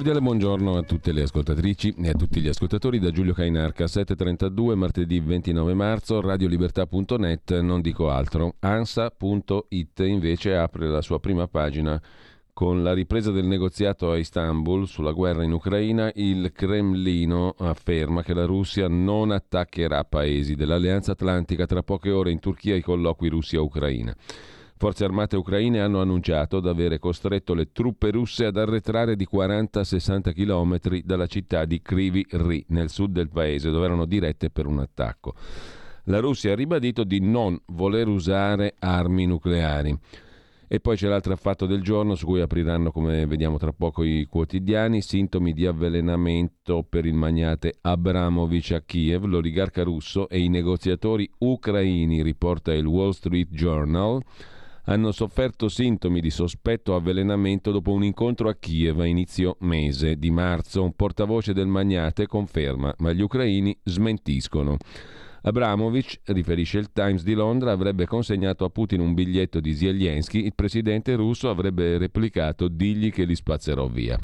Cordiale buongiorno a tutte le ascoltatrici e a tutti gli ascoltatori da Giulio Cainarca, 7.32, martedì 29 marzo, radiolibertà.net, non dico altro. ANSA.it invece apre la sua prima pagina con la ripresa del negoziato a Istanbul sulla guerra in Ucraina, il Cremlino afferma che la Russia non attaccherà paesi dell'Alleanza Atlantica tra poche ore in Turchia i colloqui Russia-Ucraina. Forze armate ucraine hanno annunciato di avere costretto le truppe russe ad arretrare di 40-60 km dalla città di Kryvyi Rih, nel sud del paese, dove erano dirette per un attacco. La Russia ha ribadito di non voler usare armi nucleari. E poi c'è l'altro affatto del giorno su cui apriranno, come vediamo tra poco, i quotidiani, sintomi di avvelenamento per il magnate Abramovic a Kiev, l'oligarca russo e i negoziatori ucraini, riporta il Wall Street Journal hanno sofferto sintomi di sospetto avvelenamento dopo un incontro a Kiev a inizio mese di marzo. Un portavoce del magnate conferma, ma gli ucraini smentiscono. Abramovic, riferisce il Times di Londra, avrebbe consegnato a Putin un biglietto di Zelensky, il presidente russo avrebbe replicato digli che li spazzerò via.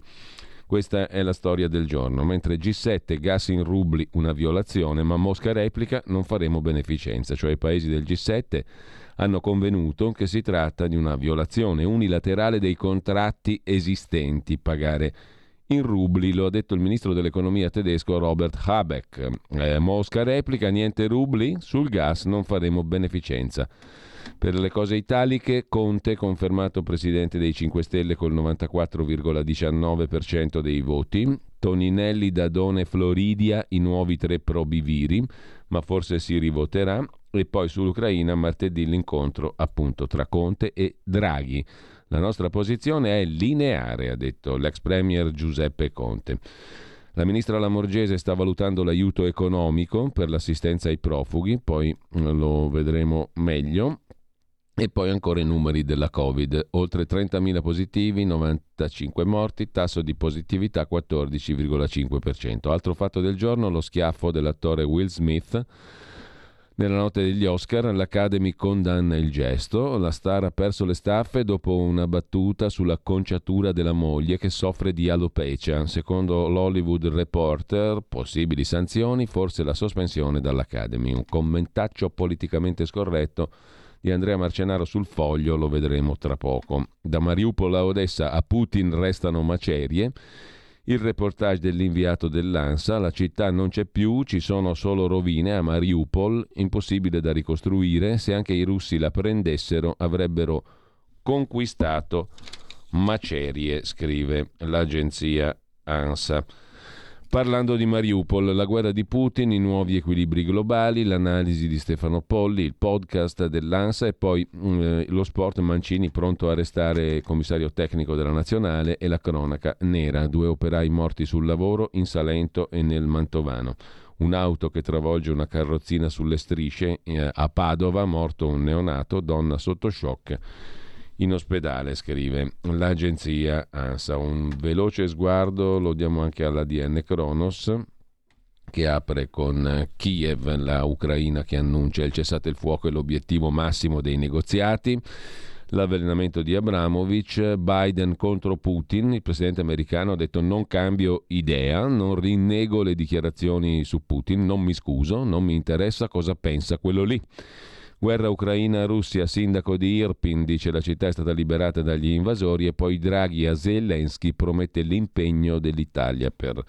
Questa è la storia del giorno. Mentre G7 gas in rubli una violazione, ma Mosca replica non faremo beneficenza, cioè i paesi del G7 hanno convenuto che si tratta di una violazione unilaterale dei contratti esistenti, pagare in rubli, lo ha detto il ministro dell'economia tedesco Robert Habeck. Eh, Mosca replica, niente rubli, sul gas non faremo beneficenza. Per le cose italiche, Conte confermato presidente dei 5 Stelle col 94,19% dei voti, Toninelli, Dadone, Floridia, i nuovi tre probiviri, ma forse si rivoterà, e poi sull'Ucraina martedì l'incontro appunto tra Conte e Draghi. La nostra posizione è lineare, ha detto l'ex premier Giuseppe Conte. La ministra Lamorgese sta valutando l'aiuto economico per l'assistenza ai profughi, poi lo vedremo meglio. E poi ancora i numeri della Covid. Oltre 30.000 positivi, 95 morti, tasso di positività 14,5%. Altro fatto del giorno, lo schiaffo dell'attore Will Smith nella notte degli Oscar l'Academy condanna il gesto, la star ha perso le staffe dopo una battuta sulla conciatura della moglie che soffre di alopecia. Secondo l'Hollywood Reporter, possibili sanzioni, forse la sospensione dall'Academy. Un commentaccio politicamente scorretto di Andrea Marcenaro sul foglio, lo vedremo tra poco. Da Mariupol a Odessa a Putin restano macerie. Il reportage dell'inviato dell'ANSA, la città non c'è più, ci sono solo rovine a Mariupol, impossibile da ricostruire, se anche i russi la prendessero avrebbero conquistato macerie, scrive l'agenzia ANSA. Parlando di Mariupol, la guerra di Putin, i nuovi equilibri globali, l'analisi di Stefano Polli, il podcast dell'ANSA e poi mm, eh, lo sport Mancini pronto a restare commissario tecnico della nazionale e la cronaca nera, due operai morti sul lavoro in Salento e nel Mantovano. Un'auto che travolge una carrozzina sulle strisce eh, a Padova, morto un neonato, donna sotto shock in ospedale, scrive l'agenzia ANSA. Un veloce sguardo lo diamo anche all'ADN Kronos che apre con Kiev, la Ucraina che annuncia il cessate il fuoco e l'obiettivo massimo dei negoziati. L'avvelenamento di Abramovic, Biden contro Putin, il presidente americano ha detto non cambio idea, non rinnego le dichiarazioni su Putin, non mi scuso, non mi interessa cosa pensa quello lì. Guerra Ucraina-Russia, sindaco di Irpin dice la città è stata liberata dagli invasori e poi Draghi a Zelensky promette l'impegno dell'Italia per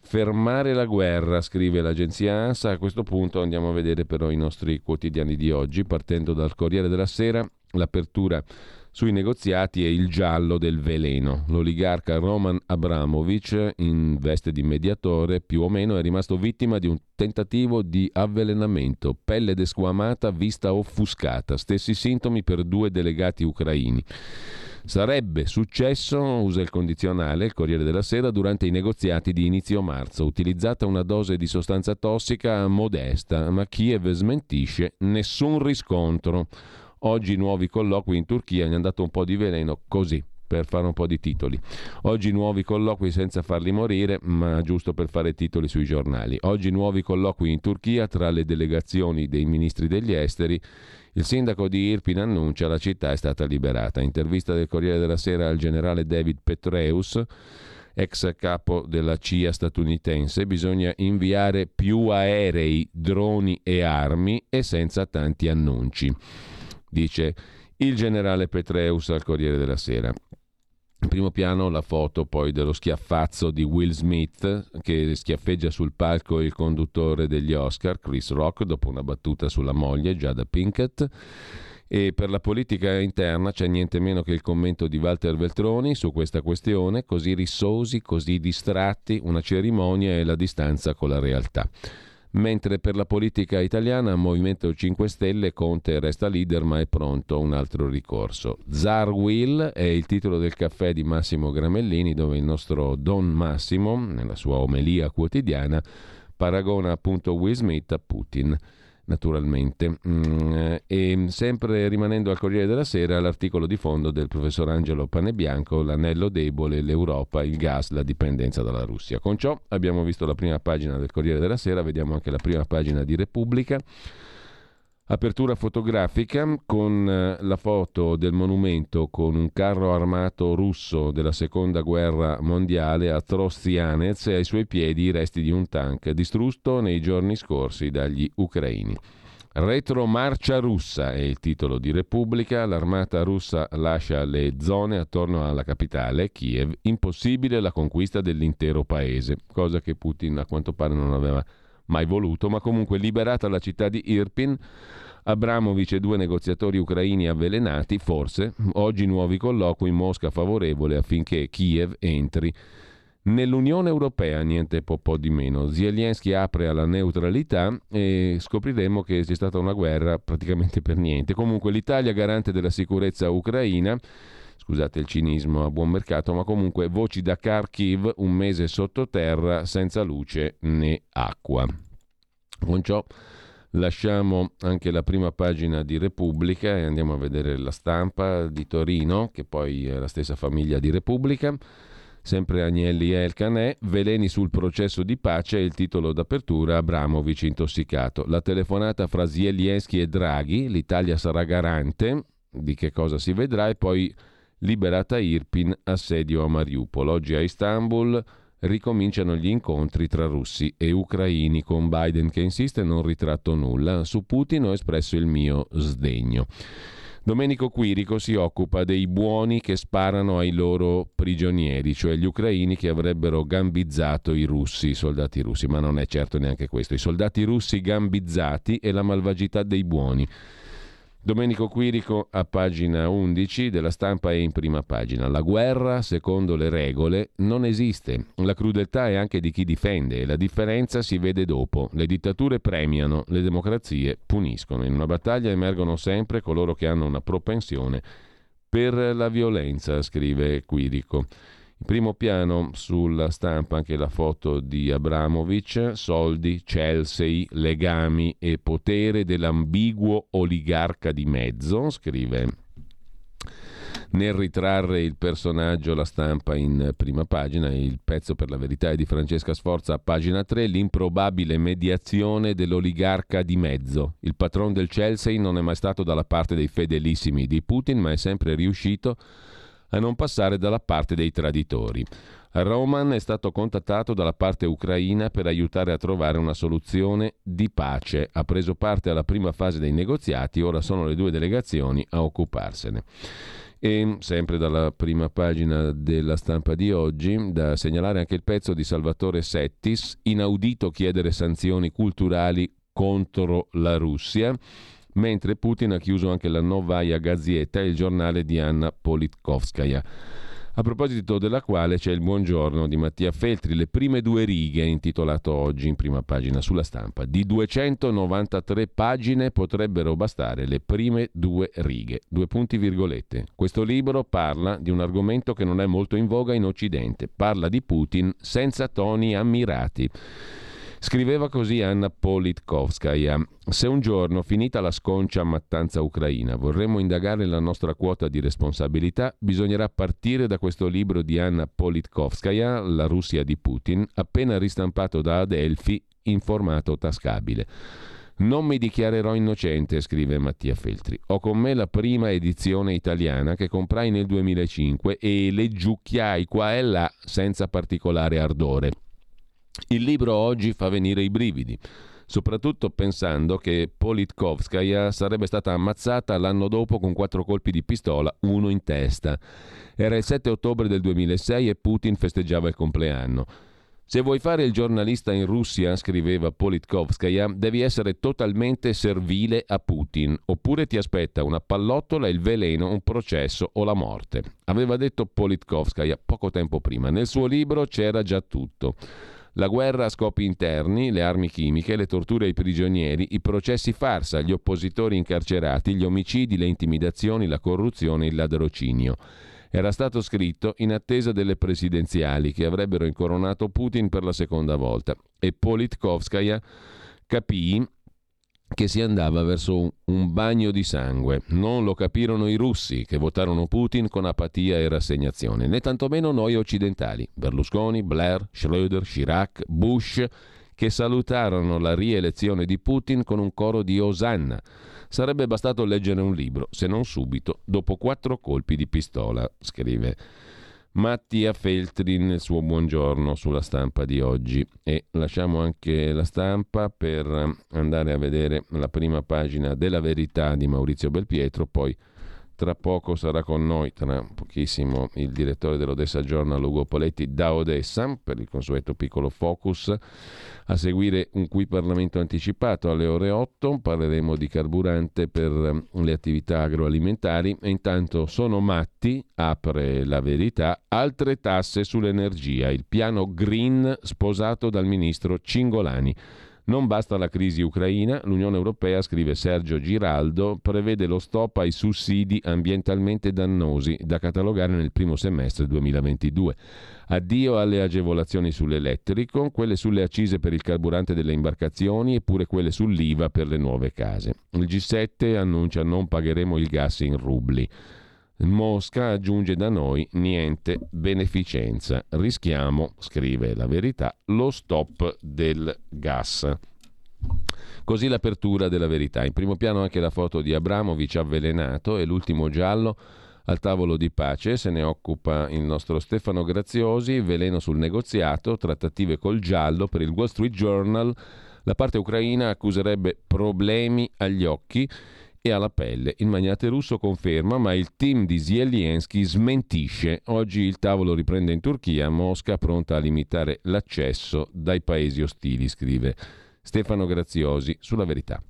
fermare la guerra, scrive l'agenzia ANSA. A questo punto andiamo a vedere però i nostri quotidiani di oggi, partendo dal Corriere della Sera, l'apertura sui negoziati è il giallo del veleno. L'oligarca Roman Abramovic, in veste di mediatore, più o meno è rimasto vittima di un tentativo di avvelenamento, pelle desquamata, vista offuscata, stessi sintomi per due delegati ucraini. Sarebbe successo, usa il condizionale, il Corriere della Sera, durante i negoziati di inizio marzo, utilizzata una dose di sostanza tossica modesta, ma Kiev smentisce nessun riscontro. Oggi nuovi colloqui in Turchia, gli hanno dato un po' di veleno così per fare un po' di titoli. Oggi nuovi colloqui senza farli morire, ma giusto per fare titoli sui giornali. Oggi nuovi colloqui in Turchia tra le delegazioni dei ministri degli esteri. Il sindaco di Irpin annuncia la città è stata liberata. Intervista del Corriere della Sera al generale David Petreus ex capo della CIA statunitense, bisogna inviare più aerei, droni e armi e senza tanti annunci dice il generale Petreus al Corriere della Sera. In primo piano la foto poi dello schiaffazzo di Will Smith che schiaffeggia sul palco il conduttore degli Oscar, Chris Rock, dopo una battuta sulla moglie, Giada Pinkett. E per la politica interna c'è niente meno che il commento di Walter Veltroni su questa questione, così rissosi, così distratti, una cerimonia e la distanza con la realtà mentre per la politica italiana Movimento 5 Stelle Conte resta leader ma è pronto un altro ricorso. Zar Will è il titolo del caffè di Massimo Gramellini dove il nostro Don Massimo, nella sua omelia quotidiana, paragona appunto Will Smith a Putin naturalmente. Mm, e sempre rimanendo al Corriere della Sera, l'articolo di fondo del professor Angelo Panebianco, l'anello debole, l'Europa, il gas, la dipendenza dalla Russia. Con ciò abbiamo visto la prima pagina del Corriere della Sera, vediamo anche la prima pagina di Repubblica. Apertura fotografica con eh, la foto del monumento con un carro armato russo della seconda guerra mondiale a Trostianez e ai suoi piedi i resti di un tank distrutto nei giorni scorsi dagli ucraini. Retromarcia russa è il titolo di Repubblica. L'armata russa lascia le zone attorno alla capitale, Kiev. Impossibile la conquista dell'intero paese, cosa che Putin a quanto pare non aveva mai voluto, ma comunque liberata la città di Irpin. Abramovic e due negoziatori ucraini avvelenati, forse, oggi nuovi colloqui in Mosca favorevole affinché Kiev entri nell'Unione Europea, niente po', po di meno. Zelensky apre alla neutralità e scopriremo che c'è stata una guerra praticamente per niente. Comunque l'Italia garante della sicurezza ucraina scusate il cinismo a buon mercato, ma comunque voci da Kharkiv, un mese sottoterra senza luce né acqua. Con ciò lasciamo anche la prima pagina di Repubblica e andiamo a vedere la stampa di Torino, che poi è la stessa famiglia di Repubblica. Sempre Agnelli e Elcanè, veleni sul processo di pace è il titolo d'apertura, Abramovic intossicato. La telefonata fra Zelensky e Draghi, l'Italia sarà garante, di che cosa si vedrà e poi liberata Irpin, assedio a Mariupol. Oggi a Istanbul ricominciano gli incontri tra russi e ucraini con Biden che insiste non ritratto nulla. Su Putin ho espresso il mio sdegno. Domenico Quirico si occupa dei buoni che sparano ai loro prigionieri, cioè gli ucraini che avrebbero gambizzato i russi, i soldati russi, ma non è certo neanche questo. I soldati russi gambizzati e la malvagità dei buoni. Domenico Quirico a pagina 11 della stampa è in prima pagina. La guerra, secondo le regole, non esiste. La crudeltà è anche di chi difende e la differenza si vede dopo. Le dittature premiano, le democrazie puniscono. In una battaglia emergono sempre coloro che hanno una propensione per la violenza, scrive Quirico. In primo piano sulla stampa anche la foto di Abramovic, soldi, Chelsea, legami e potere dell'ambiguo oligarca di mezzo, scrive nel ritrarre il personaggio la stampa in prima pagina, il pezzo per la verità è di Francesca Sforza a pagina 3, l'improbabile mediazione dell'oligarca di mezzo. Il patron del Chelsea non è mai stato dalla parte dei fedelissimi di Putin, ma è sempre riuscito a a non passare dalla parte dei traditori. Roman è stato contattato dalla parte ucraina per aiutare a trovare una soluzione di pace. Ha preso parte alla prima fase dei negoziati, ora sono le due delegazioni a occuparsene. E sempre dalla prima pagina della stampa di oggi, da segnalare anche il pezzo di Salvatore Settis, inaudito chiedere sanzioni culturali contro la Russia, mentre Putin ha chiuso anche la Novaya Gazeta, il giornale di Anna Politkovskaya a proposito della quale c'è il buongiorno di Mattia Feltri, le prime due righe, intitolato oggi in prima pagina sulla stampa. Di 293 pagine potrebbero bastare le prime due righe, due punti virgolette. Questo libro parla di un argomento che non è molto in voga in Occidente, parla di Putin senza toni ammirati. Scriveva così Anna Politkovskaya. Se un giorno, finita la sconcia mattanza ucraina, vorremmo indagare la nostra quota di responsabilità, bisognerà partire da questo libro di Anna Politkovskaya, La Russia di Putin, appena ristampato da Adelphi in formato tascabile. Non mi dichiarerò innocente, scrive Mattia Feltri. Ho con me la prima edizione italiana che comprai nel 2005 e leggiucchiai qua e là senza particolare ardore. Il libro oggi fa venire i brividi, soprattutto pensando che Politkovskaya sarebbe stata ammazzata l'anno dopo con quattro colpi di pistola, uno in testa. Era il 7 ottobre del 2006 e Putin festeggiava il compleanno. Se vuoi fare il giornalista in Russia, scriveva Politkovskaya, devi essere totalmente servile a Putin, oppure ti aspetta una pallottola, il veleno, un processo o la morte. Aveva detto Politkovskaya poco tempo prima. Nel suo libro c'era già tutto. La guerra a scopi interni, le armi chimiche, le torture ai prigionieri, i processi farsa, gli oppositori incarcerati, gli omicidi, le intimidazioni, la corruzione, il ladrocinio. Era stato scritto in attesa delle presidenziali che avrebbero incoronato Putin per la seconda volta e Politkovskaya capì che si andava verso un bagno di sangue. Non lo capirono i russi, che votarono Putin con apatia e rassegnazione, né tantomeno noi occidentali, Berlusconi, Blair, Schröder, Chirac, Bush, che salutarono la rielezione di Putin con un coro di Osanna. Sarebbe bastato leggere un libro, se non subito, dopo quattro colpi di pistola, scrive Mattia Feltri nel suo buongiorno sulla stampa di oggi. E lasciamo anche la stampa per andare a vedere la prima pagina della verità di Maurizio Belpietro, poi tra poco sarà con noi, tra pochissimo, il direttore dell'Odessa Journal Ugo Poletti da Odessa per il consueto piccolo focus. A seguire un qui Parlamento anticipato alle ore 8, parleremo di carburante per ehm, le attività agroalimentari. E intanto sono matti, apre la verità, altre tasse sull'energia, il piano green sposato dal ministro Cingolani. Non basta la crisi ucraina, l'Unione Europea, scrive Sergio Giraldo, prevede lo stop ai sussidi ambientalmente dannosi da catalogare nel primo semestre 2022. Addio alle agevolazioni sull'elettrico, quelle sulle accise per il carburante delle imbarcazioni eppure quelle sull'IVA per le nuove case. Il G7 annuncia non pagheremo il gas in rubli. Mosca aggiunge da noi niente beneficenza. Rischiamo, scrive la verità, lo stop del gas. Così l'apertura della verità. In primo piano anche la foto di Abramovic avvelenato e l'ultimo giallo al tavolo di pace. Se ne occupa il nostro Stefano Graziosi. Veleno sul negoziato, trattative col giallo per il Wall Street Journal. La parte ucraina accuserebbe problemi agli occhi e alla pelle. Il magnate russo conferma, ma il team di Zelensky smentisce. Oggi il tavolo riprende in Turchia, Mosca pronta a limitare l'accesso dai paesi ostili, scrive Stefano Graziosi sulla verità.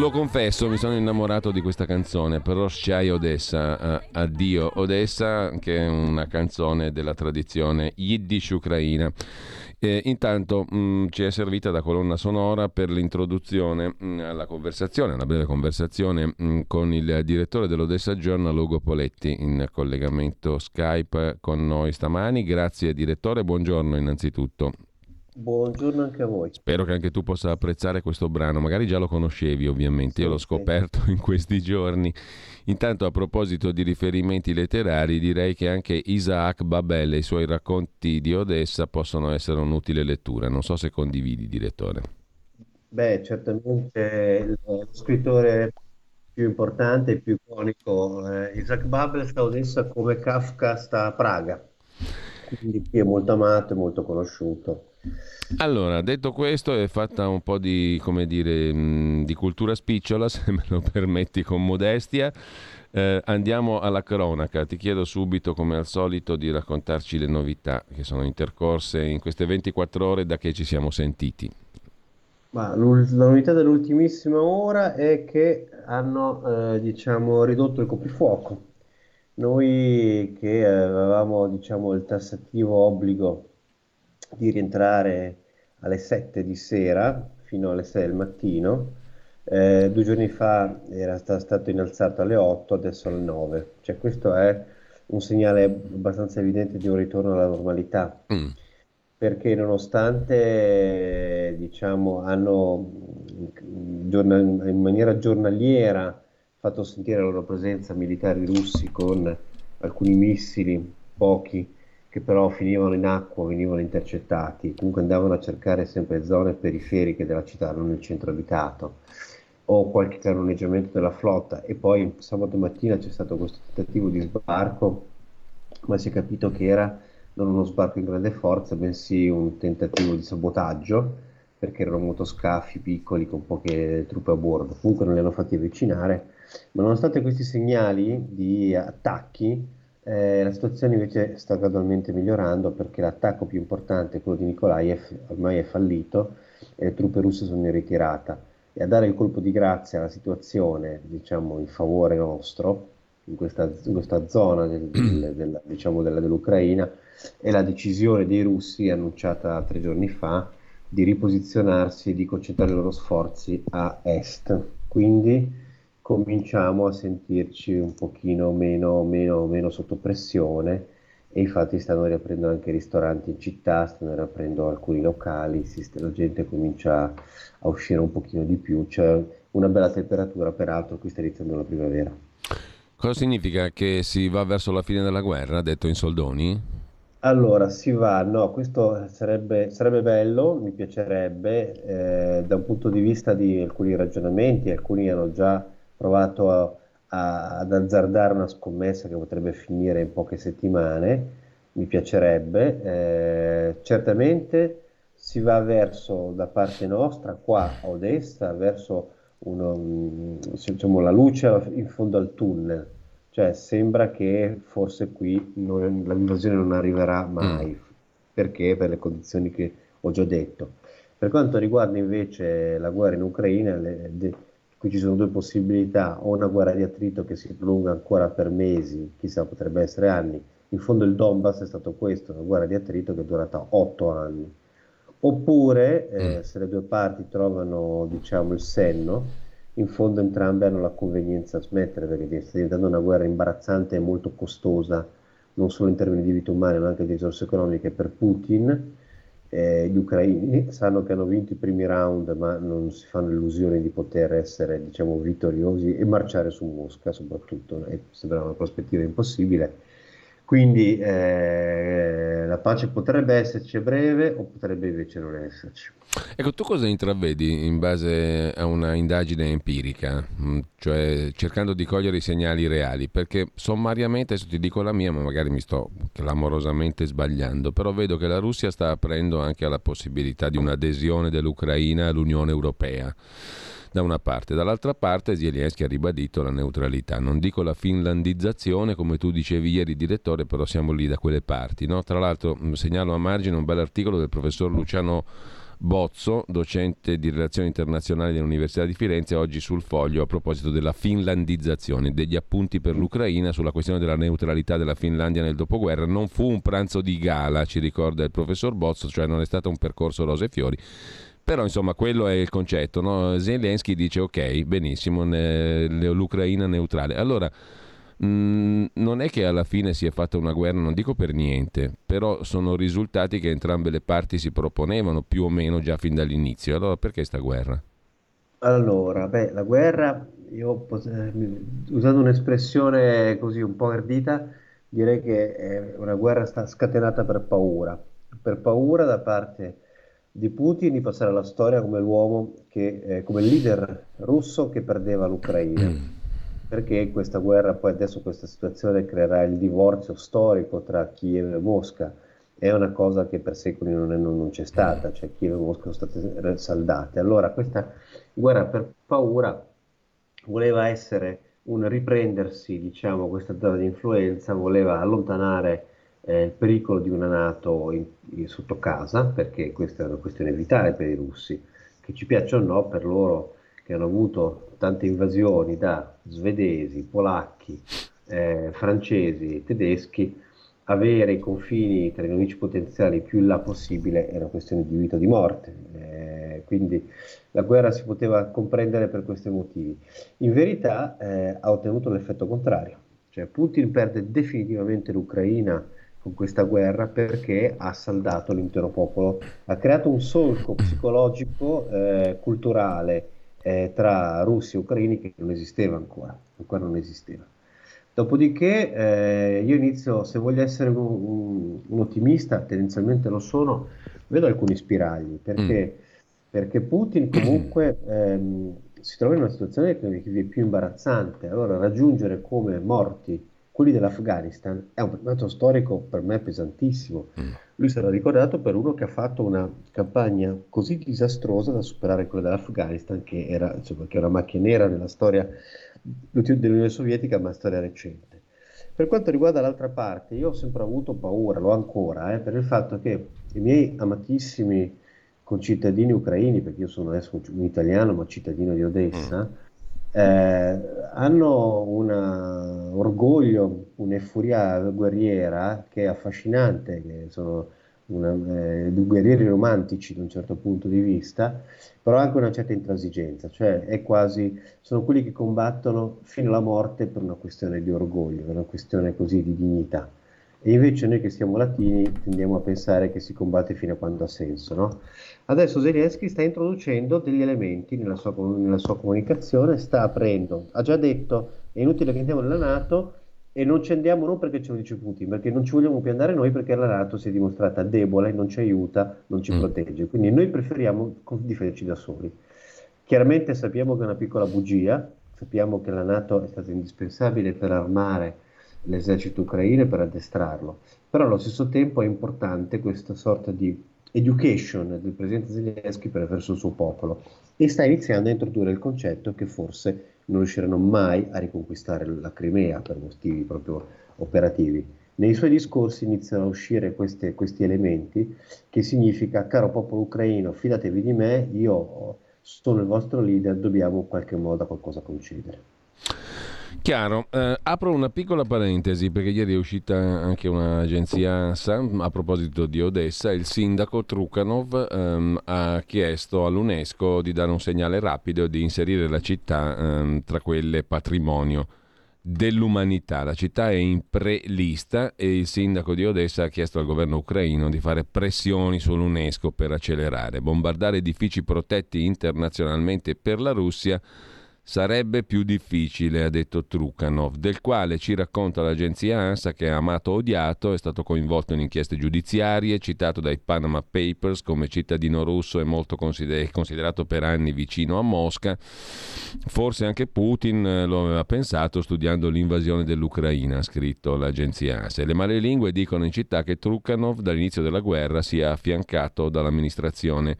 Lo confesso, mi sono innamorato di questa canzone, però Sciai Odessa, Addio Odessa, che è una canzone della tradizione yiddish ucraina. Eh, intanto mh, mm, ci è servita da colonna sonora per l'introduzione mh, mm, alla conversazione, una breve conversazione mh, mm, con il direttore dell'Odessa Journal, Ugo Poletti, in collegamento Skype con noi stamani. Grazie direttore, buongiorno innanzitutto. Buongiorno anche a voi. Spero che anche tu possa apprezzare questo brano, magari già lo conoscevi ovviamente, io l'ho scoperto in questi giorni. Intanto a proposito di riferimenti letterari direi che anche Isaac Babel e i suoi racconti di Odessa possono essere un'utile lettura, non so se condividi direttore. Beh, certamente lo scrittore più importante e più iconico, eh, Isaac Babel sta a Odessa come Kafka sta a Praga, quindi qui è molto amato e molto conosciuto. Allora, detto questo, è fatta un po' di, come dire, mm, di cultura spicciola, se me lo permetti con modestia. Eh, andiamo alla cronaca. Ti chiedo subito, come al solito, di raccontarci le novità che sono intercorse in queste 24 ore da che ci siamo sentiti. Ma la novità dell'ultimissima ora è che hanno eh, diciamo, ridotto il coprifuoco. Noi che avevamo diciamo, il tassativo obbligo di rientrare alle 7 di sera fino alle 6 del mattino. Eh, due giorni fa era stato innalzato alle 8, adesso alle 9. Cioè, questo è un segnale abbastanza evidente di un ritorno alla normalità. Mm. Perché nonostante diciamo, hanno in maniera giornaliera fatto sentire la loro presenza militari russi con alcuni missili, pochi, che però finivano in acqua, venivano intercettati, comunque andavano a cercare sempre zone periferiche della città, non il centro abitato, o qualche cannoneggiamento della flotta. E poi sabato mattina c'è stato questo tentativo di sbarco, ma si è capito che era non uno sbarco in grande forza, bensì un tentativo di sabotaggio, perché erano motoscafi piccoli con poche truppe a bordo. Comunque non li hanno fatti avvicinare, ma nonostante questi segnali di attacchi, eh, la situazione invece sta gradualmente migliorando perché l'attacco più importante, quello di Nikolaev, ormai è fallito e le truppe russe sono in ritirata. E a dare il colpo di grazia alla situazione, diciamo, in favore nostro, in questa, in questa zona del, del, del, diciamo, della, dell'Ucraina, è la decisione dei russi, annunciata tre giorni fa, di riposizionarsi e di concentrare i loro sforzi a est. Quindi cominciamo a sentirci un pochino meno, meno, meno sotto pressione e infatti stanno riaprendo anche i ristoranti in città, stanno riaprendo alcuni locali, la gente comincia a uscire un pochino di più, c'è una bella temperatura, peraltro qui sta iniziando la primavera. Cosa significa che si va verso la fine della guerra, detto in soldoni? Allora, si va, no, questo sarebbe, sarebbe bello, mi piacerebbe, eh, da un punto di vista di alcuni ragionamenti, alcuni hanno già provato a, a, ad azzardare una scommessa che potrebbe finire in poche settimane, mi piacerebbe. Eh, certamente si va verso, da parte nostra, qua a Odessa, verso uno, diciamo, la luce in fondo al tunnel. Cioè sembra che forse qui non, l'invasione non arriverà mai, mm. perché? Per le condizioni che ho già detto. Per quanto riguarda invece la guerra in Ucraina, le, de, Qui ci sono due possibilità, o una guerra di attrito che si prolunga ancora per mesi, chissà potrebbe essere anni. In fondo il Donbass è stato questo, una guerra di attrito che è durata otto anni. Oppure, eh, mm. se le due parti trovano diciamo, il senno, in fondo entrambe hanno la convenienza a smettere perché sta diventando una guerra imbarazzante e molto costosa, non solo in termini di vite umane ma anche di risorse economiche per Putin eh, gli ucraini sanno che hanno vinto i primi round, ma non si fanno illusioni di poter essere diciamo, vittoriosi e marciare su Mosca, soprattutto, e sembra una prospettiva impossibile. Quindi eh, la pace potrebbe esserci a breve o potrebbe invece non esserci. Ecco, tu cosa intravedi in base a una indagine empirica, mm, cioè cercando di cogliere i segnali reali? Perché sommariamente, adesso ti dico la mia, ma magari mi sto clamorosamente sbagliando, però vedo che la Russia sta aprendo anche alla possibilità di un'adesione dell'Ucraina all'Unione Europea da una parte. Dall'altra parte Zelensky ha ribadito la neutralità. Non dico la finlandizzazione, come tu dicevi ieri, direttore, però siamo lì da quelle parti. No? Tra l'altro segnalo a margine un bel articolo del professor Luciano Bozzo, docente di relazioni internazionali dell'Università di Firenze, oggi sul foglio a proposito della finlandizzazione, degli appunti per l'Ucraina sulla questione della neutralità della Finlandia nel dopoguerra. Non fu un pranzo di gala, ci ricorda il professor Bozzo, cioè non è stato un percorso rose e fiori. Però insomma quello è il concetto. No? Zelensky dice ok, benissimo, l'Ucraina neutrale. Allora Mm, non è che alla fine si è fatta una guerra, non dico per niente, però sono risultati che entrambe le parti si proponevano più o meno già fin dall'inizio. Allora perché sta guerra? Allora, beh, la guerra, io usando un'espressione così un po' ardita, direi che è una guerra scatenata per paura, per paura da parte di Putin di passare alla storia come l'uomo che, eh, come leader russo che perdeva l'Ucraina perché questa guerra, poi adesso questa situazione creerà il divorzio storico tra Kiev e Mosca. È una cosa che per secoli non, è, non, non c'è stata, cioè Kiev e Mosca sono state saldate. Allora questa guerra per paura voleva essere un riprendersi, diciamo, questa zona di influenza, voleva allontanare eh, il pericolo di una Nato in, in, sotto casa, perché questa è una questione vitale per i russi, che ci piaccia o no, per loro che hanno avuto tante invasioni da svedesi, polacchi, eh, francesi, tedeschi, avere i confini tra i nemici potenziali più in là possibile è una questione di vita o di morte. Eh, quindi la guerra si poteva comprendere per questi motivi. In verità eh, ha ottenuto l'effetto contrario, cioè Putin perde definitivamente l'Ucraina con questa guerra perché ha saldato l'intero popolo, ha creato un solco psicologico, eh, culturale, eh, tra russi e ucraini che non esisteva ancora, ancora non esisteva. Dopodiché eh, io inizio, se voglio essere un, un, un, ottimista, tendenzialmente lo sono, vedo alcuni spiragli, perché, mm. perché Putin comunque ehm, si trova in una situazione che è più imbarazzante. Allora raggiungere come morti quelli dell'Afghanistan è un dato storico per me pesantissimo. Mm. Lui sarà ricordato per uno che ha fatto una campagna così disastrosa da superare quella dell'Afghanistan, che era, insomma, che è una macchia nera nella storia dell'Unione Sovietica, ma storia recente. Per quanto riguarda l'altra parte, io ho sempre avuto paura, l'ho ancora, eh, per il fatto che i miei amatissimi concittadini ucraini, perché io sono adesso un italiano ma cittadino di Odessa, mm eh, hanno un orgoglio, un'efuria guerriera che è affascinante, che sono una, eh, guerrieri romantici da un certo punto di vista, però anche una certa intransigenza, cioè è quasi, sono quelli che combattono fino alla morte per una questione di orgoglio, per una questione così di dignità. E invece noi che siamo latini tendiamo a pensare che si combatte fino a quando ha senso. No? Adesso Zelensky sta introducendo degli elementi nella sua, nella sua, comunicazione, sta aprendo, ha già detto è inutile che andiamo nella Nato e non ci andiamo non perché ce lo dice Putin, perché non ci vogliamo più andare noi perché la Nato si è dimostrata debole, non ci aiuta, non ci mm. protegge. Quindi noi preferiamo difenderci da soli. Chiaramente sappiamo che è una piccola bugia, sappiamo che la Nato è stata indispensabile per armare l'esercito ucraino per addestrarlo, però allo stesso tempo è importante questa sorta di education del presidente Zelensky verso il suo popolo e sta iniziando a introdurre il concetto che forse non riusciranno mai a riconquistare la Crimea per motivi proprio operativi. Nei suoi discorsi iniziano a uscire queste, questi elementi che significa caro popolo ucraino fidatevi di me, io sono il vostro leader, dobbiamo in qualche modo a qualcosa concedere. Chiaro, eh, apro una piccola parentesi perché ieri è uscita anche un'agenzia ANSA a proposito di Odessa, il sindaco Trukhanov ehm, ha chiesto all'UNESCO di dare un segnale rapido e di inserire la città ehm, tra quelle patrimonio dell'umanità. La città è in pre-lista e il sindaco di Odessa ha chiesto al governo ucraino di fare pressioni sull'UNESCO per accelerare, bombardare edifici protetti internazionalmente per la Russia Sarebbe più difficile, ha detto Trukhanov, del quale ci racconta l'agenzia ANSA che è amato odiato, è stato coinvolto in inchieste giudiziarie, citato dai Panama Papers come cittadino russo e molto consider- considerato per anni vicino a Mosca. Forse anche Putin eh, lo aveva pensato studiando l'invasione dell'Ucraina, ha scritto l'agenzia ANSA. Le male lingue dicono in città che Trukhanov dall'inizio della guerra sia affiancato dall'amministrazione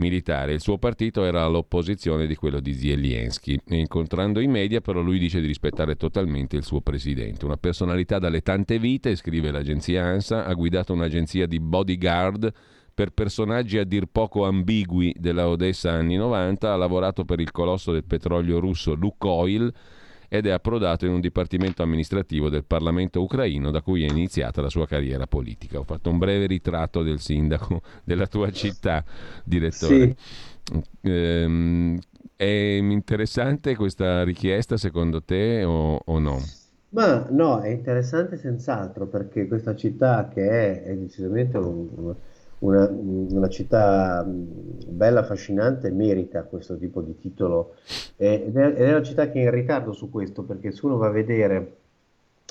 militare. Il suo partito era all'opposizione di quello di Zelensky. Incontrando i media, però, lui dice di rispettare totalmente il suo presidente. Una personalità dalle tante vite, scrive l'agenzia ANSA, ha guidato un'agenzia di bodyguard per personaggi a dir poco ambigui della Odessa anni 90, ha lavorato per il colosso del petrolio russo Lukoil ed è approdato in un dipartimento amministrativo del Parlamento ucraino da cui è iniziata la sua carriera politica. Ho fatto un breve ritratto del sindaco della tua città, direttore. Sì. Ehm, è interessante questa richiesta secondo te o, o no? Ma no, è interessante senz'altro perché questa città che è, è decisamente un, una, una, città bella, affascinante, merita questo tipo di titolo. Ed è, una città che è in ritardo su questo perché se uno va a vedere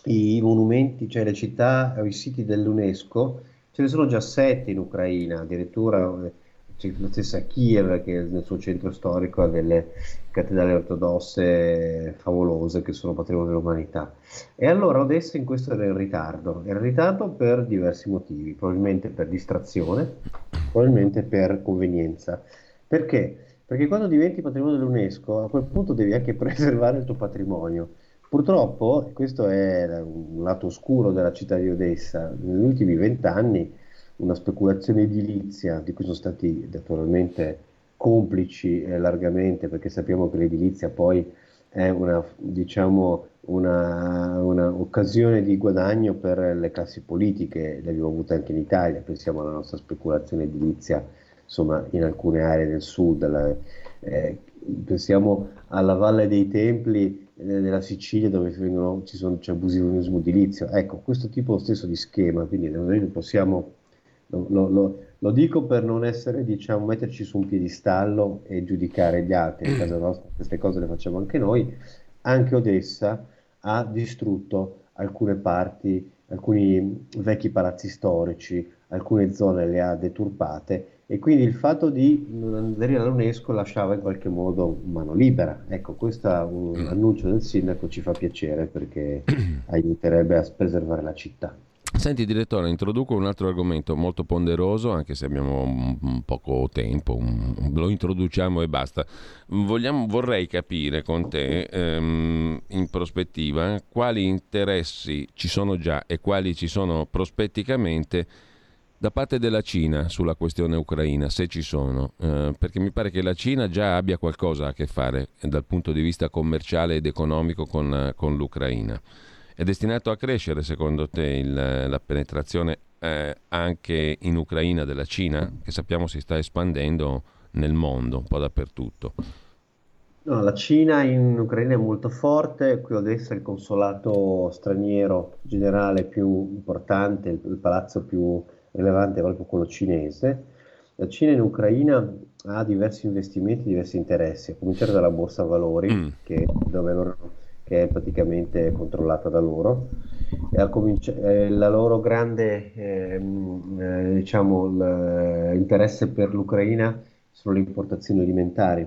i monumenti, cioè le città o i siti dell'UNESCO, ce ne sono già sette in Ucraina, addirittura c'è la stessa Kiev che nel suo centro storico ha delle cattedrali ortodosse favolose che sono patrimonio dell'umanità. E allora Odessa in questo era in ritardo, era in ritardo per diversi motivi, probabilmente per distrazione, probabilmente per convenienza. Perché? Perché quando diventi patrimonio dell'UNESCO a quel punto devi anche preservare il tuo patrimonio. Purtroppo, questo è un lato oscuro della città di Odessa, negli ultimi vent'anni una speculazione edilizia di cui sono stati naturalmente complici eh, largamente, perché sappiamo che l'edilizia poi è una, diciamo, una, una, occasione di guadagno per le classi politiche, l'abbiamo avuta anche in Italia, pensiamo alla nostra speculazione edilizia insomma, in alcune aree del sud, alla, eh, pensiamo alla Valle dei Templi eh, della Sicilia dove vengono, ci sono, c'è abusivismo edilizio, ecco questo tipo stesso di schema, quindi possiamo lo, lo, lo, dico per non essere, diciamo, metterci su un piedistallo e giudicare gli altri. In casa nostra queste cose le facciamo anche noi. Anche Odessa ha distrutto alcune parti, alcuni vecchi palazzi storici, alcune zone le ha deturpate e quindi il fatto di non aderire all'UNESCO lasciava in qualche modo mano libera. Ecco, questo mm. annuncio del sindaco ci fa piacere perché aiuterebbe a preservare la città. Senti direttore, introduco un altro argomento molto ponderoso, anche se abbiamo un, un poco tempo, un, lo introduciamo e basta. Vogliamo, vorrei capire con te, ehm, in prospettiva, quali interessi ci sono già e quali ci sono prospetticamente da parte della Cina sulla questione ucraina, se ci sono, eh, perché mi pare che la Cina già abbia qualcosa a che fare dal punto di vista commerciale ed economico con, con l'Ucraina. È destinato a crescere secondo te il, la penetrazione eh, anche in Ucraina della Cina, che sappiamo si sta espandendo nel mondo, un po' dappertutto? No, la Cina in Ucraina è molto forte, qui adesso è il consolato straniero generale più importante, il, il palazzo più rilevante è proprio quello cinese. La Cina in Ucraina ha diversi investimenti, diversi interessi, a cominciare dalla borsa valori, mm. che, dove loro che è praticamente controllata da loro. Cominci- eh, la loro grande ehm, eh, diciamo, interesse per l'Ucraina sono le importazioni alimentari.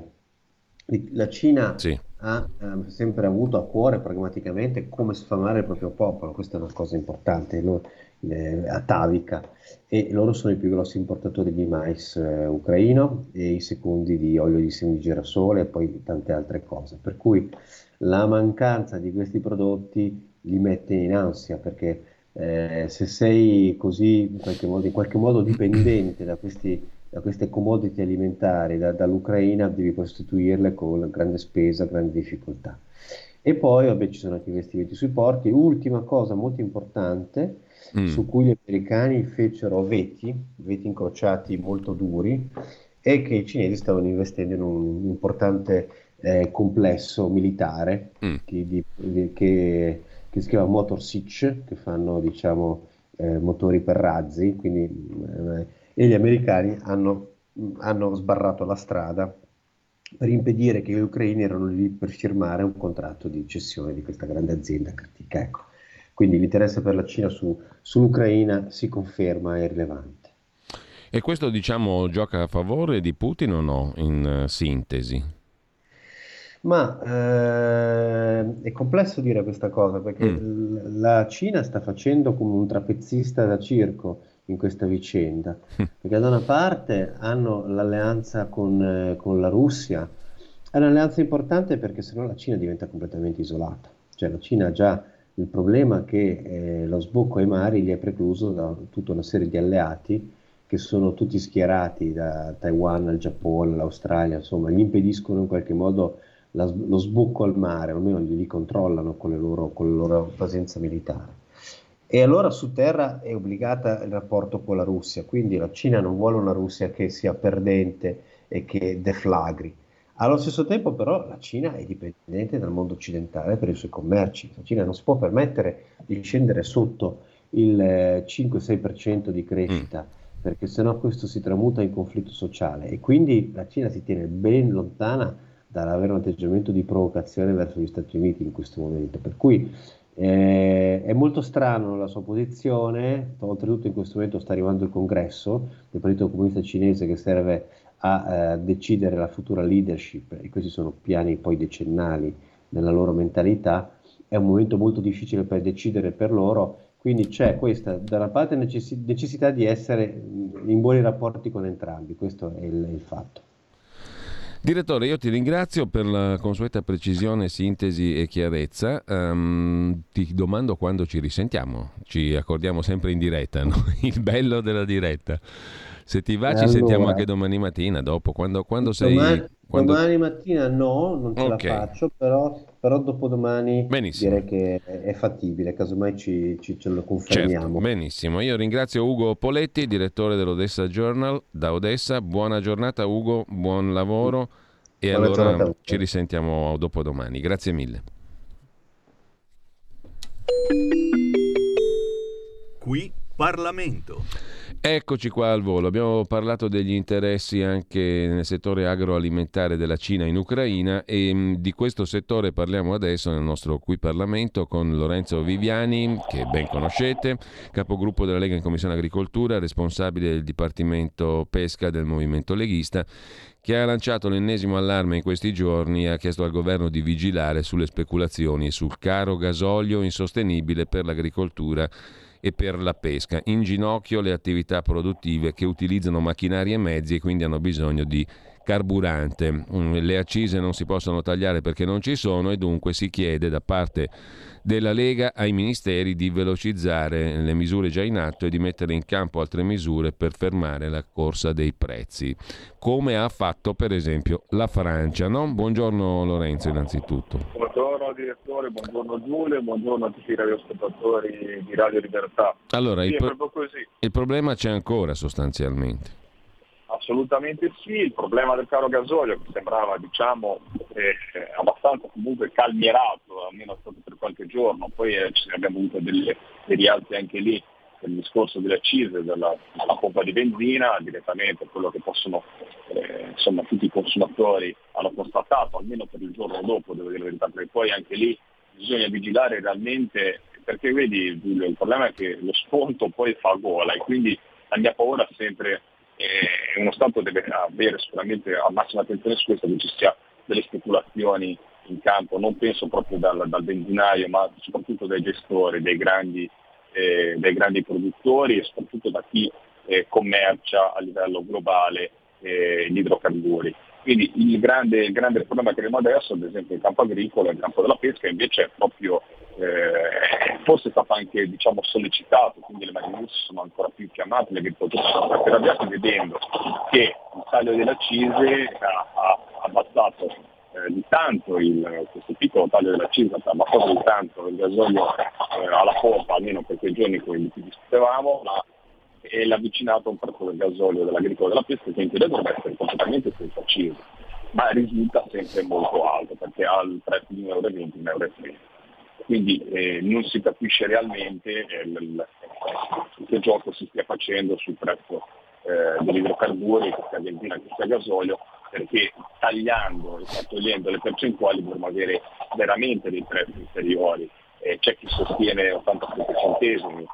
La Cina sì. ha eh, sempre avuto a cuore pragmaticamente come sfamare il proprio popolo, questa è una cosa importante, loro, eh, atavica, e loro sono i più grossi importatori di mais eh, ucraino e i secondi di olio di semi di girasole e poi tante altre cose. Per cui la mancanza di questi prodotti li mette in ansia perché eh, se sei così in qualche modo, in qualche modo dipendente da, questi, da, queste commodity alimentari da, dall'Ucraina devi costituirle con grande spesa, grande difficoltà. E poi vabbè, ci sono anche investimenti sui porti. Ultima cosa molto importante mm. su cui gli americani fecero veti, veti incrociati molto duri, è che i cinesi stavano investendo in un importante eh, complesso militare mm. che, di, che, che, si chiama Motor Sich, che fanno diciamo, eh, motori per razzi, quindi, eh, e gli americani hanno, hanno sbarrato la strada per impedire che gli ucraini erano lì per firmare un contratto di cessione di questa grande azienda critica. Ecco. Quindi l'interesse per la Cina su, sull'Ucraina si conferma e rilevante. E questo diciamo gioca a favore di Putin o no, in uh, sintesi? Ma eh, è complesso dire questa cosa perché mm. la Cina sta facendo come un trapezzista da circo, in questa vicenda, perché da una parte hanno l'alleanza con, eh, con la Russia, è un'alleanza importante perché sennò la Cina diventa completamente isolata, cioè la Cina ha già il problema che eh, lo sbocco ai mari gli è precluso da tutta una serie di alleati che sono tutti schierati da Taiwan al Giappone, all'Australia, insomma, gli impediscono in qualche modo la, lo sbocco al mare, almeno li controllano con, loro, con la loro presenza militare. E allora su terra è obbligata il rapporto con la Russia, quindi la Cina non vuole una Russia che sia perdente e che deflagri. Allo stesso tempo però la Cina è dipendente dal mondo occidentale per i suoi commerci, la Cina non si può permettere di scendere sotto il 5-6% eh, di crescita, mm. perché sennò questo si tramuta in conflitto sociale e quindi la Cina si tiene ben lontana dall'avere un atteggiamento di provocazione verso gli Stati Uniti in questo momento. Per cui eh, è molto strano la sua posizione, oltretutto in questo momento sta arrivando il congresso del Partito Comunista Cinese che serve a eh, decidere la futura leadership e questi sono piani poi decennali nella loro mentalità, è un momento molto difficile per decidere per loro, quindi c'è questa da una parte necess- necessità di essere in buoni rapporti con entrambi, questo è il, il fatto. Direttore, io ti ringrazio per la consueta precisione, sintesi e chiarezza. Um, ti domando quando ci risentiamo. Ci accordiamo sempre in diretta, no? il bello della diretta. Se ti va, ci allora, sentiamo anche domani mattina. Dopo, quando, quando sei. Domani, quando... domani mattina no, non ce okay. la faccio, però, però dopodomani benissimo. direi che è fattibile. Casomai ci, ci ce lo confermiamo. Certo, benissimo. Io ringrazio Ugo Poletti, direttore dell'Odessa Journal da Odessa. Buona giornata, Ugo. Buon lavoro. E Buona allora giornata. ci risentiamo dopodomani. Grazie mille. Qui Parlamento. Eccoci qua al volo. Abbiamo parlato degli interessi anche nel settore agroalimentare della Cina in Ucraina e mm, di questo settore parliamo adesso nel nostro qui Parlamento con Lorenzo Viviani, che ben conoscete, capogruppo della Lega in Commissione Agricoltura, responsabile del Dipartimento Pesca del Movimento Leghista, che ha lanciato l'ennesimo allarme in questi giorni e ha chiesto al governo di vigilare sulle speculazioni sul caro gasolio insostenibile per l'agricoltura e per la pesca. In ginocchio le attività produttive che utilizzano macchinari e mezzi e quindi hanno bisogno di carburante. Mm, le accise non si possono tagliare perché non ci sono e dunque si chiede da parte della Lega ai ministeri di velocizzare le misure già in atto e di mettere in campo altre misure per fermare la corsa dei prezzi, come ha fatto per esempio la Francia. No? Buongiorno Lorenzo innanzitutto. Buongiorno direttore, buongiorno Giulio, buongiorno a tutti i radioascoltatori di Radio Libertà. Allora, sì, il, pro- il problema c'è ancora sostanzialmente. Assolutamente sì, il problema del caro gasolio che sembrava diciamo, eh, abbastanza comunque calmierato, almeno stato per qualche giorno, poi eh, abbiamo avuto delle, dei rialzi anche lì per discorso delle accise della, della pompa di benzina, direttamente quello che possono, eh, insomma tutti i consumatori hanno constatato, almeno per il giorno dopo, devo dire la verità, perché poi anche lì bisogna vigilare realmente, perché vedi Giulio, il problema è che lo sconto poi fa gola e quindi la mia paura è sempre e uno Stato deve avere sicuramente la massima attenzione su questo, che ci sia delle speculazioni in campo, non penso proprio dal, dal benzinaio, ma soprattutto dai gestori, dai grandi, eh, dai grandi produttori e soprattutto da chi eh, commercia a livello globale eh, gli idrocarburi. Quindi il grande, il grande, problema che abbiamo adesso, ad esempio in campo agricolo, in campo della pesca, invece è proprio, eh, forse è stato anche diciamo, sollecitato, quindi le marinuzze sono ancora più chiamate, gli agricoltori sono ancora più arrabbiati vedendo che il taglio delle accise ha, ha abbassato eh, di tanto il, questo piccolo taglio della accise ha abbassato di tanto il gasolio eh, alla pompa, almeno per quei giorni di cui discutevamo, ma e l'avvicinato a un prezzo del gasolio, dell'agricola della pesca che in teoria dovrebbe essere completamente senza acciso, ma risulta sempre molto alto perché ha il prezzo di 1,20 euro, 1,30 euro. Quindi eh, non si capisce realmente eh, l- che gioco si stia facendo sul prezzo eh, degli che sia benzina, che sia gasolio, perché tagliando e togliendo le percentuali dovremmo avere veramente dei prezzi inferiori. Eh, c'è chi sostiene 87 centesimi,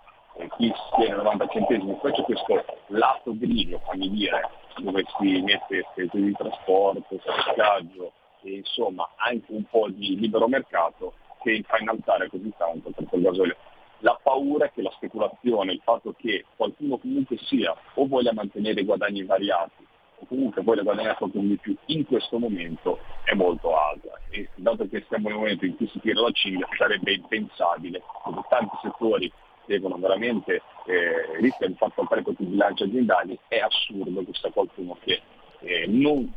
chi tiene 90 centesimi, poi c'è questo lato grigio, fammi dire, dove si mette spese di trasporto, stoccaggio e insomma anche un po' di libero mercato che fa innalzare così tanto per quel gasolio. La paura è che la speculazione, il fatto che qualcuno comunque sia o voglia mantenere guadagni variati o comunque voglia guadagnare qualcosa di più in questo momento è molto alta e dato che siamo in un momento in cui si tira la cinghia sarebbe impensabile che tanti settori devono veramente eh, rischiano di far saltare questi bilanci aziendali, è assurdo che sia qualcuno che eh, non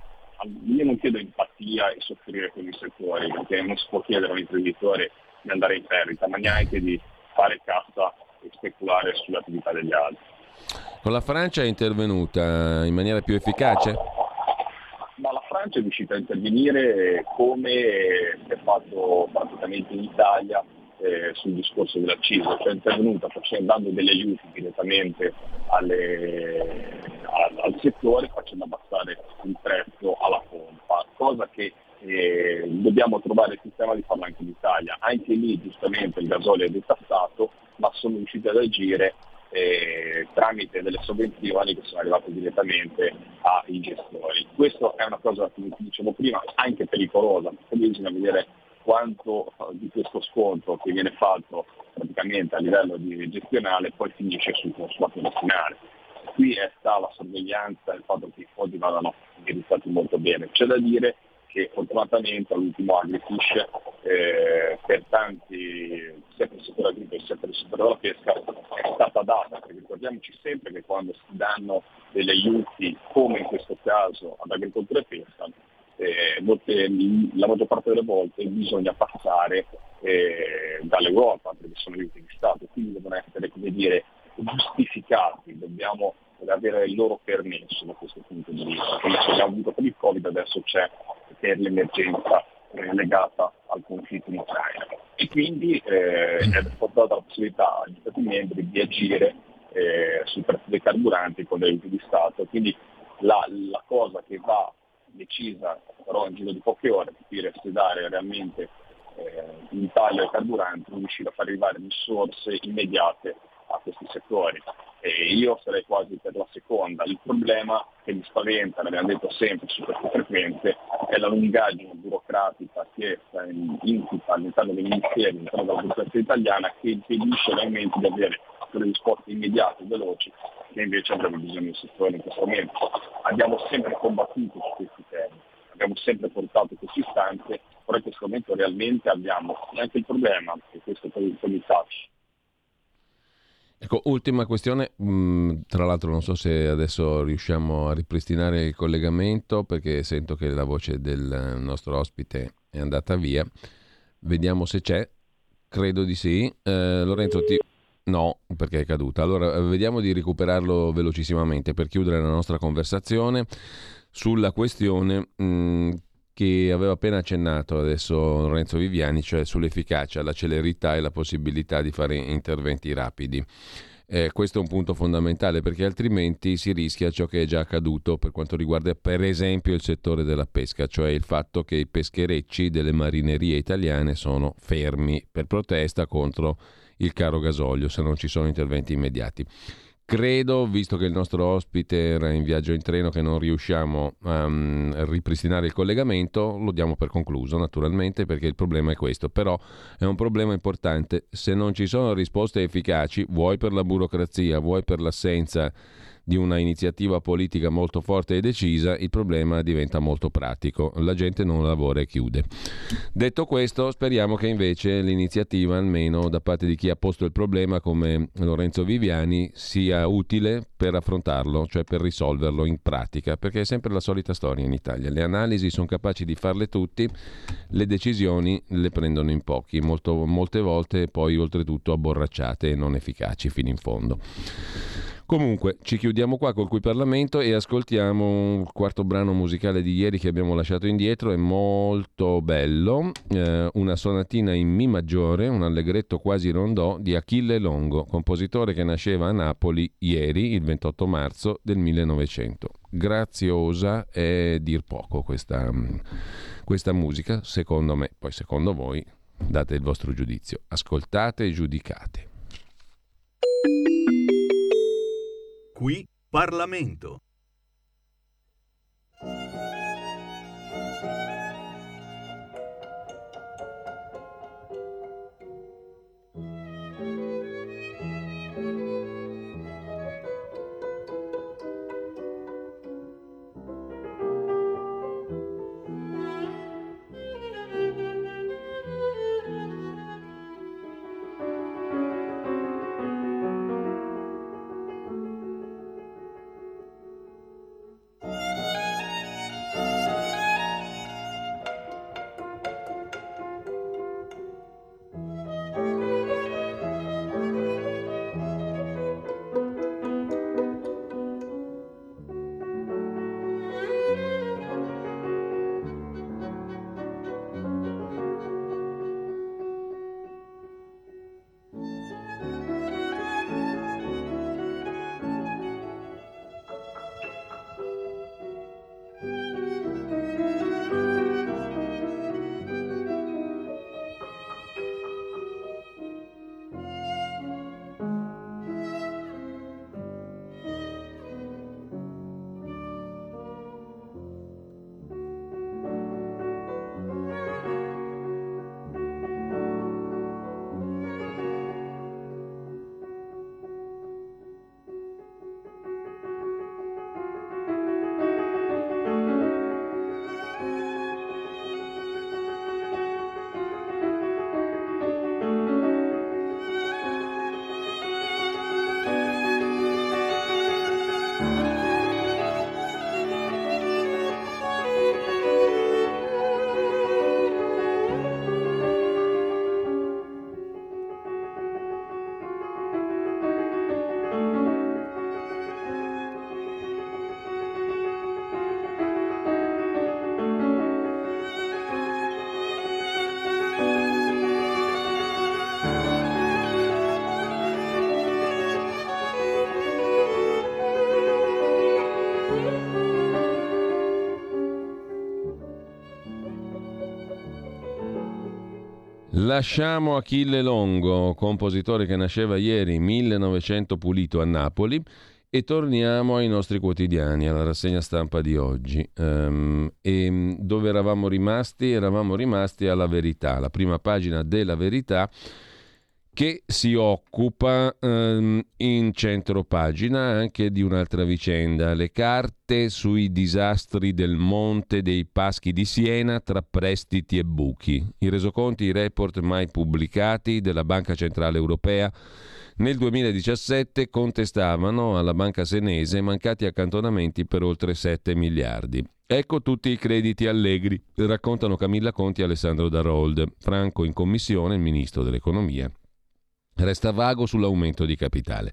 io non chiedo empatia e soffrire con i settori, perché non si può chiedere a un imprenditore di andare in perdita, ma neanche di fare cassa e speculare sull'attività degli altri. Con la Francia è intervenuta in maniera più efficace? Ma la Francia è riuscita a intervenire come è fatto praticamente in Italia eh, sul discorso della CISA, cioè è intervenuta facendo, dando degli aiuti direttamente alle, al, al, settore facendo abbassare il prezzo alla pompa, cosa che eh, dobbiamo trovare il sistema di farlo anche in Italia. Anche lì giustamente il gasolio è detassato, ma sono riusciti ad agire eh, tramite delle sovvenzioni che sono arrivate direttamente ai gestori. Questa è una cosa, come dicevo prima, anche pericolosa, perché bisogna vedere quanto eh, di questo sconto che viene fatto praticamente a livello di gestionale poi finisce sul consumatore finale. Qui sta la sorveglianza e il fatto che i fondi vadano indirizzati molto bene. C'è da dire che fortunatamente all'ultimo Agrifish eh, per tanti, sia per il settore agricolo sia per il settore della pesca, è stata data, perché ricordiamoci sempre che quando si danno degli aiuti, come in questo caso ad agricoltura e pesca, eh, molte, la maggior parte delle volte bisogna passare eh, dall'Europa perché sono aiuti di Stato, quindi devono essere come dire, giustificati, dobbiamo avere il loro permesso da questo punto di vista. Come abbiamo avuto per il Covid, adesso c'è per l'emergenza eh, legata al conflitto in Ucraina. E quindi eh, è data la possibilità agli Stati membri di agire eh, sul prezzo dei carburanti con degli aiuti di Stato. Quindi la, la cosa che va decisa però in giro di poche ore, capire se dare realmente eh, in taglio ai carburanti, riuscire a far arrivare risorse immediate a questi settori. E io sarei quasi per la seconda. Il problema che mi spaventa, l'abbiamo detto sempre su queste frequenze, è la lungaggine burocratica che sta in, incuta all'interno dei ministeri, all'interno della burocrazia italiana, che impedisce realmente di avere delle risposte immediate e veloci che invece avrebbe bisogno del settore in questo momento. Abbiamo sempre combattuto su questi temi, abbiamo sempre portato queste istanze, però in questo momento realmente abbiamo anche il problema, che questo poi mi touch, Ecco, ultima questione, mm, tra l'altro non so se adesso riusciamo a ripristinare il collegamento perché sento che la voce del nostro ospite è andata via. Vediamo se c'è, credo di sì. Eh, Lorenzo, ti... no, perché è caduta. Allora, vediamo di recuperarlo velocissimamente per chiudere la nostra conversazione sulla questione mh, mm, che aveva appena accennato adesso Lorenzo Viviani, cioè sull'efficacia, la celerità e la possibilità di fare interventi rapidi. Eh, questo è un punto fondamentale perché altrimenti si rischia ciò che è già accaduto per quanto riguarda per esempio il settore della pesca, cioè il fatto che i pescherecci delle marinerie italiane sono fermi per protesta contro il caro gasolio se non ci sono interventi immediati. Credo, visto che il nostro ospite era in viaggio in treno, che non riusciamo um, a ripristinare il collegamento, lo diamo per concluso naturalmente perché il problema è questo, però è un problema importante. Se non ci sono risposte efficaci, vuoi per la burocrazia, vuoi per l'assenza di una iniziativa politica molto forte e decisa, il problema diventa molto pratico. La gente non lavora e chiude. Detto questo, speriamo che invece l'iniziativa, almeno da parte di chi ha posto il problema come Lorenzo Viviani, sia utile per affrontarlo, cioè per risolverlo in pratica, perché è sempre la solita storia in Italia. Le analisi sono capaci di farle tutti, le decisioni le prendono in pochi, molto, molte volte poi oltretutto abborracciate e non efficaci fino in fondo. Comunque, ci chiudiamo qua col cui Parlamento e ascoltiamo il quarto brano musicale di ieri che abbiamo lasciato indietro, è molto bello, eh, una sonatina in Mi maggiore, un allegretto quasi rondò di Achille Longo, compositore che nasceva a Napoli ieri, il 28 marzo del 1900. Graziosa è dir poco questa, questa musica, secondo me, poi secondo voi date il vostro giudizio, ascoltate e giudicate. Qui Parlamento. Lasciamo Achille Longo, compositore che nasceva ieri, 1900 pulito a Napoli, e torniamo ai nostri quotidiani, alla rassegna stampa di oggi. Um, dove eravamo rimasti? Eravamo rimasti alla verità, la prima pagina della verità che si occupa um, in centro pagina anche di un'altra vicenda, le carte sui disastri del Monte dei Paschi di Siena tra prestiti e buchi. I resoconti, i report mai pubblicati della Banca Centrale Europea nel 2017 contestavano alla banca senese mancati accantonamenti per oltre 7 miliardi. Ecco tutti i crediti allegri, raccontano Camilla Conti e Alessandro Darold. Franco in commissione, il ministro dell'economia, Resta vago sull'aumento di capitale.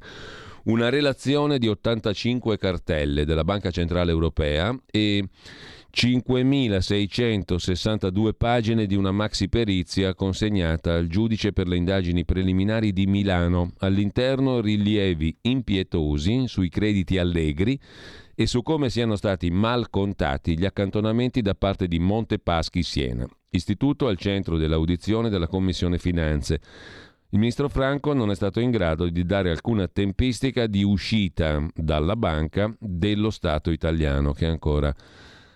Una relazione di 85 cartelle della Banca Centrale Europea e 5.662 pagine di una maxi perizia consegnata al giudice per le indagini preliminari di Milano. All'interno rilievi impietosi sui crediti allegri e su come siano stati mal contati gli accantonamenti da parte di Montepaschi Siena, istituto al centro dell'audizione della Commissione Finanze. Il ministro Franco non è stato in grado di dare alcuna tempistica di uscita dalla banca dello Stato italiano, che è ancora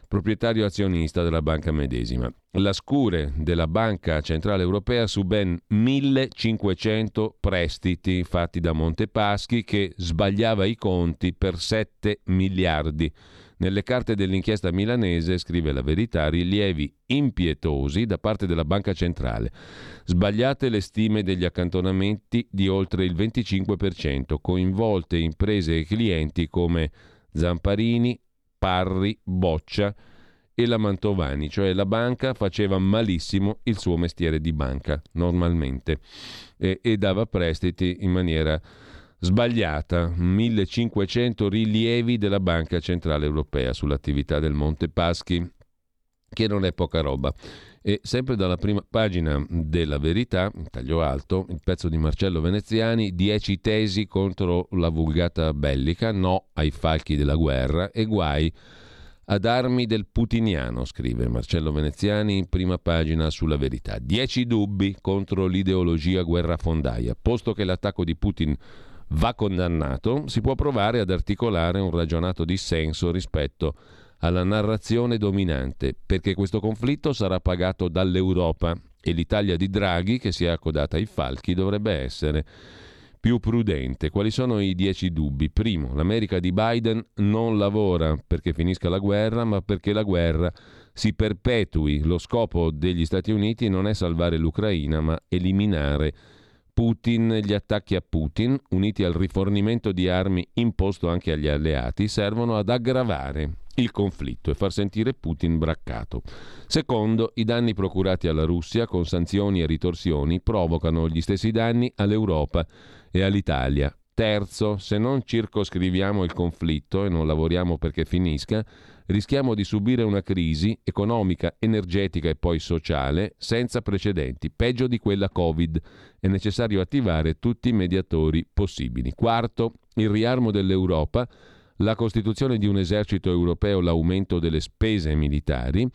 proprietario azionista della banca medesima. La scure della Banca Centrale Europea su ben 1500 prestiti fatti da Montepaschi che sbagliava i conti per 7 miliardi nelle carte dell'inchiesta milanese, scrive la verità, rilievi impietosi da parte della Banca Centrale. Sbagliate le stime degli accantonamenti di oltre il 25%, coinvolte imprese e clienti come Zamparini, Parri, Boccia e la Mantovani, cioè la banca faceva malissimo il suo mestiere di banca normalmente e, e dava prestiti in maniera sbagliata, 1500 rilievi della Banca Centrale Europea sull'attività del Monte Paschi, che non è poca roba. E sempre dalla prima pagina della Verità, in taglio alto, il pezzo di Marcello Veneziani, 10 tesi contro la vulgata bellica, no ai falchi della guerra e guai ad armi del putiniano, scrive Marcello Veneziani in prima pagina sulla verità. 10 dubbi contro l'ideologia guerrafondaia, posto che l'attacco di Putin va condannato, si può provare ad articolare un ragionato dissenso rispetto alla narrazione dominante, perché questo conflitto sarà pagato dall'Europa e l'Italia di Draghi, che si è accodata ai falchi, dovrebbe essere più prudente. Quali sono i dieci dubbi? Primo, l'America di Biden non lavora perché finisca la guerra, ma perché la guerra si perpetui. Lo scopo degli Stati Uniti non è salvare l'Ucraina, ma eliminare Putin, gli attacchi a Putin, uniti al rifornimento di armi imposto anche agli alleati, servono ad aggravare il conflitto e far sentire Putin braccato. Secondo, i danni procurati alla Russia con sanzioni e ritorsioni provocano gli stessi danni all'Europa e all'Italia. Terzo, se non circoscriviamo il conflitto e non lavoriamo perché finisca, rischiamo di subire una crisi economica, energetica e poi sociale senza precedenti, peggio di quella Covid. È necessario attivare tutti i mediatori possibili. Quarto, il riarmo dell'Europa, la costituzione di un esercito europeo, l'aumento delle spese militari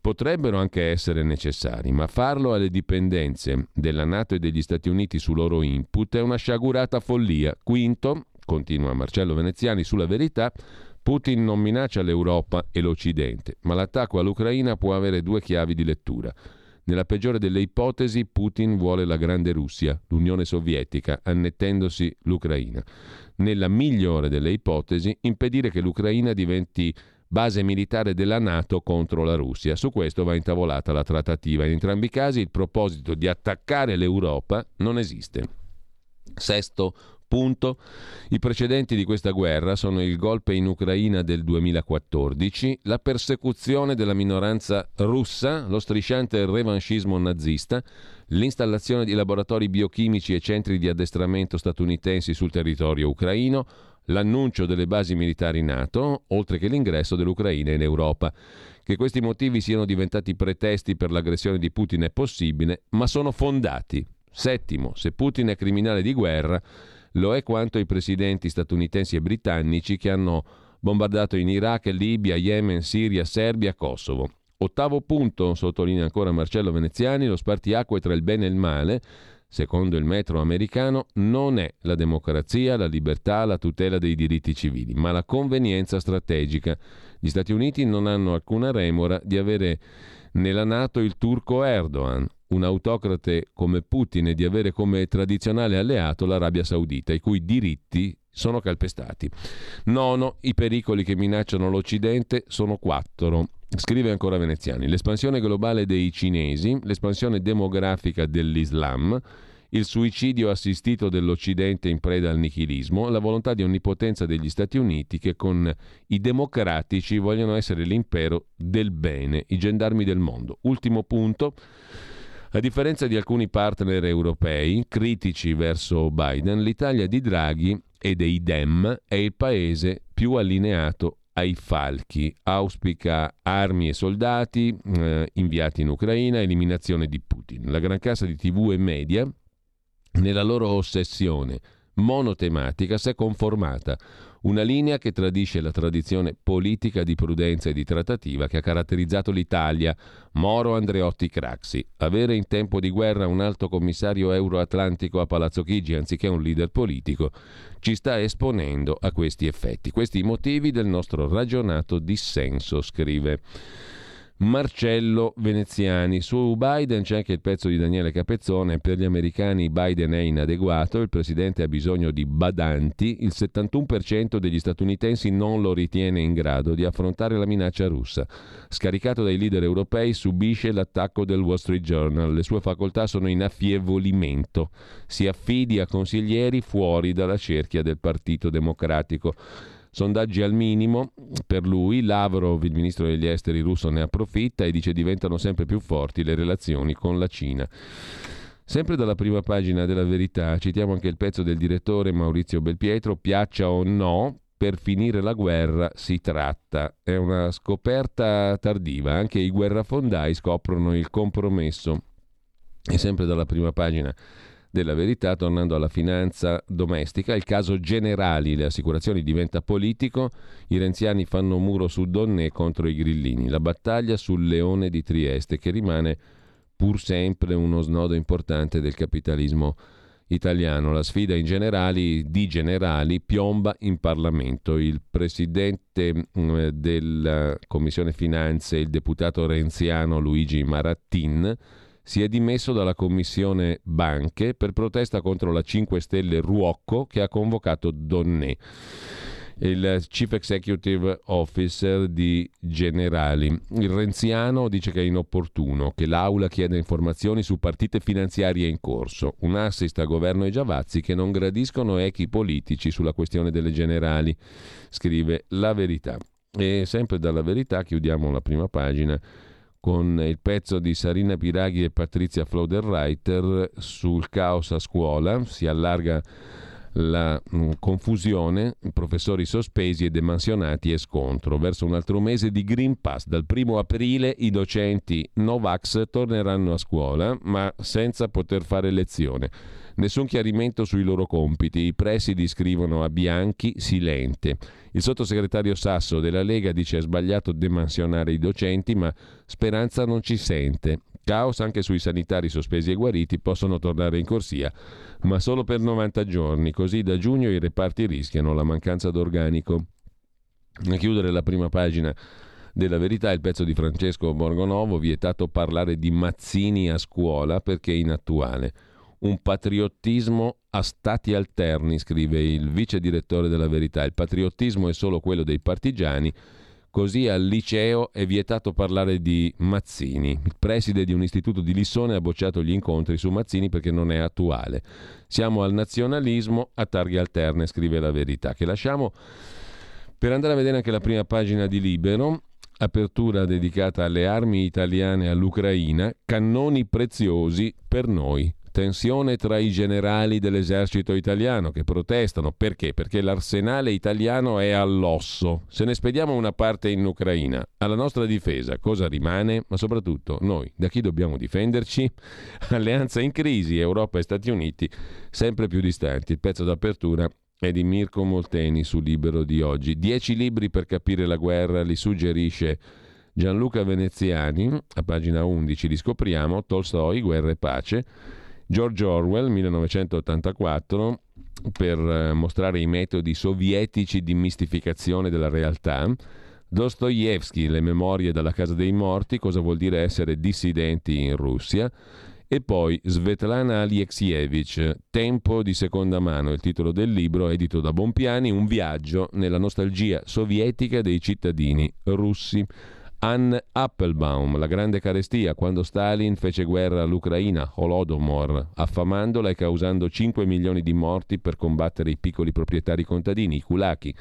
potrebbero anche essere necessari, ma farlo alle dipendenze della Nato e degli Stati Uniti su loro input è una sciagurata follia. Quinto, continua Marcello Veneziani sulla verità, Putin non minaccia l'Europa e l'Occidente, ma l'attacco all'Ucraina può avere due chiavi di lettura. Nella peggiore delle ipotesi, Putin vuole la grande Russia, l'Unione Sovietica, annettendosi l'Ucraina. Nella migliore delle ipotesi, impedire che l'Ucraina diventi base militare della Nato contro la Russia. Su questo va intavolata la trattativa. In entrambi i casi il proposito di attaccare l'Europa non esiste. Sesto Punto. I precedenti di questa guerra sono il golpe in Ucraina del 2014, la persecuzione della minoranza russa, lo strisciante revanchismo nazista, l'installazione di laboratori biochimici e centri di addestramento statunitensi sul territorio ucraino, l'annuncio delle basi militari NATO, oltre che l'ingresso dell'Ucraina in Europa. Che questi motivi siano diventati pretesti per l'aggressione di Putin è possibile, ma sono fondati. Settimo, se Putin è criminale di guerra, lo è quanto i presidenti statunitensi e britannici che hanno bombardato in Iraq, Libia, Yemen, Siria, Serbia, Kosovo. Ottavo punto, sottolinea ancora Marcello Veneziani, lo spartiacque tra il bene e il male, secondo il metro americano, non è la democrazia, la libertà, la tutela dei diritti civili, ma la convenienza strategica. Gli Stati Uniti non hanno alcuna remora di avere nella Nato il turco Erdogan, un autocrate come Putin e di avere come tradizionale alleato l'Arabia Saudita, i cui diritti sono calpestati. Nono, i pericoli che minacciano l'Occidente sono quattro. Scrive ancora Veneziani, l'espansione globale dei cinesi, l'espansione demografica dell'Islam, il suicidio assistito dell'Occidente in preda al nichilismo, la volontà di onnipotenza degli Stati Uniti che con i democratici vogliono essere l'impero del bene, i gendarmi del mondo. Ultimo punto. A differenza di alcuni partner europei critici verso Biden, l'Italia di Draghi e dei Dem è il paese più allineato ai falchi, auspica armi e soldati eh, inviati in Ucraina, eliminazione di Putin. La gran cassa di TV e media, nella loro ossessione monotematica, si è conformata una linea che tradisce la tradizione politica di prudenza e di trattativa che ha caratterizzato l'Italia. Moro Andreotti Craxi. Avere in tempo di guerra un alto commissario euroatlantico a Palazzo Chigi anziché un leader politico ci sta esponendo a questi effetti. Questi i motivi del nostro ragionato dissenso, scrive. Marcello Veneziani. Su Biden c'è anche il pezzo di Daniele Capezzone. Per gli americani Biden è inadeguato, il presidente ha bisogno di badanti. Il 71% degli statunitensi non lo ritiene in grado di affrontare la minaccia russa. Scaricato dai leader europei, subisce l'attacco del Wall Street Journal. Le sue facoltà sono in affievolimento. Si affidi a consiglieri fuori dalla cerchia del Partito Democratico. Sondaggi al minimo per lui, Lavrov, il ministro degli esteri russo, ne approfitta e dice diventano sempre più forti le relazioni con la Cina. Sempre dalla prima pagina della verità citiamo anche il pezzo del direttore Maurizio Belpietro, piaccia o no, per finire la guerra si tratta. È una scoperta tardiva, anche i guerrafondai scoprono il compromesso. E sempre dalla prima pagina della verità, tornando alla finanza domestica, il caso Generali, le assicurazioni diventa politico, i renziani fanno muro su Donne contro i grillini, la battaglia sul leone di Trieste che rimane pur sempre uno snodo importante del capitalismo italiano. La sfida in generali, di generali piomba in Parlamento. Il presidente mm, della Commissione Finanze, il deputato renziano Luigi Marattin, si è dimesso dalla commissione banche per protesta contro la 5 Stelle Ruocco che ha convocato Donné il Chief Executive Officer di Generali. Il Renziano dice che è inopportuno che l'Aula chieda informazioni su partite finanziarie in corso. Un assist a governo e Giavazzi che non gradiscono echi politici sulla questione delle Generali, scrive La Verità. E sempre dalla Verità chiudiamo la prima pagina con il pezzo di Sarina Piraghi e Patrizia Floderreiter sul caos a scuola. Si allarga la mm, confusione, professori sospesi e demansionati e scontro. Verso un altro mese di Green Pass, dal primo aprile i docenti Novax torneranno a scuola, ma senza poter fare lezione. Nessun chiarimento sui loro compiti. I presidi scrivono a Bianchi silente. Il sottosegretario Sasso della Lega dice è sbagliato demansionare i docenti, ma Speranza non ci sente. Caos anche sui sanitari sospesi e guariti possono tornare in corsia, ma solo per 90 giorni, così da giugno i reparti rischiano la mancanza d'organico. A chiudere la prima pagina della verità il pezzo di Francesco Borgonovo, vietato parlare di Mazzini a scuola perché inattuale un patriottismo a stati alterni, scrive il vice direttore della Verità. Il patriottismo è solo quello dei partigiani, così al liceo è vietato parlare di Mazzini. Il preside di un istituto di Lissone ha bocciato gli incontri su Mazzini perché non è attuale. Siamo al nazionalismo a targhe alterne, scrive la Verità, che lasciamo per andare a vedere anche la prima pagina di Libero apertura dedicata alle armi italiane all'Ucraina, cannoni preziosi per noi tensione tra i generali dell'esercito italiano che protestano. Perché? Perché l'arsenale italiano è all'osso. Se ne spediamo una parte in Ucraina, alla nostra difesa cosa rimane? Ma soprattutto noi, da chi dobbiamo difenderci? Alleanza in crisi, Europa e Stati Uniti sempre più distanti. Il pezzo d'apertura è di Mirko Molteni su Libero di oggi. Dieci libri per capire la guerra li suggerisce Gianluca Veneziani, a pagina 11 li scopriamo, Tolstoi, Guerra e Pace, George Orwell, 1984, per eh, mostrare i metodi sovietici di mistificazione della realtà, Dostoevsky, Le memorie dalla casa dei morti, cosa vuol dire essere dissidenti in Russia, e poi Svetlana Alexievich, Tempo di seconda mano, il titolo del libro edito da Bompiani, un viaggio nella nostalgia sovietica dei cittadini russi. Anne Appelbaum, La grande carestia, quando Stalin fece guerra all'Ucraina, Holodomor, affamandola e causando 5 milioni di morti per combattere i piccoli proprietari contadini, i kulaki.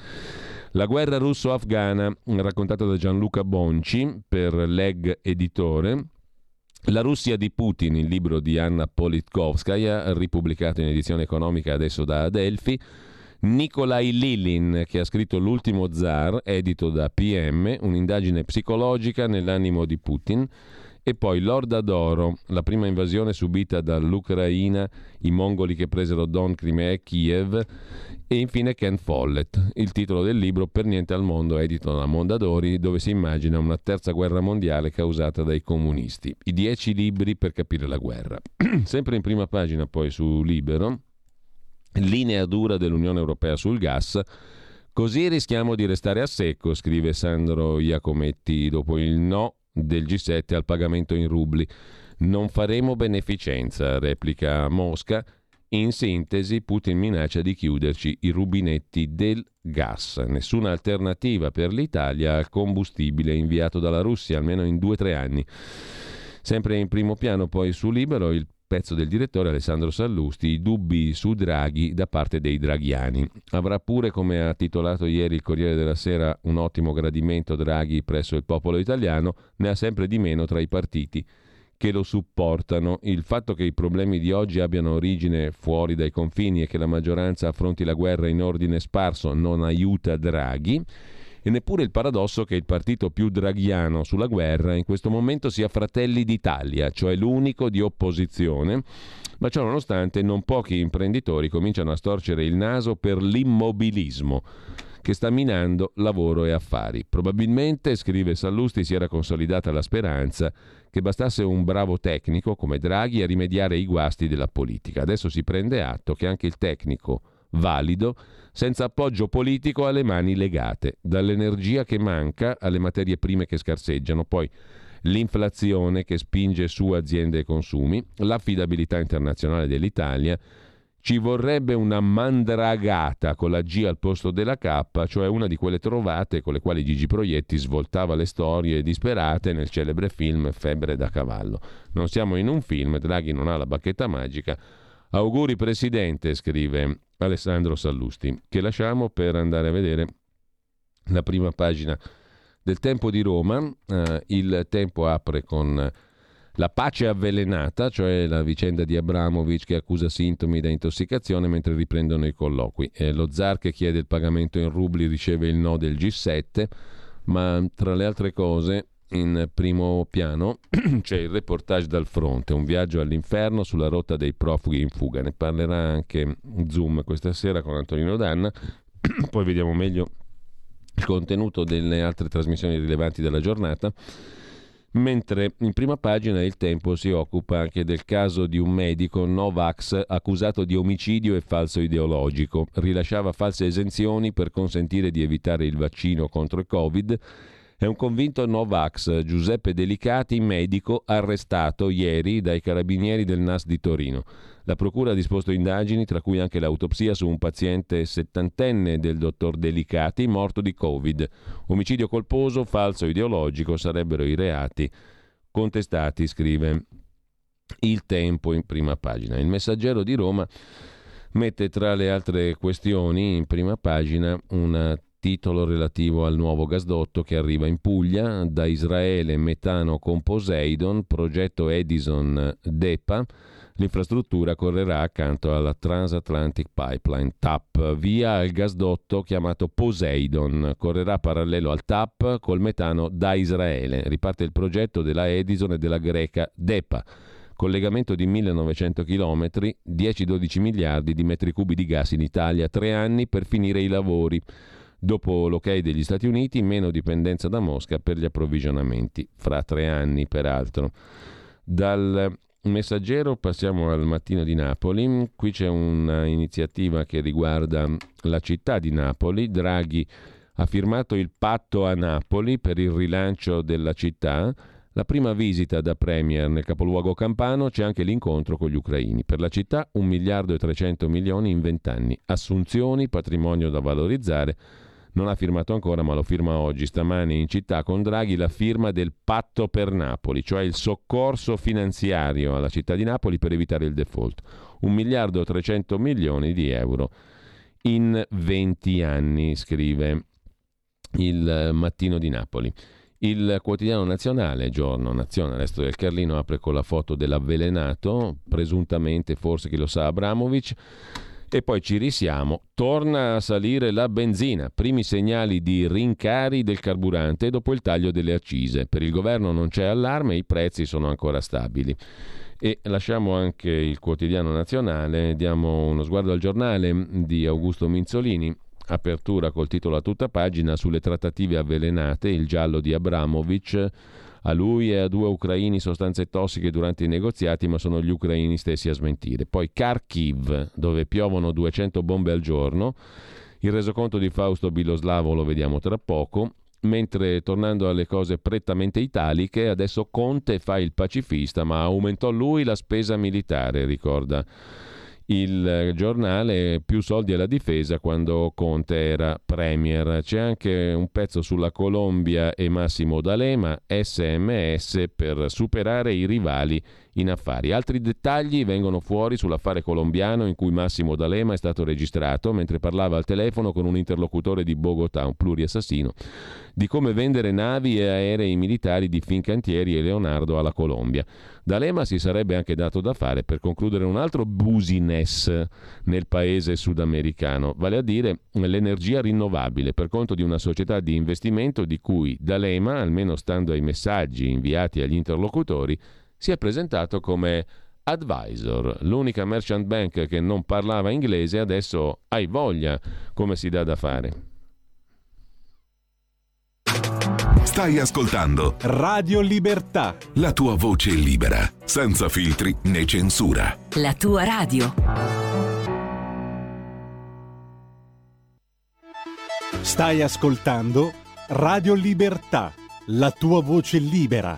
La guerra russo-afghana, raccontata da Gianluca Bonci per Leg Editore, la Russia di Putin, il libro di Anna Politkovskaya, ripubblicato in edizione economica adesso da Adelphi, Nikolai Lilin, che ha scritto L'ultimo zar, edito da PM, un'indagine psicologica nell'animo di Putin, e poi Lorda d'Oro, la prima invasione subita dall'Ucraina, i mongoli che presero Don, Crimea e Kiev, e infine Ken Follett, il titolo del libro Per niente al mondo, edito da Mondadori, dove si immagina una terza guerra mondiale causata dai comunisti. I dieci libri per capire la guerra. Sempre in prima pagina poi su Libero, linea dura dell'Unione Europea sul gas. Così rischiamo di restare a secco, scrive Sandro Iacometti dopo il no del G7 al pagamento in rubli. Non faremo beneficenza, replica Mosca. In sintesi, Putin minaccia di chiuderci i rubinetti del gas. Nessuna alternativa per l'Italia al combustibile inviato dalla Russia, almeno in due o tre anni. Sempre in primo piano poi su Libero il pezzo del direttore Alessandro Sallusti, i dubbi su Draghi da parte dei draghiani. Avrà pure, come ha titolato ieri il Corriere della Sera, un ottimo gradimento Draghi presso il popolo italiano, ne ha sempre di meno tra i partiti che lo supportano. Il fatto che i problemi di oggi abbiano origine fuori dai confini e che la maggioranza affronti la guerra in ordine sparso non aiuta Draghi e neppure il paradosso che il partito più draghiano sulla guerra in questo momento sia Fratelli d'Italia, cioè l'unico di opposizione, ma ciò nonostante non pochi imprenditori cominciano a storcere il naso per l'immobilismo che sta minando lavoro e affari. Probabilmente, scrive Sallusti, si era consolidata la speranza che bastasse un bravo tecnico come Draghi a rimediare ai guasti della politica. Adesso si prende atto che anche il tecnico valido senza appoggio politico alle mani legate, dall'energia che manca alle materie prime che scarseggiano, poi l'inflazione che spinge su aziende e consumi, l'affidabilità internazionale dell'Italia, ci vorrebbe una mandragata con la G al posto della K, cioè una di quelle trovate con le quali Gigi Proietti svoltava le storie disperate nel celebre film Febbre da cavallo. Non siamo in un film, Draghi non ha la bacchetta magica. Auguri Presidente, scrive Alessandro Sallusti, che lasciamo per andare a vedere la prima pagina del Tempo di Roma. Eh, il Tempo apre con la pace avvelenata, cioè la vicenda di Abramovic che accusa sintomi da intossicazione mentre riprendono i colloqui. Eh, lo zar che chiede il pagamento in rubli riceve il no del G7, ma tra le altre cose in primo piano c'è il reportage dal fronte, un viaggio all'inferno sulla rotta dei profughi in fuga. Ne parlerà anche Zoom questa sera con Antonino Danna. Poi vediamo meglio il contenuto delle altre trasmissioni rilevanti della giornata. Mentre in prima pagina il tempo si occupa anche del caso di un medico Novax accusato di omicidio e falso ideologico. Rilasciava false esenzioni per consentire di evitare il vaccino contro il Covid è un convinto Novax, Giuseppe Delicati, medico, arrestato ieri dai carabinieri del NAS di Torino. La procura ha disposto indagini, tra cui anche l'autopsia su un paziente settantenne del dottor Delicati, morto di Covid. Omicidio colposo, falso ideologico sarebbero i reati contestati, scrive il tempo in prima pagina. Il messaggero di Roma mette tra le altre questioni in prima pagina una titolo relativo al nuovo gasdotto che arriva in Puglia, da Israele metano con Poseidon, progetto Edison DEPA, l'infrastruttura correrà accanto alla Transatlantic Pipeline TAP, via il gasdotto chiamato Poseidon, correrà parallelo al TAP col metano da Israele, riparte il progetto della Edison e della greca DEPA. Collegamento di 1900 km, 10-12 miliardi di metri cubi di gas in Italia, tre anni per finire i lavori. Dopo l'ok degli Stati Uniti, meno dipendenza da Mosca per gli approvvigionamenti, fra tre anni peraltro. Dal messaggero passiamo al mattino di Napoli, qui c'è un'iniziativa che riguarda la città di Napoli, Draghi ha firmato il patto a Napoli per il rilancio della città, la prima visita da Premier nel capoluogo campano c'è anche l'incontro con gli ucraini. Per la città 1 miliardo e 300 milioni in 20 anni. Assunzioni, patrimonio da valorizzare. Non ha firmato ancora, ma lo firma oggi, stamani in città con Draghi, la firma del patto per Napoli, cioè il soccorso finanziario alla città di Napoli per evitare il default. 1 miliardo e 300 milioni di euro in 20 anni, scrive il mattino di Napoli. Il quotidiano nazionale, giorno Nazione, resto del Carlino, apre con la foto dell'avvelenato, presuntamente forse chi lo sa Abramovic. E poi ci risiamo, torna a salire la benzina, primi segnali di rincari del carburante dopo il taglio delle accise. Per il governo non c'è allarme, i prezzi sono ancora stabili. E lasciamo anche il quotidiano nazionale, diamo uno sguardo al giornale di Augusto Minzolini, apertura col titolo a tutta pagina sulle trattative avvelenate, il giallo di Abramovic. A lui e a due ucraini sostanze tossiche durante i negoziati, ma sono gli ucraini stessi a smentire. Poi Kharkiv, dove piovono 200 bombe al giorno. Il resoconto di Fausto Biloslavo lo vediamo tra poco. Mentre tornando alle cose prettamente italiche, adesso Conte fa il pacifista, ma aumentò lui la spesa militare, ricorda il giornale più soldi alla difesa quando Conte era premier. C'è anche un pezzo sulla Colombia e Massimo D'Alema, SMS per superare i rivali in affari. Altri dettagli vengono fuori sull'affare colombiano in cui Massimo D'Alema è stato registrato mentre parlava al telefono con un interlocutore di Bogotà, un pluriassassino, di come vendere navi e aerei militari di Fincantieri e Leonardo alla Colombia. D'Alema si sarebbe anche dato da fare per concludere un altro business nel paese sudamericano, vale a dire l'energia rinnovabile per conto di una società di investimento di cui D'Alema, almeno stando ai messaggi inviati agli interlocutori, si è presentato come advisor, l'unica merchant bank che non parlava inglese, adesso hai voglia come si dà da fare. Stai ascoltando Radio Libertà. la tua voce libera, senza filtri né censura. La tua radio. Stai ascoltando Radio Libertà. La tua voce libera,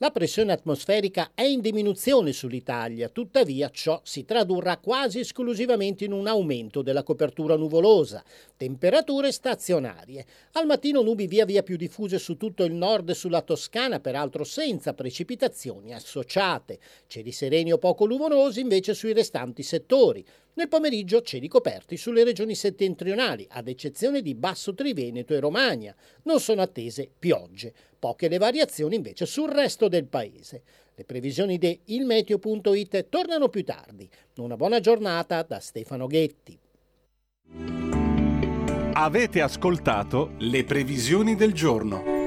La pressione atmosferica è in diminuzione sull'Italia, tuttavia ciò si tradurrà quasi esclusivamente in un aumento della copertura nuvolosa, temperature stazionarie. Al mattino nubi via via più diffuse su tutto il nord e sulla Toscana, peraltro senza precipitazioni associate. Cieli sereni o poco nuvolosi invece sui restanti settori. Nel pomeriggio cieli coperti sulle regioni settentrionali, ad eccezione di Basso Triveneto e Romagna. Non sono attese piogge. Poche le variazioni invece sul resto del paese. Le previsioni di ilmeteo.it tornano più tardi. Una buona giornata da Stefano Ghetti. Avete ascoltato le previsioni del giorno.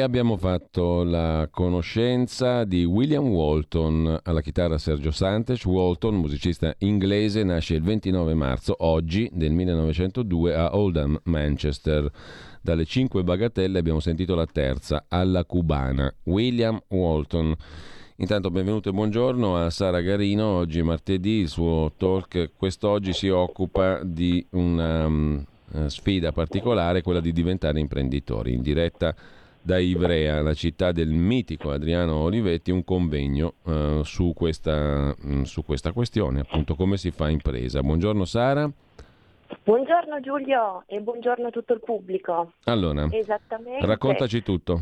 Abbiamo fatto la conoscenza di William Walton alla chitarra Sergio Santes. Walton, musicista inglese, nasce il 29 marzo, oggi, del 1902 a Oldham, Manchester. Dalle cinque bagatelle abbiamo sentito la terza, alla cubana. William Walton. Intanto benvenuto e buongiorno a Sara Garino, oggi martedì il suo talk quest'oggi si occupa di una um, sfida particolare, quella di diventare imprenditori, in diretta da Ivrea, la città del mitico Adriano Olivetti, un convegno uh, su, questa, mh, mm, su questa questione, appunto come si fa impresa. Buongiorno Sara. Buongiorno Giulio e buongiorno a tutto il pubblico. Allora, raccontaci tutto.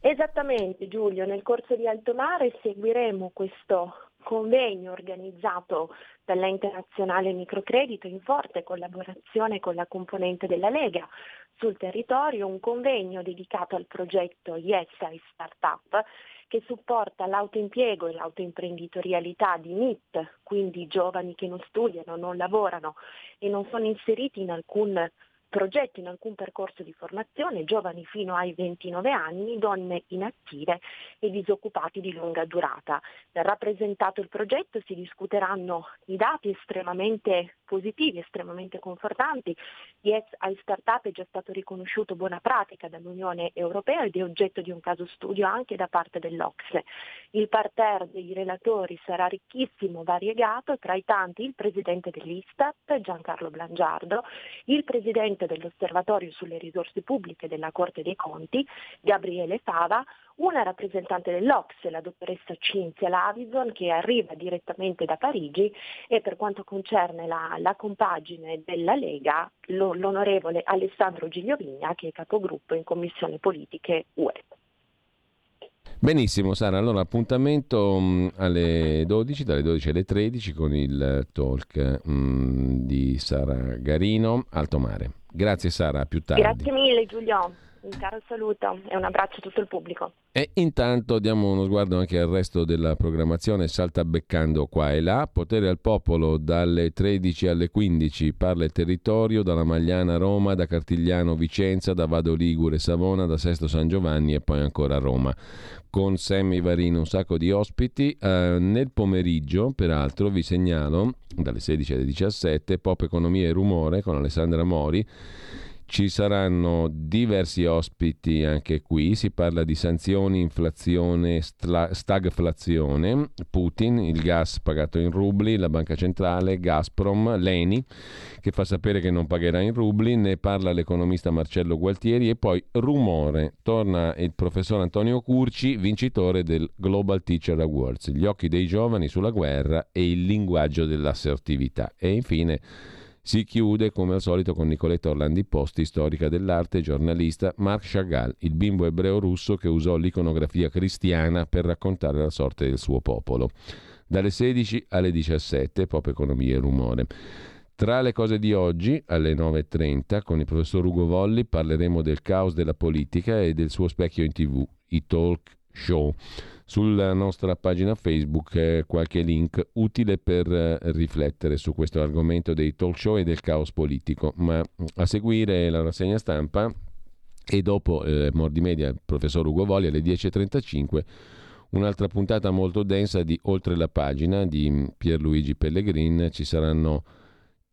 Esattamente Giulio, nel corso di Alto Mare seguiremo questo convegno organizzato dall'Ente Nazionale Microcredito in forte collaborazione con la componente della Lega sul territorio, un convegno dedicato al progetto Yes ai Startup che supporta l'autoimpiego e l'autoimprenditorialità di NIT, quindi giovani che non studiano, non lavorano e non sono inseriti in alcun progetto in alcun percorso di formazione, giovani fino ai 29 anni, donne inattive e disoccupati di lunga durata. Rappresentato il progetto si discuteranno i dati estremamente positivi, estremamente confortanti. Yes ai Startup è già stato riconosciuto buona pratica dall'Unione Europea ed è oggetto di un caso studio anche da parte dell'Ocse. Il parterre dei relatori sarà ricchissimo, variegato, tra i tanti il presidente dell'Istat, Giancarlo Blangiardo, il presidente presidente dell'Osservatorio sulle risorse pubbliche della Corte dei Conti, Gabriele Fava, una rappresentante dell'Ox, la dottoressa Cinzia Lavison, che arriva direttamente da Parigi e per quanto concerne la, la compagine della Lega, lo, l'onorevole Alessandro Gigliovigna, che è capogruppo in Commissione Politiche UE. Benissimo Sara, allora appuntamento mh, alle 12, dalle 12 alle 13 con il talk mh, di Sara Garino, Alto Mare. Grazie Sara, a più tardi. Grazie mille Giulio, un caro saluto e un abbraccio a tutto il pubblico. E intanto diamo uno sguardo anche al resto della programmazione, salta beccando qua e là. Potere al popolo dalle 13 alle 15, parla il territorio, dalla Magliana Roma, da Cartigliano Vicenza, da Vado Ligure Savona, da Sesto San Giovanni e poi ancora Roma. Con Sammy Varino un sacco di ospiti. Eh, nel pomeriggio, peraltro, vi segnalo dalle 16 alle 17 Pop Economia e Rumore con Alessandra Mori ci saranno diversi ospiti anche qui, si parla di sanzioni, inflazione, stagflazione, Putin, il gas pagato in rubli, la banca centrale, Gazprom, Leni che fa sapere che non pagherà in rubli, ne parla l'economista Marcello Gualtieri. E poi rumore, torna il professor Antonio Curci, vincitore del Global Teacher Awards, gli occhi dei giovani sulla guerra e il linguaggio dell'assertività. E infine si chiude come al solito con Nicoletta Orlandi Posti, storica dell'arte, giornalista, Marc Chagall, il bimbo ebreo russo che usò l'iconografia cristiana per raccontare la sorte del suo popolo. Dalle 16 alle 17, Pop Economia e Rumore. Tra le cose di oggi, alle 9.30, con il professor Ugo Volli parleremo del caos della politica e del suo specchio in tv, i talk show. Sulla nostra pagina Facebook eh, qualche link utile per eh, riflettere su questo argomento dei talk show e del caos politico. Ma mm, a seguire la rassegna stampa e dopo eh, Mordi Media, il professor Ugo Voli alle 10.35 un'altra puntata molto densa di Oltre la pagina di mm, Pierluigi Pellegrin. Ci saranno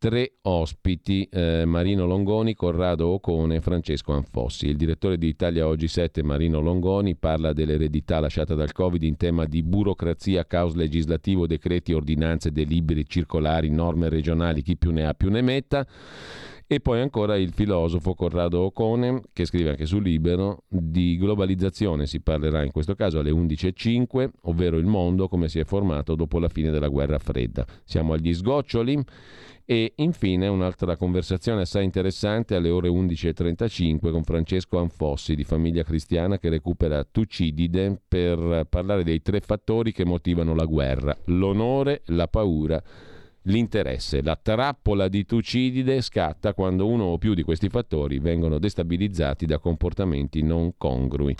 tre ospiti, eh, Marino Longoni, Corrado Ocone e Francesco Anfossi. Il direttore di Italia Oggi 7, Marino Longoni, parla dell'eredità lasciata dal Covid in tema di burocrazia, caos legislativo, decreti, ordinanze, deliberi, circolari, norme regionali, chi più ne ha più ne metta. E poi ancora il filosofo Corrado Ocone, che scrive anche su Libero, di globalizzazione si parlerà in questo caso alle 11.05, ovvero il mondo come si è formato dopo la fine della guerra fredda. Siamo agli sgoccioli e infine un'altra conversazione assai interessante alle ore 11.35 con Francesco Anfossi di Famiglia Cristiana che recupera Tucidide per parlare dei tre fattori che motivano la guerra, l'onore, la paura, l'interesse. La trappola di Tucidide scatta quando uno o più di questi fattori vengono destabilizzati da comportamenti non congrui.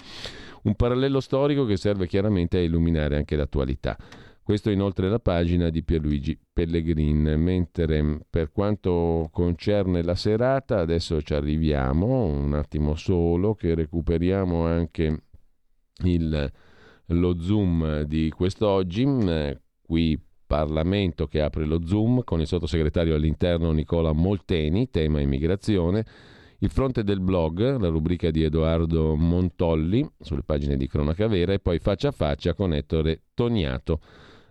Un parallelo storico che serve chiaramente a illuminare anche l'attualità. Questo inoltre la pagina di Pierluigi Pellegrin, mentre per quanto concerne la serata, adesso ci arriviamo, un attimo solo, che recuperiamo anche il, lo zoom di quest'oggi, eh, qui Parlamento che apre lo zoom con il sottosegretario all'interno Nicola Molteni, tema immigrazione, il fronte del blog, la rubrica di Edoardo Montolli sulle pagine di Cronaca Vera e poi faccia a faccia con Ettore Toniato.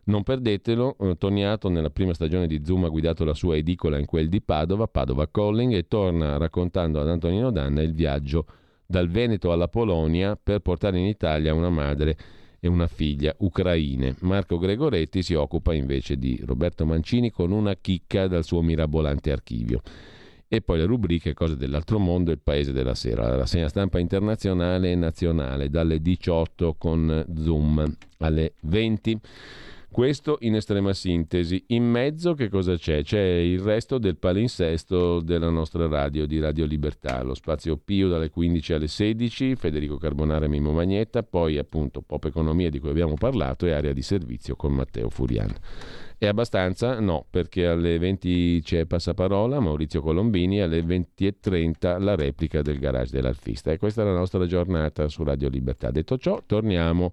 Non perdetelo, eh, Toniato nella prima stagione di Zoom ha guidato la sua edicola in quel di Padova, Padova Calling, e torna raccontando ad Antonino Danna il viaggio dal Veneto alla Polonia per portare in Italia una madre e una figlia ucraine. Marco Gregoretti si occupa invece di Roberto Mancini con una chicca dal suo mirabolante archivio e poi le rubriche Cose dell'altro mondo e il paese della sera, la rassegna stampa internazionale e nazionale dalle 18 con Zoom alle 20. Questo in estrema sintesi. In mezzo che cosa c'è? C'è il resto del palinsesto della nostra radio di Radio Libertà, lo spazio Pio dalle 15 alle 16, Federico Carbonara e Mimo Magnetta, poi appunto Pop Economia di cui abbiamo parlato e area di servizio con Matteo Furian. È abbastanza? No, perché alle 20 c'è Passaparola, Maurizio Colombini, alle 20.30 la replica del garage dell'Alfista. E questa è la nostra giornata su Radio Libertà. Detto ciò, torniamo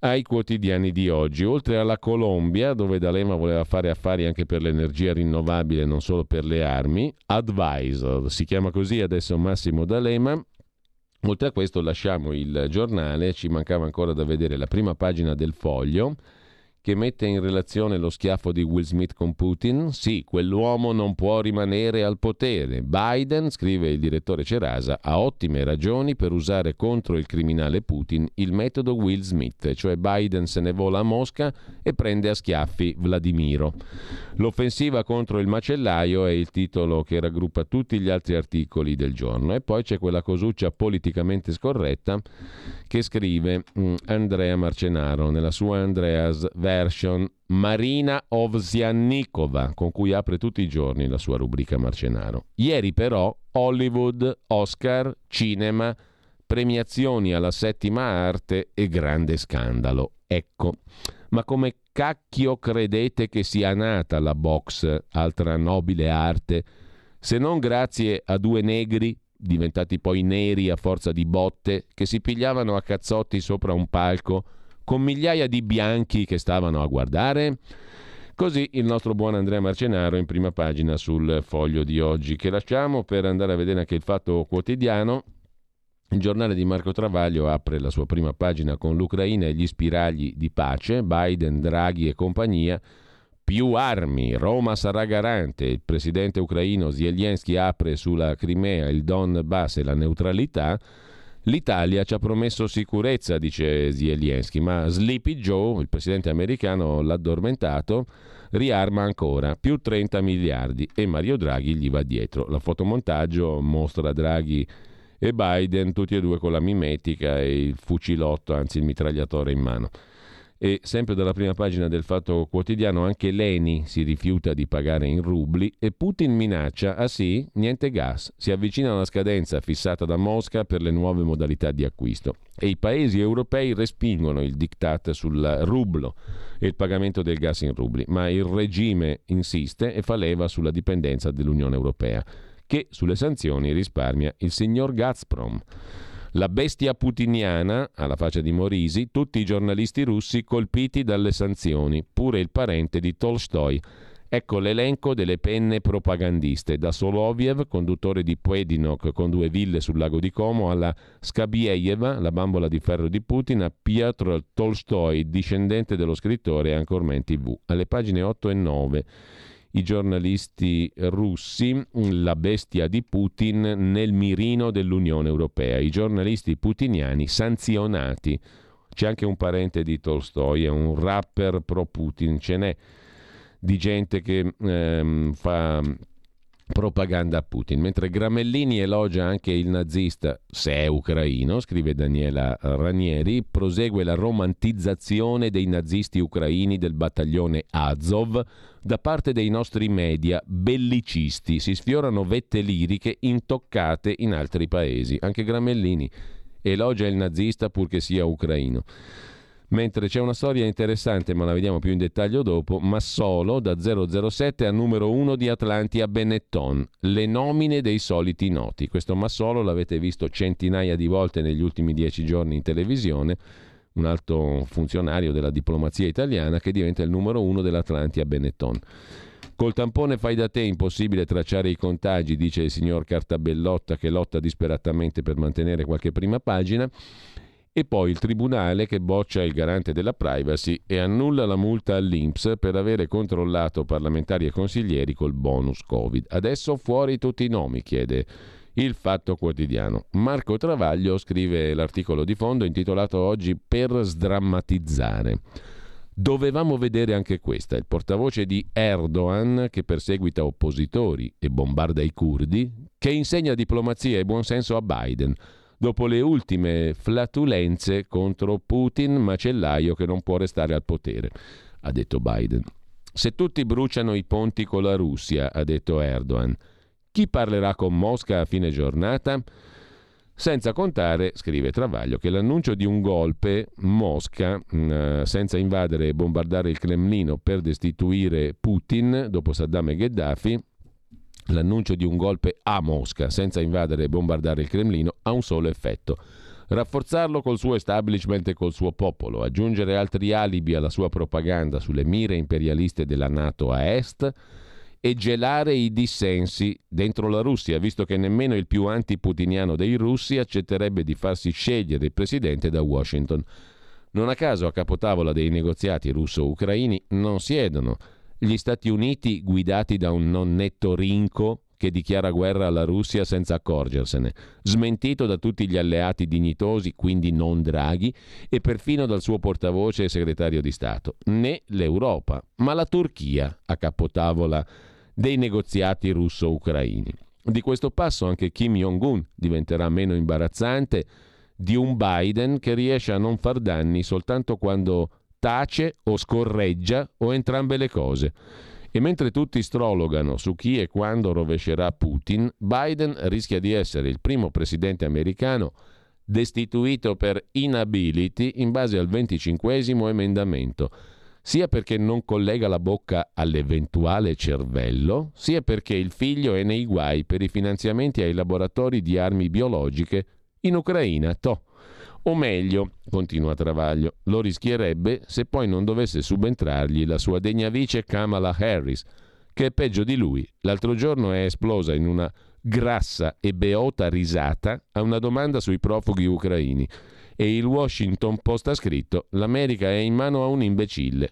ai quotidiani di oggi. Oltre alla Colombia, dove D'Alema voleva fare affari anche per l'energia rinnovabile, non solo per le armi, Advisor, si chiama così adesso Massimo D'Alema, Oltre a questo lasciamo il giornale, ci mancava ancora da vedere la prima pagina del foglio che mette in relazione lo schiaffo di Will Smith con Putin. Sì, quell'uomo non può rimanere al potere. Biden, scrive il direttore Cerasa, ha ottime ragioni per usare contro il criminale Putin il metodo Will Smith, cioè Biden se ne vola a Mosca e prende a schiaffi Vladimiro. L'offensiva contro il macellaio è il titolo che raggruppa tutti gli altri articoli del giorno. E poi c'è quella cosuccia politicamente scorretta che scrive mm, Andrea Marcenaro nella sua Andreas version Marina Ovsiannikova, con cui apre tutti i giorni la sua rubrica Marcenaro. Ieri però Hollywood, Oscar, cinema, premiazioni alla settima arte e grande scandalo. Ecco, ma come cacchio credete che sia nata la box, altra nobile arte, se non grazie a due negri diventati poi neri a forza di botte, che si pigliavano a cazzotti sopra un palco con migliaia di bianchi che stavano a guardare? Così il nostro buon Andrea Marcenaro in prima pagina sul foglio di oggi, che lasciamo per andare a vedere anche il fatto quotidiano. Il giornale di Marco Travaglio apre la sua prima pagina con l'Ucraina e gli spiragli di pace, Biden, Draghi e compagnia più armi, Roma sarà garante, il presidente ucraino Zelensky apre sulla Crimea, il Donbass e la neutralità, l'Italia ci ha promesso sicurezza, dice Zelensky, ma Sleepy Joe, il presidente americano, l'addormentato, riarma ancora, più 30 miliardi e Mario Draghi gli va dietro. La fotomontaggio mostra Draghi e Biden tutti e due con la mimetica e il fucilotto, anzi il mitragliatore in mano. E sempre dalla prima pagina del Fatto Quotidiano anche Leni si rifiuta di pagare in rubli e Putin minaccia, ah sì, niente gas, si avvicina alla scadenza fissata da Mosca per le nuove modalità di acquisto. E i paesi europei respingono il diktat sul rublo e il pagamento del gas in rubli, ma il regime insiste e fa leva sulla dipendenza dell'Unione Europea, che sulle sanzioni risparmia il signor Gazprom. La bestia putiniana, alla faccia di Morisi, tutti i giornalisti russi colpiti dalle sanzioni, pure il parente di Tolstoi. Ecco l'elenco delle penne propagandiste, da Soloviev, conduttore di Puedinok con due ville sul lago di Como, alla Skabieyeva, la bambola di ferro di Putin, a Piotr Tolstoi, discendente dello scrittore, ancora in tv. Alle pagine 8 e 9 i giornalisti russi, la bestia di Putin nel mirino dell'Unione Europea, i giornalisti putiniani sanzionati. C'è anche un parente di Tolstoi, è un rapper pro Putin, ce n'è di gente che ehm, fa propaganda a Putin, mentre Gramellini elogia anche il nazista, se è ucraino, scrive Daniela Ranieri, prosegue la romantizzazione dei nazisti ucraini del battaglione Azov da parte dei nostri media bellicisti, si sfiorano vette liriche intoccate in altri paesi, anche Gramellini elogia il nazista purché sia ucraino. Mentre c'è una storia interessante, ma la vediamo più in dettaglio dopo, Massolo da 007 a numero 1 di Atlanti a Benetton, le nomine dei soliti noti. Questo Massolo l'avete visto centinaia di volte negli ultimi dieci giorni in televisione, un alto funzionario della diplomazia italiana che diventa il numero 1 dell'Atlanti a Benetton. Col tampone fai da te impossibile tracciare i contagi, dice il signor Cartabellotta che lotta disperatamente per mantenere qualche prima pagina e poi il tribunale che boccia il garante della privacy e annulla la multa all'Inps per avere controllato parlamentari e consiglieri col bonus Covid. Adesso fuori tutti i nomi, chiede il Fatto Quotidiano. Marco Travaglio scrive l'articolo di fondo intitolato oggi Per sdrammatizzare. Dovevamo vedere anche questa, il portavoce di Erdogan che perseguita oppositori e bombarda i curdi, che insegna diplomazia e buonsenso a Biden dopo le ultime flatulenze contro Putin, macellaio che non può restare al potere, ha detto Biden. Se tutti bruciano i ponti con la Russia, ha detto Erdogan, chi parlerà con Mosca a fine giornata? Senza contare, scrive Travaglio, che l'annuncio di un golpe Mosca, mm, senza invadere e bombardare il Cremlino per destituire Putin dopo Saddam e Gheddafi, L'annuncio di un golpe a Mosca, senza invadere e bombardare il Cremlino, ha un solo effetto. Rafforzarlo col suo establishment e col suo popolo, aggiungere altri alibi alla sua propaganda sulle mire imperialiste della Nato a est e gelare i dissensi dentro la Russia, visto che nemmeno il più antiputiniano dei russi accetterebbe di farsi scegliere il presidente da Washington. Non a caso a capotavola dei negoziati russo-ucraini non siedono gli Stati Uniti guidati da un non netto rinco che dichiara guerra alla Russia senza accorgersene, smentito da tutti gli alleati dignitosi, quindi non Draghi, e perfino dal suo portavoce e segretario di Stato, né l'Europa, ma la Turchia a capotavola dei negoziati russo-ucraini. Di questo passo anche Kim Jong-un diventerà meno imbarazzante di un Biden che riesce a non far danni soltanto quando tace o scorreggia o entrambe le cose. E mentre tutti strologano su chi e quando rovescerà Putin, Biden rischia di essere il primo presidente americano destituito per inability in base al 25 emendamento, sia perché non collega la bocca all'eventuale cervello, sia perché il figlio è nei guai per i finanziamenti ai laboratori di armi biologiche in Ucraina. Toh. O meglio, continua Travaglio, lo rischierebbe se poi non dovesse subentrargli la sua degna vice Kamala Harris, che è peggio di lui. L'altro giorno è esplosa in una grassa e beota risata a una domanda sui profughi ucraini e il Washington Post ha scritto l'America è in mano a un imbecille.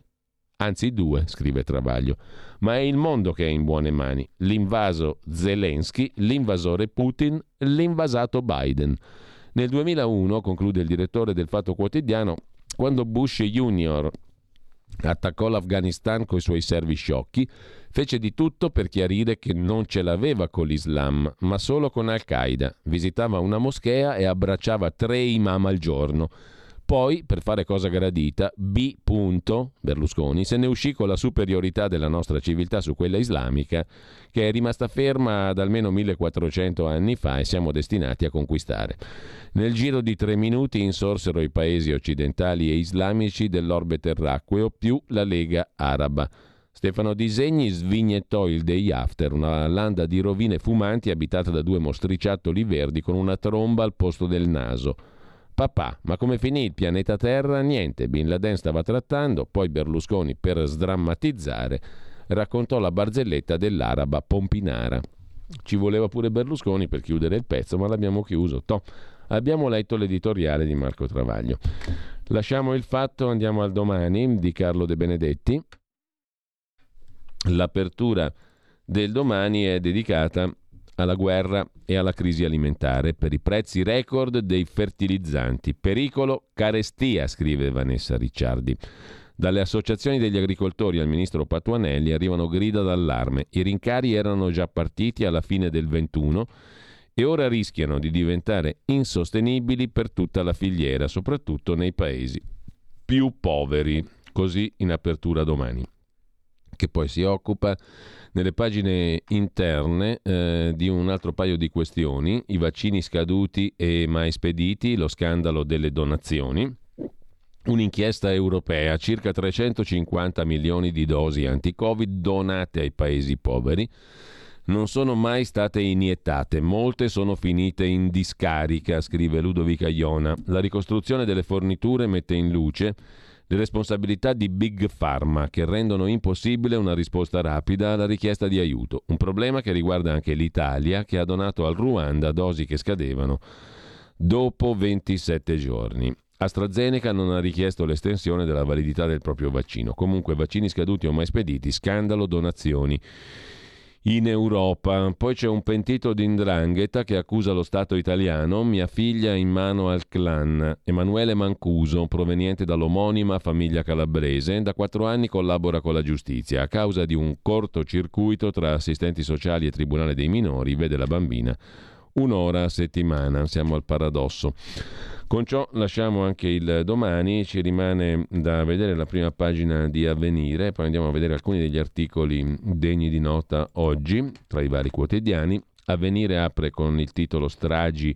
Anzi due, scrive Travaglio, ma è il mondo che è in buone mani. L'invaso Zelensky, l'invasore Putin, l'invasato Biden. Nel 2001, conclude il direttore del Fatto Quotidiano, quando Bush Jr. attaccò l'Afghanistan coi suoi servi sciocchi, fece di tutto per chiarire che non ce l'aveva con l'Islam, ma solo con Al-Qaeda. Visitava una moschea e abbracciava tre imam al giorno poi, per fare cosa gradita, B. Berlusconi se ne uscì con la superiorità della nostra civiltà su quella islamica, che è rimasta ferma da almeno 1400 anni fa e siamo destinati a conquistare. Nel giro di tre minuti insorsero i paesi occidentali e islamici dell'orbe terracqueo più la Lega Araba. Stefano Disegni svignettò il day after, una landa di rovine fumanti abitata da due mostriciattoli verdi con una tromba al posto del naso. Papà, ma come finì il pianeta Terra? Niente, Bin Laden stava trattando, poi Berlusconi, per sdrammatizzare, raccontò la barzelletta dell'araba Pompinara. Ci voleva pure Berlusconi per chiudere il pezzo, ma l'abbiamo chiuso. Toh. Abbiamo letto l'editoriale di Marco Travaglio. Lasciamo il fatto, andiamo al domani di Carlo De Benedetti. L'apertura del domani è dedicata alla guerra e alla crisi alimentare per i prezzi record dei fertilizzanti. Pericolo carestia, scrive Vanessa Ricciardi. Dalle associazioni degli agricoltori al ministro Patuanelli arrivano grida d'allarme. I rincari erano già partiti alla fine del 21 e ora rischiano di diventare insostenibili per tutta la filiera, soprattutto nei paesi più poveri. Così in apertura domani. Che poi si occupa nelle pagine interne eh, di un altro paio di questioni, i vaccini scaduti e mai spediti, lo scandalo delle donazioni. Un'inchiesta europea, circa 350 milioni di dosi anti-Covid donate ai paesi poveri, non sono mai state iniettate, molte sono finite in discarica, scrive Ludovica Iona. La ricostruzione delle forniture mette in luce le responsabilità di Big Pharma che rendono impossibile una risposta rapida alla richiesta di aiuto, un problema che riguarda anche l'Italia che ha donato al Ruanda dosi che scadevano dopo 27 giorni. AstraZeneca non ha richiesto l'estensione della validità del proprio vaccino. Comunque vaccini scaduti o mai spediti, scandalo donazioni in Europa. Poi c'è un pentito di Indrangheta che accusa lo Stato italiano, mia figlia in mano al clan. Emanuele Mancuso, proveniente dall'omonima famiglia calabrese, da quattro anni collabora con la giustizia. A causa di un cortocircuito tra assistenti sociali e tribunale dei minori, vede la bambina un'ora a settimana. Siamo al paradosso. Con ciò lasciamo anche il domani, ci rimane da vedere la prima pagina di Avvenire, poi andiamo a vedere alcuni degli articoli degni di nota oggi tra i vari quotidiani. Avvenire apre con il titolo Stragi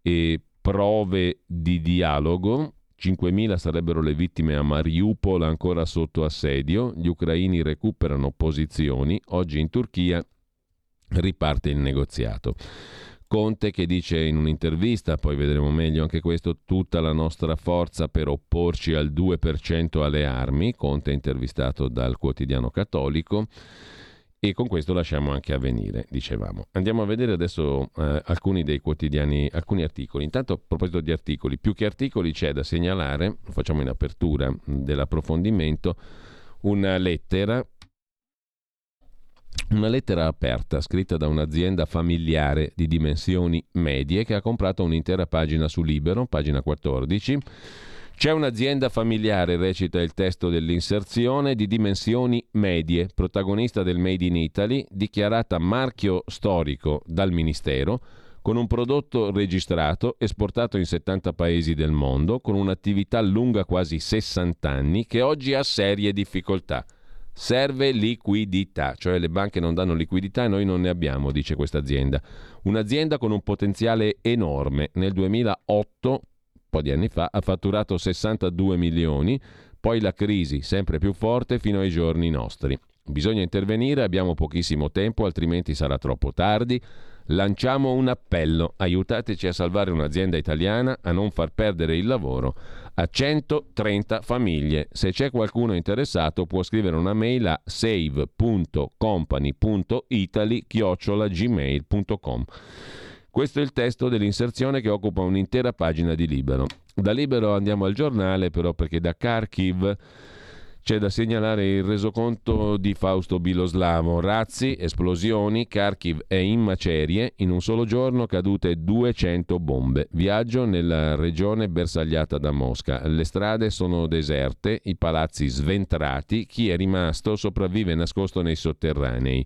e prove di dialogo. 5.000 sarebbero le vittime a Mariupol ancora sotto assedio, gli ucraini recuperano posizioni, oggi in Turchia riparte il negoziato. Conte che dice in un'intervista, poi vedremo meglio anche questo, tutta la nostra forza per opporci al 2% alle armi, Conte intervistato dal quotidiano cattolico e con questo lasciamo anche avvenire, dicevamo. Andiamo a vedere adesso eh, alcuni dei quotidiani, alcuni articoli. Intanto a proposito di articoli, più che articoli c'è da segnalare, lo facciamo in apertura dell'approfondimento, una lettera una lettera aperta scritta da un'azienda familiare di dimensioni medie che ha comprato un'intera pagina su Libero, pagina 14. C'è un'azienda familiare, recita il testo dell'inserzione, di dimensioni medie, protagonista del Made in Italy, dichiarata marchio storico dal Ministero, con un prodotto registrato, esportato in 70 paesi del mondo, con un'attività lunga quasi 60 anni, che oggi ha serie difficoltà. Serve liquidità, cioè le banche non danno liquidità e noi non ne abbiamo, dice questa azienda. Un'azienda con un potenziale enorme. Nel 2008, un po' di anni fa, ha fatturato 62 milioni, poi la crisi sempre più forte fino ai giorni nostri. Bisogna intervenire, abbiamo pochissimo tempo, altrimenti sarà troppo tardi. Lanciamo un appello, aiutateci a salvare un'azienda italiana, a non far perdere il lavoro a 130 famiglie. Se c'è qualcuno interessato può scrivere una mail a save.company.italy.gmail.com Questo è il testo dell'inserzione che occupa un'intera pagina di Libero. Da Libero andiamo al giornale però perché da Kharkiv c'è da segnalare il resoconto di Fausto Biloslavo. Razzi, esplosioni, Kharkiv è in macerie, in un solo giorno cadute 200 bombe. Viaggio nella regione bersagliata da Mosca. Le strade sono deserte, i palazzi sventrati, chi è rimasto sopravvive nascosto nei sotterranei.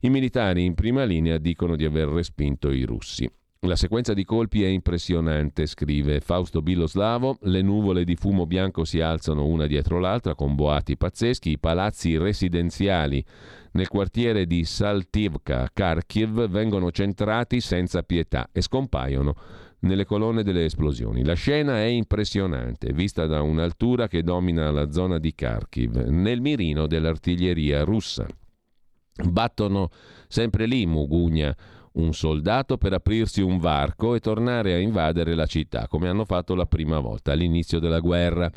I militari in prima linea dicono di aver respinto i russi. La sequenza di colpi è impressionante, scrive Fausto Biloslavo. Le nuvole di fumo bianco si alzano una dietro l'altra con boati pazzeschi. I palazzi residenziali nel quartiere di Saltivka, Kharkiv, vengono centrati senza pietà e scompaiono nelle colonne delle esplosioni. La scena è impressionante, vista da un'altura che domina la zona di Kharkiv, nel mirino dell'artiglieria russa. Battono sempre lì, Mugugna un soldato per aprirsi un varco e tornare a invadere la città, come hanno fatto la prima volta all'inizio della guerra.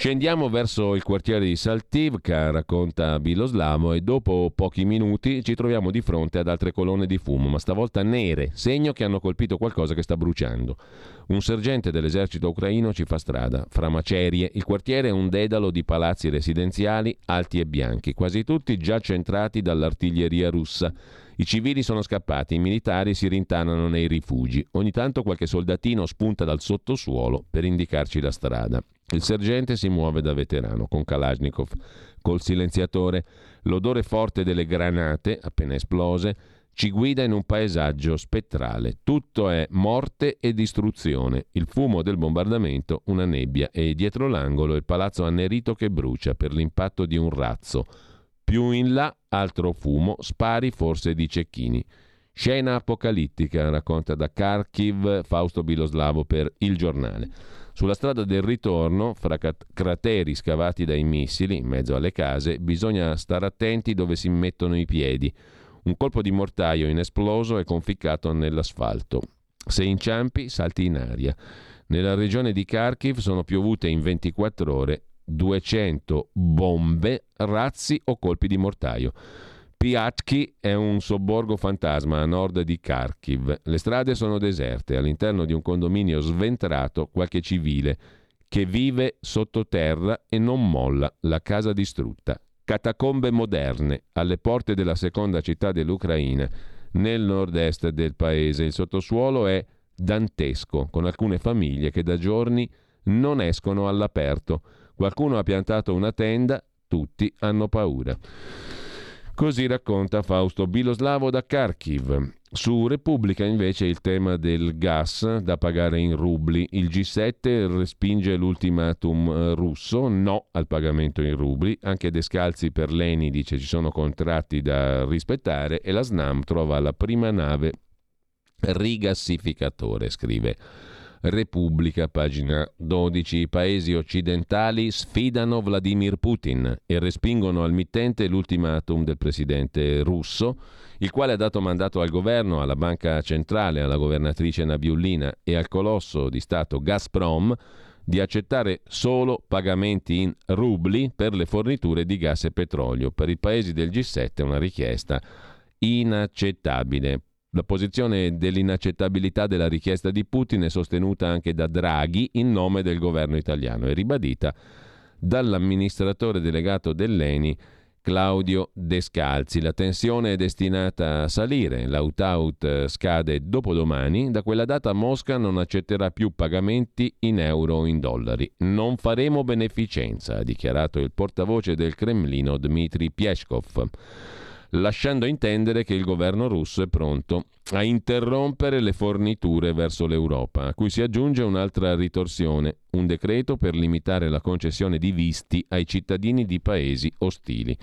Scendiamo verso il quartiere di Saltivka, racconta Biloslavo, e dopo pochi minuti ci troviamo di fronte ad altre colonne di fumo, ma stavolta nere, segno che hanno colpito qualcosa che sta bruciando. Un sergente dell'esercito ucraino ci fa strada. Fra macerie, il quartiere è un dedalo di palazzi residenziali alti e bianchi, quasi tutti già centrati dall'artiglieria russa i civili sono scappati, i militari si rintanano nei rifugi. Ogni tanto qualche soldatino spunta dal sottosuolo per indicarci la strada. Il sergente si muove da veterano con Kalashnikov, col silenziatore. L'odore forte delle granate, appena esplose, ci guida in un paesaggio spettrale. Tutto è morte e distruzione. Il fumo del bombardamento, una nebbia e dietro l'angolo il palazzo annerito che brucia per l'impatto di un razzo più in là, altro fumo, spari forse di cecchini. Scena apocalittica, racconta da Kharkiv Fausto Biloslavo per Il Giornale. Sulla strada del ritorno, fra crateri scavati dai missili, in mezzo alle case, bisogna stare attenti dove si mettono i piedi. Un colpo di mortaio inesploso è conficcato nell'asfalto. Se inciampi, salti in aria. Nella regione di Kharkiv sono piovute in 24 ore 200 bombe, razzi o colpi di mortaio. Piatki è un sobborgo fantasma a nord di Kharkiv. Le strade sono deserte, all'interno di un condominio sventrato qualche civile che vive sottoterra e non molla, la casa distrutta. Catacombe moderne, alle porte della seconda città dell'Ucraina, nel nord-est del paese. Il sottosuolo è dantesco, con alcune famiglie che da giorni non escono all'aperto. Qualcuno ha piantato una tenda, tutti hanno paura. Così racconta Fausto Biloslavo da Kharkiv. Su Repubblica invece il tema del gas da pagare in rubli. Il G7 respinge l'ultimatum russo, no al pagamento in rubli. Anche Descalzi per Leni dice ci sono contratti da rispettare e la SNAM trova la prima nave rigassificatore, scrive. Repubblica, pagina 12. I paesi occidentali sfidano Vladimir Putin e respingono al mittente l'ultimatum del presidente russo, il quale ha dato mandato al governo, alla banca centrale, alla governatrice Nabiullina e al colosso di Stato Gazprom di accettare solo pagamenti in rubli per le forniture di gas e petrolio. Per i paesi del G7 è una richiesta inaccettabile. La posizione dell'inaccettabilità della richiesta di Putin è sostenuta anche da Draghi in nome del governo italiano e ribadita dall'amministratore delegato dell'ENI Claudio Descalzi. La tensione è destinata a salire, l'out-out scade dopodomani, da quella data Mosca non accetterà più pagamenti in euro o in dollari. Non faremo beneficenza, ha dichiarato il portavoce del Cremlino Dmitry Peskov lasciando intendere che il governo russo è pronto a interrompere le forniture verso l'Europa, a cui si aggiunge un'altra ritorsione, un decreto per limitare la concessione di visti ai cittadini di paesi ostili.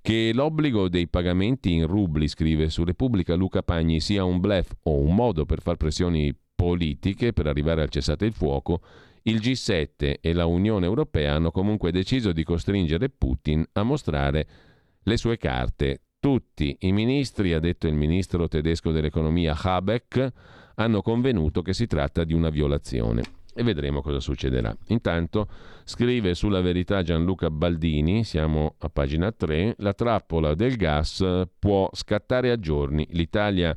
Che l'obbligo dei pagamenti in rubli, scrive su Repubblica Luca Pagni, sia un blef o un modo per far pressioni politiche per arrivare al cessate il fuoco, il G7 e la Unione Europea hanno comunque deciso di costringere Putin a mostrare le sue carte, tutti i ministri, ha detto il ministro tedesco dell'economia Habeck, hanno convenuto che si tratta di una violazione e vedremo cosa succederà. Intanto scrive sulla verità Gianluca Baldini, siamo a pagina 3, la trappola del gas può scattare a giorni. L'Italia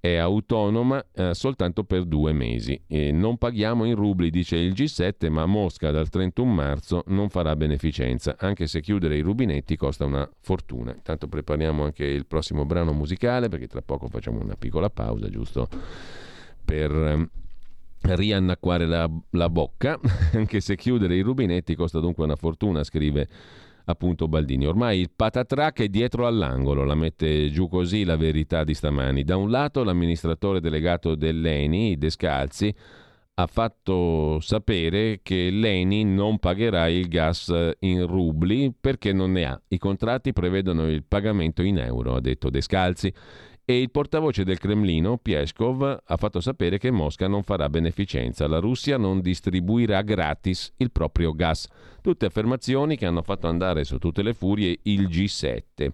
è autonoma eh, soltanto per due mesi. E non paghiamo in rubli, dice il G7, ma Mosca dal 31 marzo non farà beneficenza, anche se chiudere i rubinetti costa una fortuna. Intanto prepariamo anche il prossimo brano musicale, perché tra poco facciamo una piccola pausa, giusto per eh, riannacquare la, la bocca, anche se chiudere i rubinetti costa dunque una fortuna, scrive appunto Baldini. Ormai il patatrac è dietro all'angolo, la mette giù così la verità di stamani. Da un lato l'amministratore delegato dell'ENI, Descalzi, ha fatto sapere che l'ENI non pagherà il gas in rubli perché non ne ha. I contratti prevedono il pagamento in euro, ha detto Descalzi e il portavoce del Cremlino, Pieskov, ha fatto sapere che Mosca non farà beneficenza, la Russia non distribuirà gratis il proprio gas. Tutte affermazioni che hanno fatto andare su tutte le furie il G7.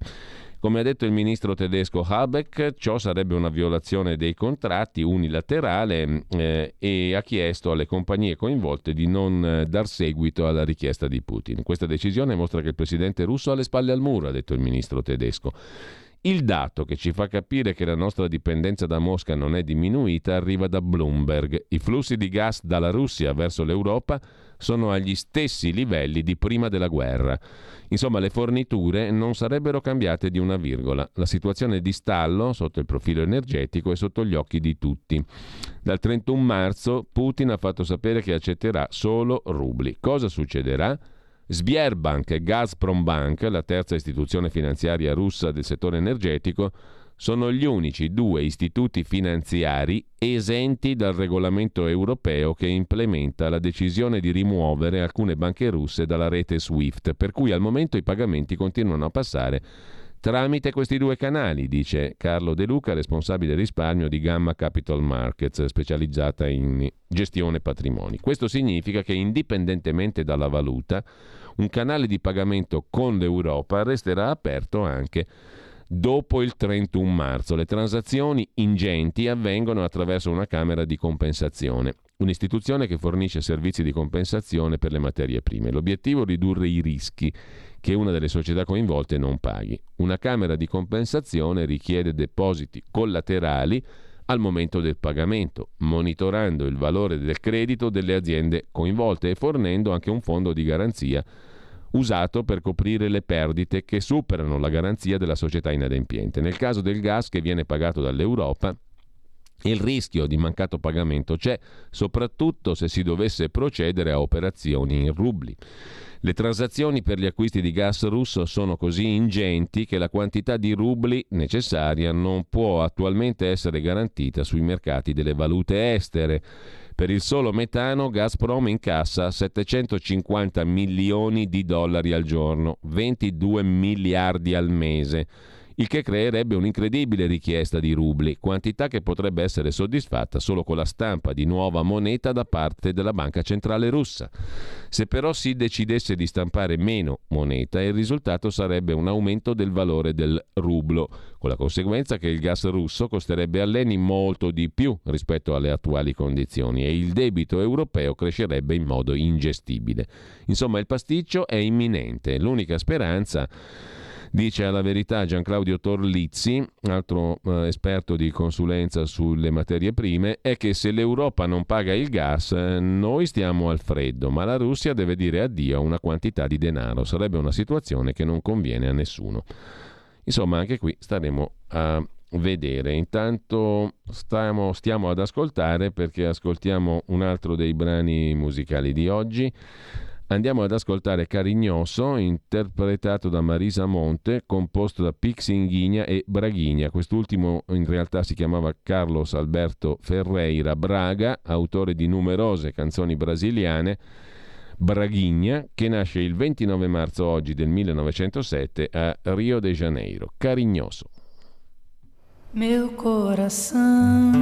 Come ha detto il ministro tedesco Habeck, ciò sarebbe una violazione dei contratti unilaterale eh, e ha chiesto alle compagnie coinvolte di non eh, dar seguito alla richiesta di Putin. Questa decisione mostra che il presidente russo ha le spalle al muro, ha detto il ministro tedesco. Il dato che ci fa capire che la nostra dipendenza da Mosca non è diminuita arriva da Bloomberg. I flussi di gas dalla Russia verso l'Europa sono agli stessi livelli di prima della guerra. Insomma, le forniture non sarebbero cambiate di una virgola. La situazione di stallo sotto il profilo energetico è sotto gli occhi di tutti. Dal 31 marzo Putin ha fatto sapere che accetterà solo rubli. Cosa succederà? Sbierbank e Gazprombank, la terza istituzione finanziaria russa del settore energetico, sono gli unici due istituti finanziari esenti dal regolamento europeo che implementa la decisione di rimuovere alcune banche russe dalla rete SWIFT, per cui al momento i pagamenti continuano a passare tramite questi due canali, dice Carlo De Luca, responsabile risparmio di Gamma Capital Markets, specializzata in gestione patrimoni. Questo significa che indipendentemente dalla valuta, un canale di pagamento con l'Europa resterà aperto anche dopo il 31 marzo. Le transazioni ingenti avvengono attraverso una camera di compensazione, un'istituzione che fornisce servizi di compensazione per le materie prime. L'obiettivo è ridurre i rischi che una delle società coinvolte non paghi. Una camera di compensazione richiede depositi collaterali al momento del pagamento, monitorando il valore del credito delle aziende coinvolte e fornendo anche un fondo di garanzia usato per coprire le perdite che superano la garanzia della società inadempiente. Nel caso del gas che viene pagato dall'Europa, il rischio di mancato pagamento c'è, soprattutto se si dovesse procedere a operazioni in rubli. Le transazioni per gli acquisti di gas russo sono così ingenti che la quantità di rubli necessaria non può attualmente essere garantita sui mercati delle valute estere. Per il solo metano Gazprom incassa 750 milioni di dollari al giorno, 22 miliardi al mese il che creerebbe un'incredibile richiesta di rubli, quantità che potrebbe essere soddisfatta solo con la stampa di nuova moneta da parte della Banca Centrale russa. Se però si decidesse di stampare meno moneta, il risultato sarebbe un aumento del valore del rublo, con la conseguenza che il gas russo costerebbe a Leni molto di più rispetto alle attuali condizioni e il debito europeo crescerebbe in modo ingestibile. Insomma, il pasticcio è imminente. L'unica speranza Dice alla verità Gian Claudio Torlizzi, altro eh, esperto di consulenza sulle materie prime, è che se l'Europa non paga il gas, eh, noi stiamo al freddo, ma la Russia deve dire addio a una quantità di denaro. Sarebbe una situazione che non conviene a nessuno. Insomma, anche qui staremo a vedere. Intanto stiamo, stiamo ad ascoltare perché ascoltiamo un altro dei brani musicali di oggi. Andiamo ad ascoltare Carignoso, interpretato da Marisa Monte, composto da Pixinghigna e Braghigna. Quest'ultimo in realtà si chiamava Carlos Alberto Ferreira Braga, autore di numerose canzoni brasiliane. Braghigna, che nasce il 29 marzo oggi del 1907 a Rio de Janeiro. Carignoso. Meu coração,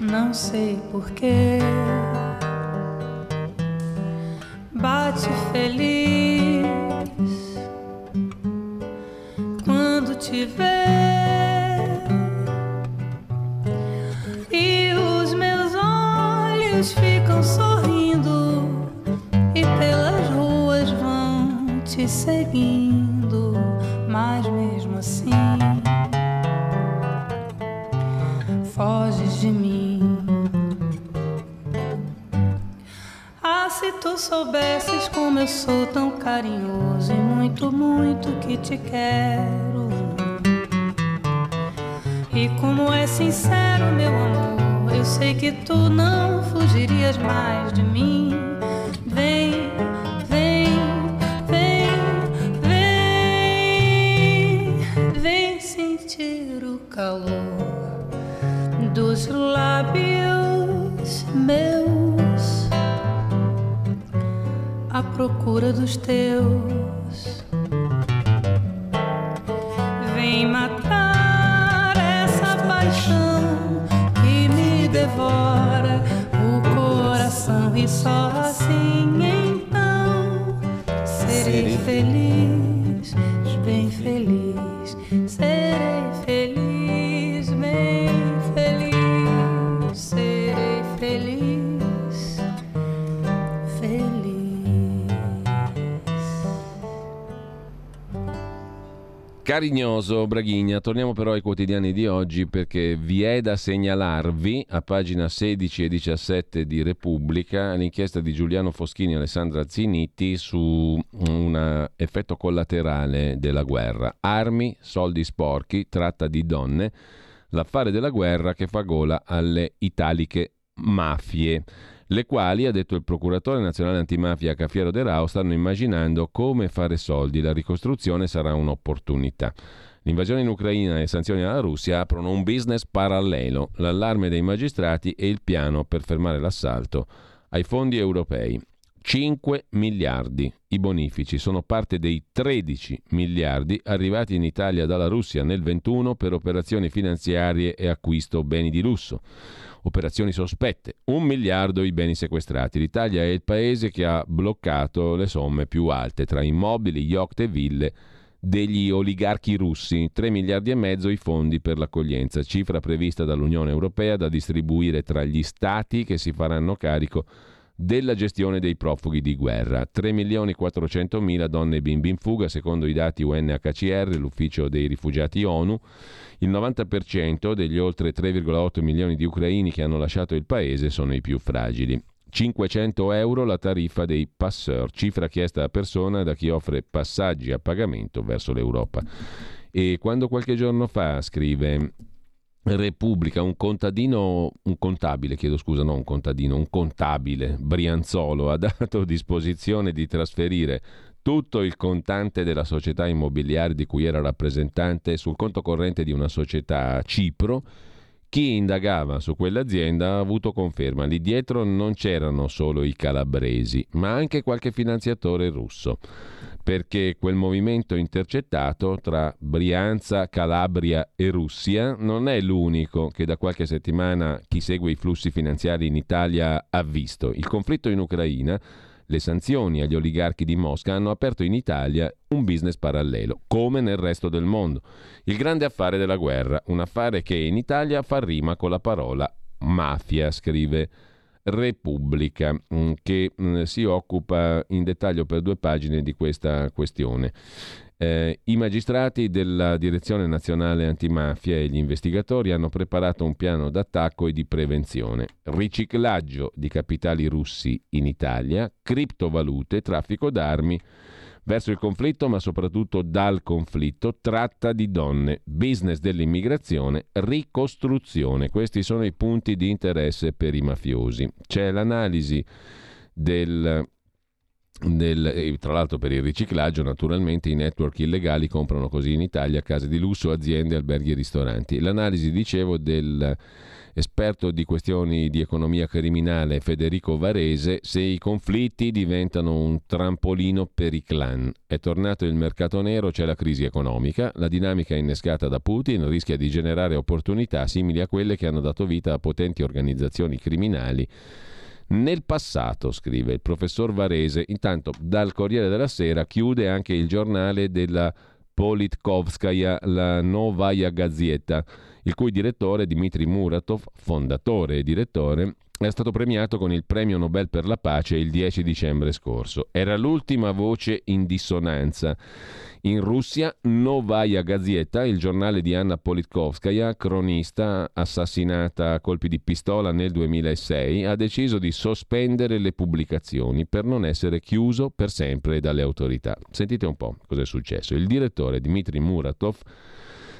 não sei porquê. Bate feliz. Quando te vê e os meus olhos ficam sorrindo e pelas ruas vão te seguindo, mas mesmo assim foges se tu soubesses como eu sou tão carinhoso e muito, muito que te quero. E como é sincero, meu amor, eu sei que tu não fugirias mais de mim. Vem, vem, vem, vem, vem sentir o calor dos lábios meus à procura dos teus. Vem matar essa paixão que me devora o coração e só assim então serei feliz, Carignoso, Braghigna. Torniamo però ai quotidiani di oggi perché vi è da segnalarvi a pagina 16 e 17 di Repubblica l'inchiesta di Giuliano Foschini e Alessandra Zinitti su un effetto collaterale della guerra. Armi, soldi sporchi, tratta di donne, l'affare della guerra che fa gola alle italiche mafie le quali, ha detto il procuratore nazionale antimafia Cafiero De Rao, stanno immaginando come fare soldi. La ricostruzione sarà un'opportunità. L'invasione in Ucraina e le sanzioni alla Russia aprono un business parallelo, l'allarme dei magistrati e il piano per fermare l'assalto ai fondi europei. 5 miliardi. I bonifici sono parte dei 13 miliardi arrivati in Italia dalla Russia nel 21 per operazioni finanziarie e acquisto beni di lusso. Operazioni sospette. Un miliardo i beni sequestrati. L'Italia è il paese che ha bloccato le somme più alte tra immobili, yacht e ville degli oligarchi russi, 3 miliardi e mezzo i fondi per l'accoglienza, cifra prevista dall'Unione Europea da distribuire tra gli stati che si faranno carico della gestione dei profughi di guerra. 3 milioni 400 mila donne e bimbi in fuga, secondo i dati UNHCR, l'ufficio dei rifugiati ONU. Il 90% degli oltre 3,8 milioni di ucraini che hanno lasciato il paese sono i più fragili. 500 euro la tariffa dei passeur, cifra chiesta a persona da chi offre passaggi a pagamento verso l'Europa. E quando qualche giorno fa, scrive Repubblica, un contadino, un contabile, chiedo scusa, non un contadino, un contabile brianzolo ha dato disposizione di trasferire tutto il contante della società immobiliare di cui era rappresentante sul conto corrente di una società a Cipro chi indagava su quell'azienda ha avuto conferma. Lì dietro non c'erano solo i calabresi, ma anche qualche finanziatore russo, perché quel movimento intercettato tra Brianza, Calabria e Russia non è l'unico che da qualche settimana chi segue i flussi finanziari in Italia ha visto. Il conflitto in Ucraina le sanzioni agli oligarchi di Mosca hanno aperto in Italia un business parallelo, come nel resto del mondo. Il grande affare della guerra, un affare che in Italia fa rima con la parola mafia, scrive Repubblica, mm, che mm, si occupa in dettaglio per due pagine di questa questione. Eh, I magistrati della Direzione Nazionale Antimafia e gli investigatori hanno preparato un piano d'attacco e di prevenzione. Riciclaggio di capitali russi in Italia, criptovalute, traffico d'armi verso il conflitto, ma soprattutto dal conflitto, tratta di donne, business dell'immigrazione, ricostruzione. Questi sono i punti di interesse per i mafiosi. C'è l'analisi del del, tra l'altro per il riciclaggio naturalmente i network illegali comprano così in Italia case di lusso, aziende, alberghi e ristoranti. L'analisi, dicevo, dell'esperto di questioni di economia criminale Federico Varese, se i conflitti diventano un trampolino per i clan. È tornato il mercato nero, c'è la crisi economica, la dinamica innescata da Putin rischia di generare opportunità simili a quelle che hanno dato vita a potenti organizzazioni criminali nel passato, scrive il professor Varese, intanto dal Corriere della Sera chiude anche il giornale della Politkovskaya, la Novaya Gazeta, il cui direttore Dmitry Muratov, fondatore e direttore, è stato premiato con il premio Nobel per la pace il 10 dicembre scorso. Era l'ultima voce in dissonanza. In Russia, Novaya Gazeta, il giornale di Anna Politkovskaya, cronista assassinata a colpi di pistola nel 2006, ha deciso di sospendere le pubblicazioni per non essere chiuso per sempre dalle autorità. Sentite un po' cosa è successo. Il direttore Dmitry Muratov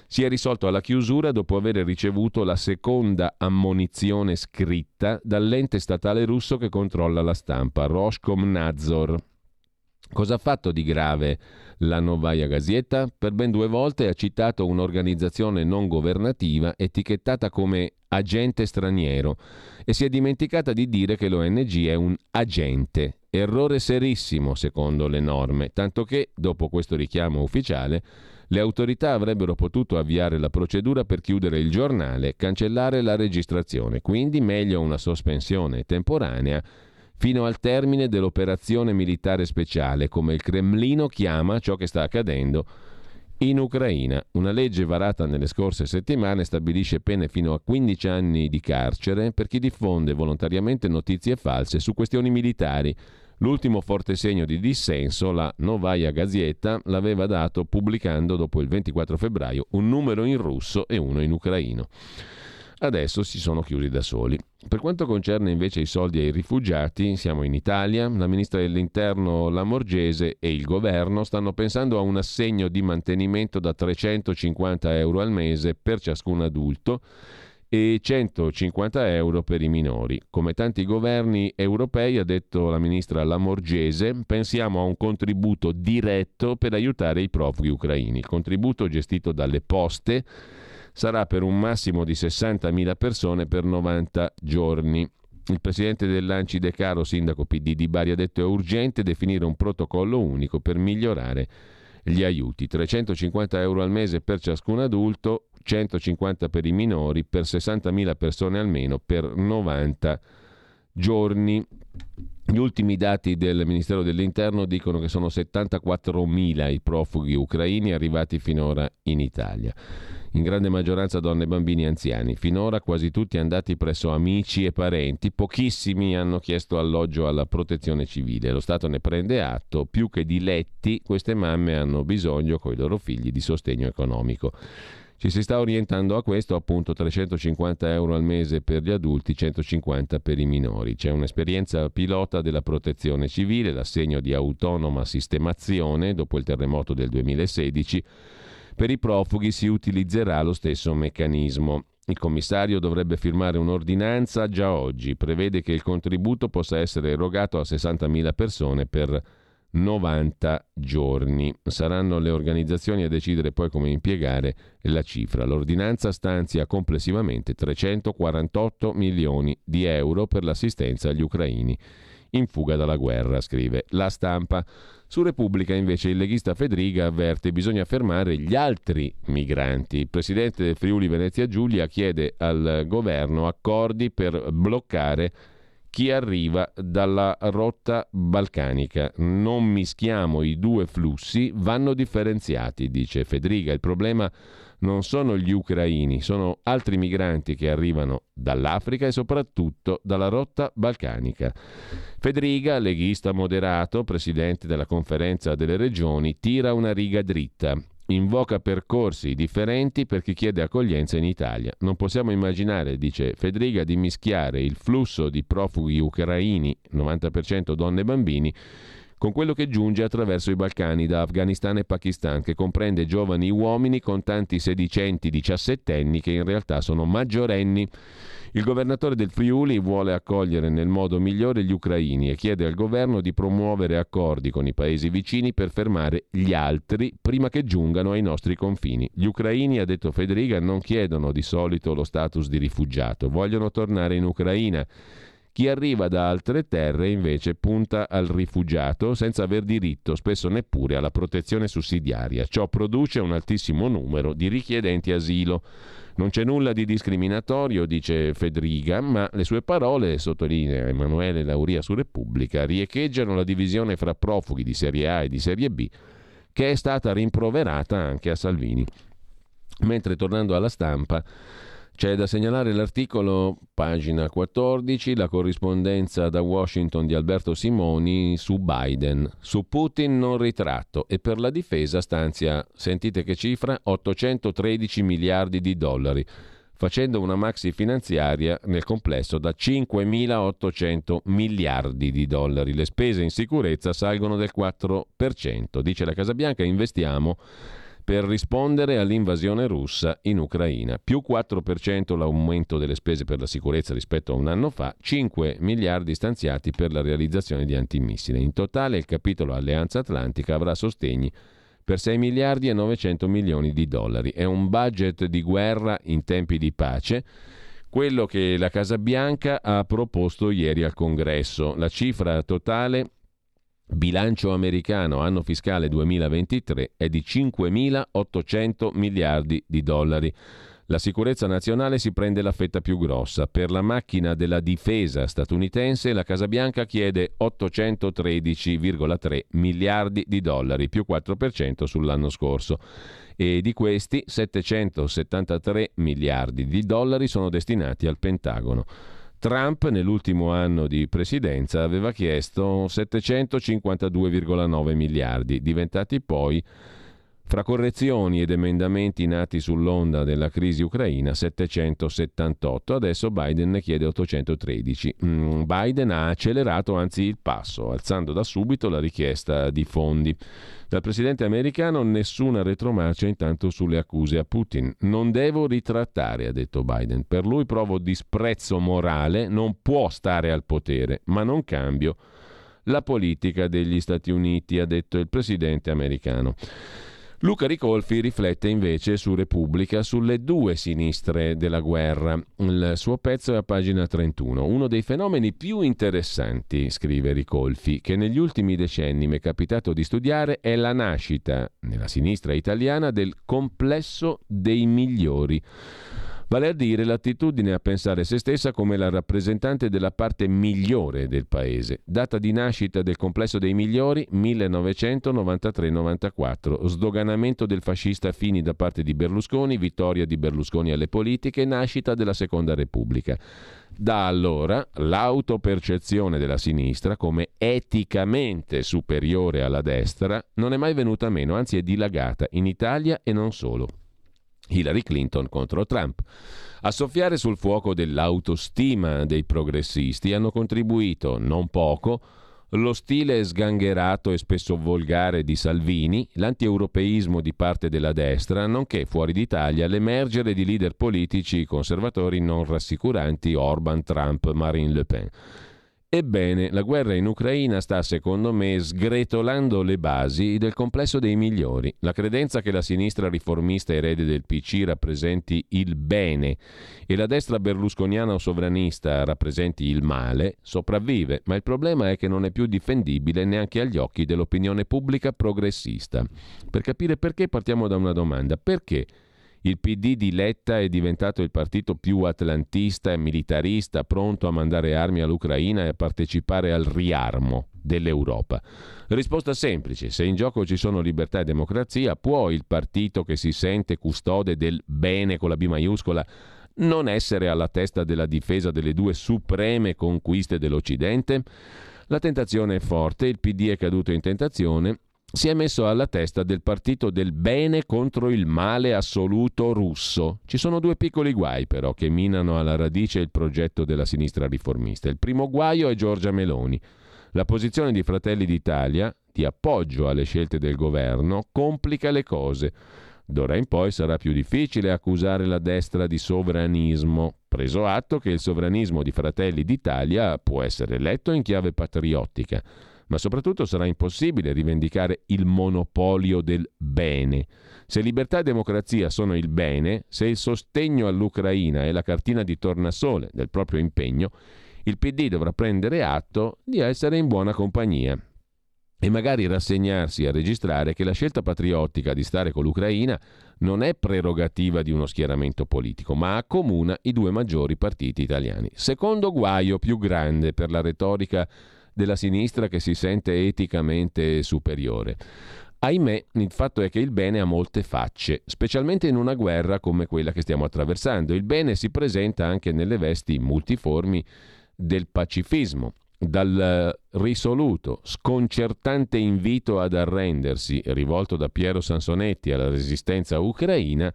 si è risolto alla chiusura dopo aver ricevuto la seconda ammonizione scritta dall'ente statale russo che controlla la stampa, Roskomnadzor. Cosa ha fatto di grave la Novaya Gazeta? Per ben due volte ha citato un'organizzazione non governativa etichettata come agente straniero e si è dimenticata di dire che l'ONG è un agente. Errore serissimo secondo le norme, tanto che, dopo questo richiamo ufficiale, le autorità avrebbero potuto avviare la procedura per chiudere il giornale cancellare la registrazione, quindi meglio una sospensione temporanea fino al termine dell'operazione militare speciale, come il Cremlino chiama ciò che sta accadendo in Ucraina. Una legge varata nelle scorse settimane stabilisce pene fino a 15 anni di carcere per chi diffonde volontariamente notizie false su questioni militari L'ultimo forte segno di dissenso, la Novaya Gazeta, l'aveva dato pubblicando dopo il 24 febbraio un numero in russo e uno in ucraino. Adesso si sono chiusi da soli. Per quanto concerne invece i soldi ai rifugiati, siamo in Italia, la ministra dell'Interno Lamorgese e il governo stanno pensando a un assegno di mantenimento da 350 euro al mese per ciascun adulto e 150 euro per i minori. Come tanti governi europei, ha detto la ministra Lamorgese, pensiamo a un contributo diretto per aiutare i profughi ucraini. Il contributo gestito dalle poste sarà per un massimo di 60.000 persone per 90 giorni. Il presidente dell'Anci De Caro, sindaco PD di Bari, ha detto è urgente definire un protocollo unico per migliorare gli aiuti. 350 euro al mese per ciascun adulto, 150 per i minori, per 60.000 persone almeno, per 90 giorni. Gli ultimi dati del Ministero dell'Interno dicono che sono 74.000 i profughi ucraini arrivati finora in Italia in grande maggioranza donne, bambini e anziani. Finora quasi tutti andati presso amici e parenti, pochissimi hanno chiesto alloggio alla protezione civile. Lo Stato ne prende atto, più che di letti, queste mamme hanno bisogno con i loro figli di sostegno economico. Ci si sta orientando a questo, appunto 350 euro al mese per gli adulti, 150 per i minori. C'è un'esperienza pilota della protezione civile, l'assegno di autonoma sistemazione dopo il terremoto del 2016 per i profughi si utilizzerà lo stesso meccanismo. Il commissario dovrebbe firmare un'ordinanza già oggi, prevede che il contributo possa essere erogato a 60.000 persone per 90 giorni. Saranno le organizzazioni a decidere poi come impiegare la cifra. L'ordinanza stanzia complessivamente 348 milioni di euro per l'assistenza agli ucraini in fuga dalla guerra, scrive la stampa. Su Repubblica invece il leghista Fedriga avverte bisogna fermare gli altri migranti. Il presidente del Friuli Venezia Giulia chiede al governo accordi per bloccare chi arriva dalla rotta balcanica. Non mischiamo i due flussi, vanno differenziati, dice Fedriga. Il problema non sono gli ucraini, sono altri migranti che arrivano dall'Africa e soprattutto dalla rotta balcanica. Federica, leghista moderato, presidente della conferenza delle regioni, tira una riga dritta. Invoca percorsi differenti per chi chiede accoglienza in Italia. Non possiamo immaginare, dice Federica, di mischiare il flusso di profughi ucraini, 90% donne e bambini, con quello che giunge attraverso i Balcani da Afghanistan e Pakistan, che comprende giovani uomini con tanti sedicenti diciassettenni che in realtà sono maggiorenni. Il governatore del Friuli vuole accogliere nel modo migliore gli ucraini e chiede al governo di promuovere accordi con i paesi vicini per fermare gli altri prima che giungano ai nostri confini. Gli ucraini, ha detto Federica, non chiedono di solito lo status di rifugiato, vogliono tornare in Ucraina chi arriva da altre terre invece punta al rifugiato senza aver diritto spesso neppure alla protezione sussidiaria. Ciò produce un altissimo numero di richiedenti asilo. Non c'è nulla di discriminatorio, dice Fedriga, ma le sue parole, sottolinea Emanuele Lauria su Repubblica, riecheggiano la divisione fra profughi di serie A e di serie B, che è stata rimproverata anche a Salvini. Mentre tornando alla stampa, c'è da segnalare l'articolo, pagina 14, la corrispondenza da Washington di Alberto Simoni su Biden. Su Putin non ritratto e per la difesa stanzia, sentite che cifra, 813 miliardi di dollari, facendo una maxi finanziaria nel complesso da 5.800 miliardi di dollari. Le spese in sicurezza salgono del 4%. Dice la Casa Bianca, investiamo per rispondere all'invasione russa in Ucraina. Più 4% l'aumento delle spese per la sicurezza rispetto a un anno fa, 5 miliardi stanziati per la realizzazione di antimissili. In totale il capitolo Alleanza Atlantica avrà sostegni per 6 miliardi e 900 milioni di dollari. È un budget di guerra in tempi di pace quello che la Casa Bianca ha proposto ieri al Congresso. La cifra totale bilancio americano anno fiscale 2023 è di 5.800 miliardi di dollari. La sicurezza nazionale si prende la fetta più grossa. Per la macchina della difesa statunitense la Casa Bianca chiede 813,3 miliardi di dollari, più 4% sull'anno scorso. E di questi 773 miliardi di dollari sono destinati al Pentagono. Trump nell'ultimo anno di presidenza aveva chiesto 752,9 miliardi, diventati poi fra correzioni ed emendamenti nati sull'onda della crisi ucraina 778, adesso Biden ne chiede 813. Mm, Biden ha accelerato anzi il passo, alzando da subito la richiesta di fondi. Dal presidente americano nessuna retromarcia intanto sulle accuse a Putin. Non devo ritrattare, ha detto Biden. Per lui provo disprezzo morale, non può stare al potere, ma non cambio la politica degli Stati Uniti, ha detto il presidente americano. Luca Ricolfi riflette invece su Repubblica sulle due sinistre della guerra. Il suo pezzo è a pagina 31. Uno dei fenomeni più interessanti, scrive Ricolfi, che negli ultimi decenni mi è capitato di studiare è la nascita, nella sinistra italiana, del complesso dei migliori vale a dire l'attitudine a pensare se stessa come la rappresentante della parte migliore del paese. Data di nascita del complesso dei migliori 1993-94, sdoganamento del fascista Fini da parte di Berlusconi, vittoria di Berlusconi alle politiche, nascita della Seconda Repubblica. Da allora l'autopercezione della sinistra come eticamente superiore alla destra non è mai venuta meno, anzi è dilagata in Italia e non solo. Hillary Clinton contro Trump. A soffiare sul fuoco dell'autostima dei progressisti hanno contribuito, non poco, lo stile sgangherato e spesso volgare di Salvini, l'antieuropeismo di parte della destra, nonché fuori d'Italia l'emergere di leader politici conservatori non rassicuranti Orban, Trump, Marine Le Pen. Ebbene, la guerra in Ucraina sta, secondo me, sgretolando le basi del complesso dei migliori. La credenza che la sinistra riformista erede del PC rappresenti il bene e la destra berlusconiana o sovranista rappresenti il male sopravvive, ma il problema è che non è più difendibile neanche agli occhi dell'opinione pubblica progressista. Per capire perché partiamo da una domanda. Perché? Il PD di Letta è diventato il partito più atlantista e militarista, pronto a mandare armi all'Ucraina e a partecipare al riarmo dell'Europa. Risposta semplice, se in gioco ci sono libertà e democrazia, può il partito che si sente custode del bene con la B maiuscola non essere alla testa della difesa delle due supreme conquiste dell'Occidente? La tentazione è forte, il PD è caduto in tentazione si è messo alla testa del partito del bene contro il male assoluto russo. Ci sono due piccoli guai però che minano alla radice il progetto della sinistra riformista. Il primo guaio è Giorgia Meloni. La posizione di Fratelli d'Italia, di appoggio alle scelte del governo, complica le cose. D'ora in poi sarà più difficile accusare la destra di sovranismo, preso atto che il sovranismo di Fratelli d'Italia può essere letto in chiave patriottica ma soprattutto sarà impossibile rivendicare il monopolio del bene. Se libertà e democrazia sono il bene, se il sostegno all'Ucraina è la cartina di tornasole del proprio impegno, il PD dovrà prendere atto di essere in buona compagnia e magari rassegnarsi a registrare che la scelta patriottica di stare con l'Ucraina non è prerogativa di uno schieramento politico, ma accomuna i due maggiori partiti italiani. Secondo guaio più grande per la retorica della sinistra che si sente eticamente superiore. Ahimè, il fatto è che il bene ha molte facce, specialmente in una guerra come quella che stiamo attraversando. Il bene si presenta anche nelle vesti multiformi del pacifismo, dal risoluto, sconcertante invito ad arrendersi, rivolto da Piero Sansonetti alla resistenza ucraina,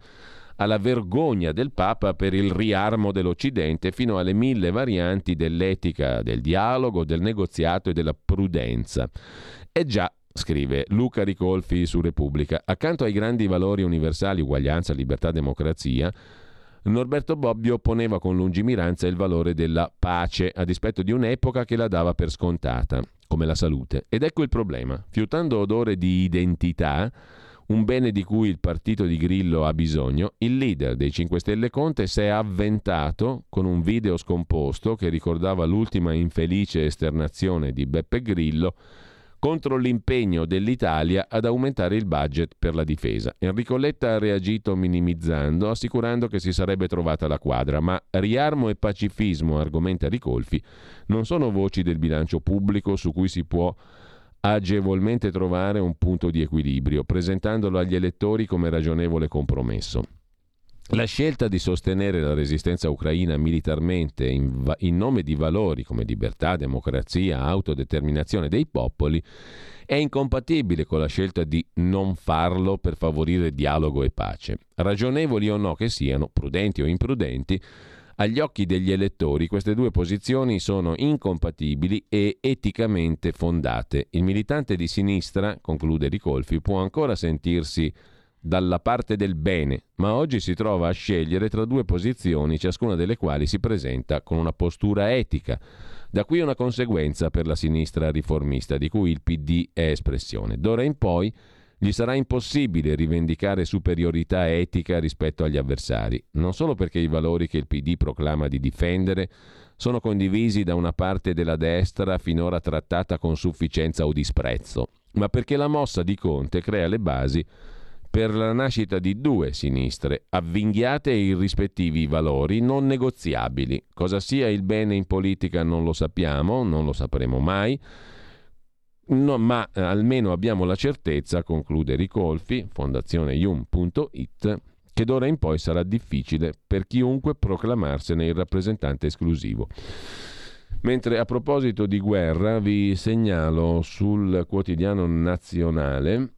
alla vergogna del Papa per il riarmo dell'Occidente fino alle mille varianti dell'etica del dialogo, del negoziato e della prudenza. E già, scrive Luca Ricolfi su Repubblica, accanto ai grandi valori universali, uguaglianza, libertà, democrazia, Norberto Bobbio poneva con lungimiranza il valore della pace, a dispetto di un'epoca che la dava per scontata, come la salute. Ed ecco il problema. Fiutando odore di identità, un bene di cui il partito di Grillo ha bisogno, il leader dei 5 Stelle Conte si è avventato con un video scomposto che ricordava l'ultima infelice esternazione di Beppe Grillo contro l'impegno dell'Italia ad aumentare il budget per la difesa. Enrico Letta ha reagito minimizzando, assicurando che si sarebbe trovata la quadra, ma riarmo e pacifismo, argomenta Ricolfi, non sono voci del bilancio pubblico su cui si può agevolmente trovare un punto di equilibrio, presentandolo agli elettori come ragionevole compromesso. La scelta di sostenere la resistenza ucraina militarmente in, va- in, nome di valori come libertà, democrazia, autodeterminazione dei popoli è incompatibile con la scelta di non farlo per favorire dialogo e pace. Ragionevoli o no che siano, prudenti o imprudenti, agli occhi degli elettori queste due posizioni sono incompatibili e eticamente fondate. Il militante di sinistra, conclude Ricolfi, può ancora sentirsi dalla parte del bene, ma oggi si trova a scegliere tra due posizioni, ciascuna delle quali si presenta con una postura etica. Da qui una conseguenza per la sinistra riformista, di cui il PD è espressione. D'ora in poi gli sarà impossibile rivendicare superiorità etica rispetto agli avversari, non solo perché i valori che il PD proclama di difendere sono condivisi da una parte della destra finora trattata con sufficienza o disprezzo, ma perché la mossa di Conte crea le basi per la nascita di due sinistre, avvinghiate in rispettivi valori non negoziabili. Cosa sia il bene in politica non lo sappiamo, non lo sapremo mai, no, ma eh, almeno abbiamo la certezza, conclude Ricolfi, fondazioneium.it, che d'ora in poi sarà difficile per chiunque proclamarsene il rappresentante esclusivo. Mentre a proposito di guerra vi segnalo sul quotidiano nazionale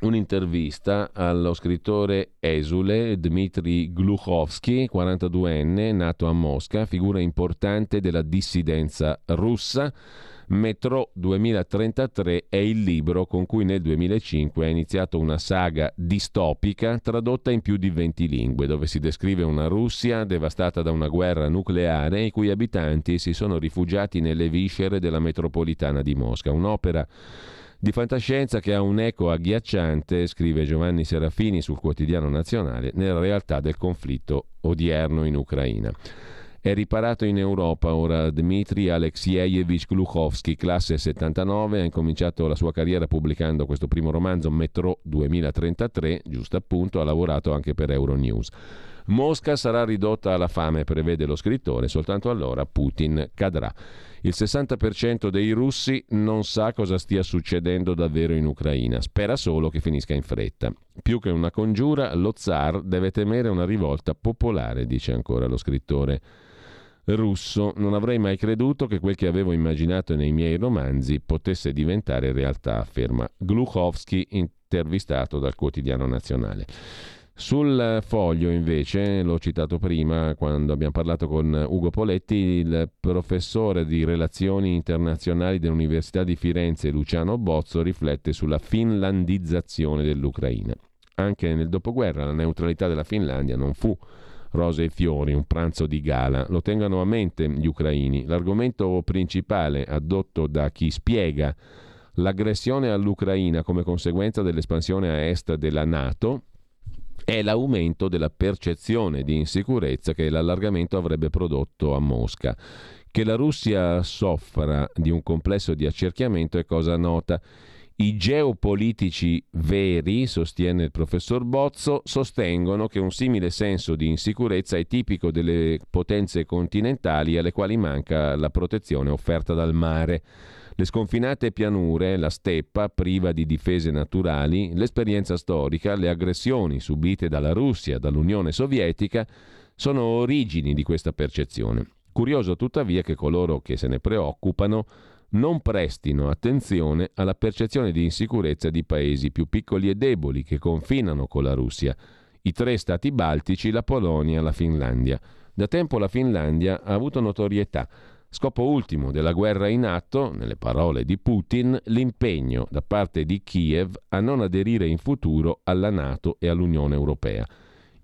un'intervista allo scrittore esule Dmitry Gluchovsky, 42enne, nato a Mosca, figura importante della dissidenza russa. Metro 2033 è il libro con cui nel 2005 ha iniziato una saga distopica tradotta in più di 20 lingue, dove si descrive una Russia devastata da una guerra nucleare i cui abitanti si sono rifugiati nelle viscere della metropolitana di Mosca. Un'opera di fantascienza che ha un eco agghiacciante, scrive Giovanni Serafini sul quotidiano nazionale, nella realtà del conflitto odierno in Ucraina. È riparato in Europa ora Dmitry Alexeyevich Gluchovsky, classe 79, ha incominciato la sua carriera pubblicando questo primo romanzo Metro 2033, giusto appunto, ha lavorato anche per Euronews. Mosca sarà ridotta alla fame, prevede lo scrittore, soltanto allora Putin cadrà. Il 60% dei russi non sa cosa stia succedendo davvero in Ucraina, spera solo che finisca in fretta. Più che una congiura, lo zar deve temere una rivolta popolare, dice ancora lo scrittore russo. Non avrei mai creduto che quel che avevo immaginato nei miei romanzi potesse diventare realtà, afferma Gluchovsky, intervistato dal quotidiano nazionale. Sul foglio invece, l'ho citato prima quando abbiamo parlato con Ugo Poletti, il professore di relazioni internazionali dell'Università di Firenze Luciano Bozzo riflette sulla finlandizzazione dell'Ucraina. Anche nel dopoguerra la neutralità della Finlandia non fu rose e fiori, un pranzo di gala. Lo tengano a mente gli ucraini. L'argomento principale addotto da chi spiega l'aggressione all'Ucraina come conseguenza dell'espansione a est della Nato è l'aumento della percezione di insicurezza che l'allargamento avrebbe prodotto a Mosca. Che la Russia soffra di un complesso di accerchiamento è cosa nota. I geopolitici veri, sostiene il professor Bozzo, sostengono che un simile senso di insicurezza è tipico delle potenze continentali alle quali manca la protezione offerta dal mare. Le sconfinate pianure, la steppa priva di difese naturali, l'esperienza storica, le aggressioni subite dalla Russia, dall'Unione Sovietica, sono origini di questa percezione. Curioso tuttavia che coloro che se ne preoccupano non prestino attenzione alla percezione di insicurezza di paesi più piccoli e deboli che confinano con la Russia, i tre stati baltici, la Polonia e la Finlandia. Da tempo la Finlandia ha avuto notorietà, Scopo ultimo della guerra in atto, nelle parole di Putin, l'impegno da parte di Kiev a non aderire in futuro alla Nato e all'Unione Europea.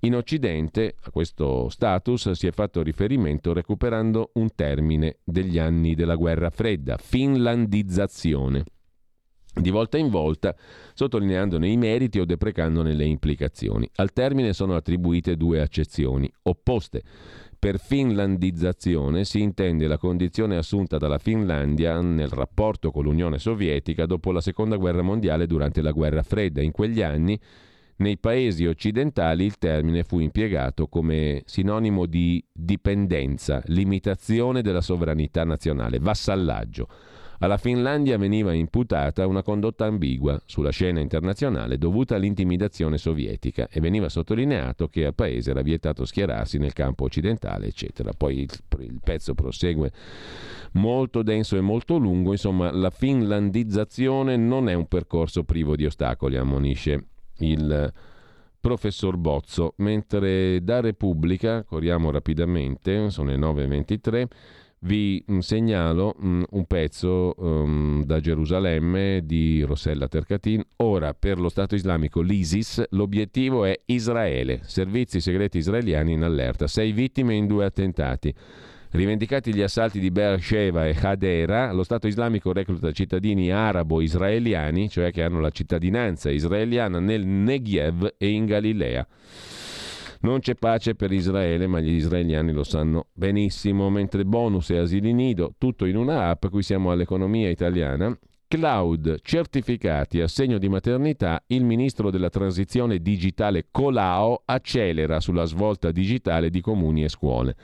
In Occidente a questo status si è fatto riferimento recuperando un termine degli anni della guerra fredda, finlandizzazione, di volta in volta sottolineandone i meriti o deprecandone le implicazioni. Al termine sono attribuite due accezioni opposte. Per finlandizzazione si intende la condizione assunta dalla Finlandia nel rapporto con l'Unione Sovietica dopo la Seconda Guerra Mondiale durante la Guerra Fredda. In quegli anni nei paesi occidentali il termine fu impiegato come sinonimo di dipendenza, limitazione della sovranità nazionale, vassallaggio. Alla Finlandia veniva imputata una condotta ambigua sulla scena internazionale dovuta all'intimidazione sovietica e veniva sottolineato che al paese era vietato schierarsi nel campo occidentale, eccetera. Poi il, pezzo prosegue molto denso e molto lungo, insomma la finlandizzazione non è un percorso privo di ostacoli, ammonisce il professor Bozzo, mentre da Repubblica, corriamo rapidamente, sono le 9.23, vi mm, segnalo um, un pezzo um, da Gerusalemme di Rossella Tercatin. Ora, per lo Stato islamico, l'ISIS, l'obiettivo è Israele. Servizi segreti israeliani in allerta. Sei vittime in due attentati. Rivendicati gli assalti di Beersheba e Hadera, lo Stato islamico recluta cittadini arabo-israeliani, cioè che hanno la cittadinanza israeliana, nel Negev e in Galilea. Non c'è pace per Israele, ma gli israeliani lo sanno benissimo, mentre bonus e asili nido, tutto in una app, qui siamo all'economia italiana, cloud, certificati, assegno di maternità, il ministro della transizione digitale Colao accelera sulla svolta digitale di comuni e scuole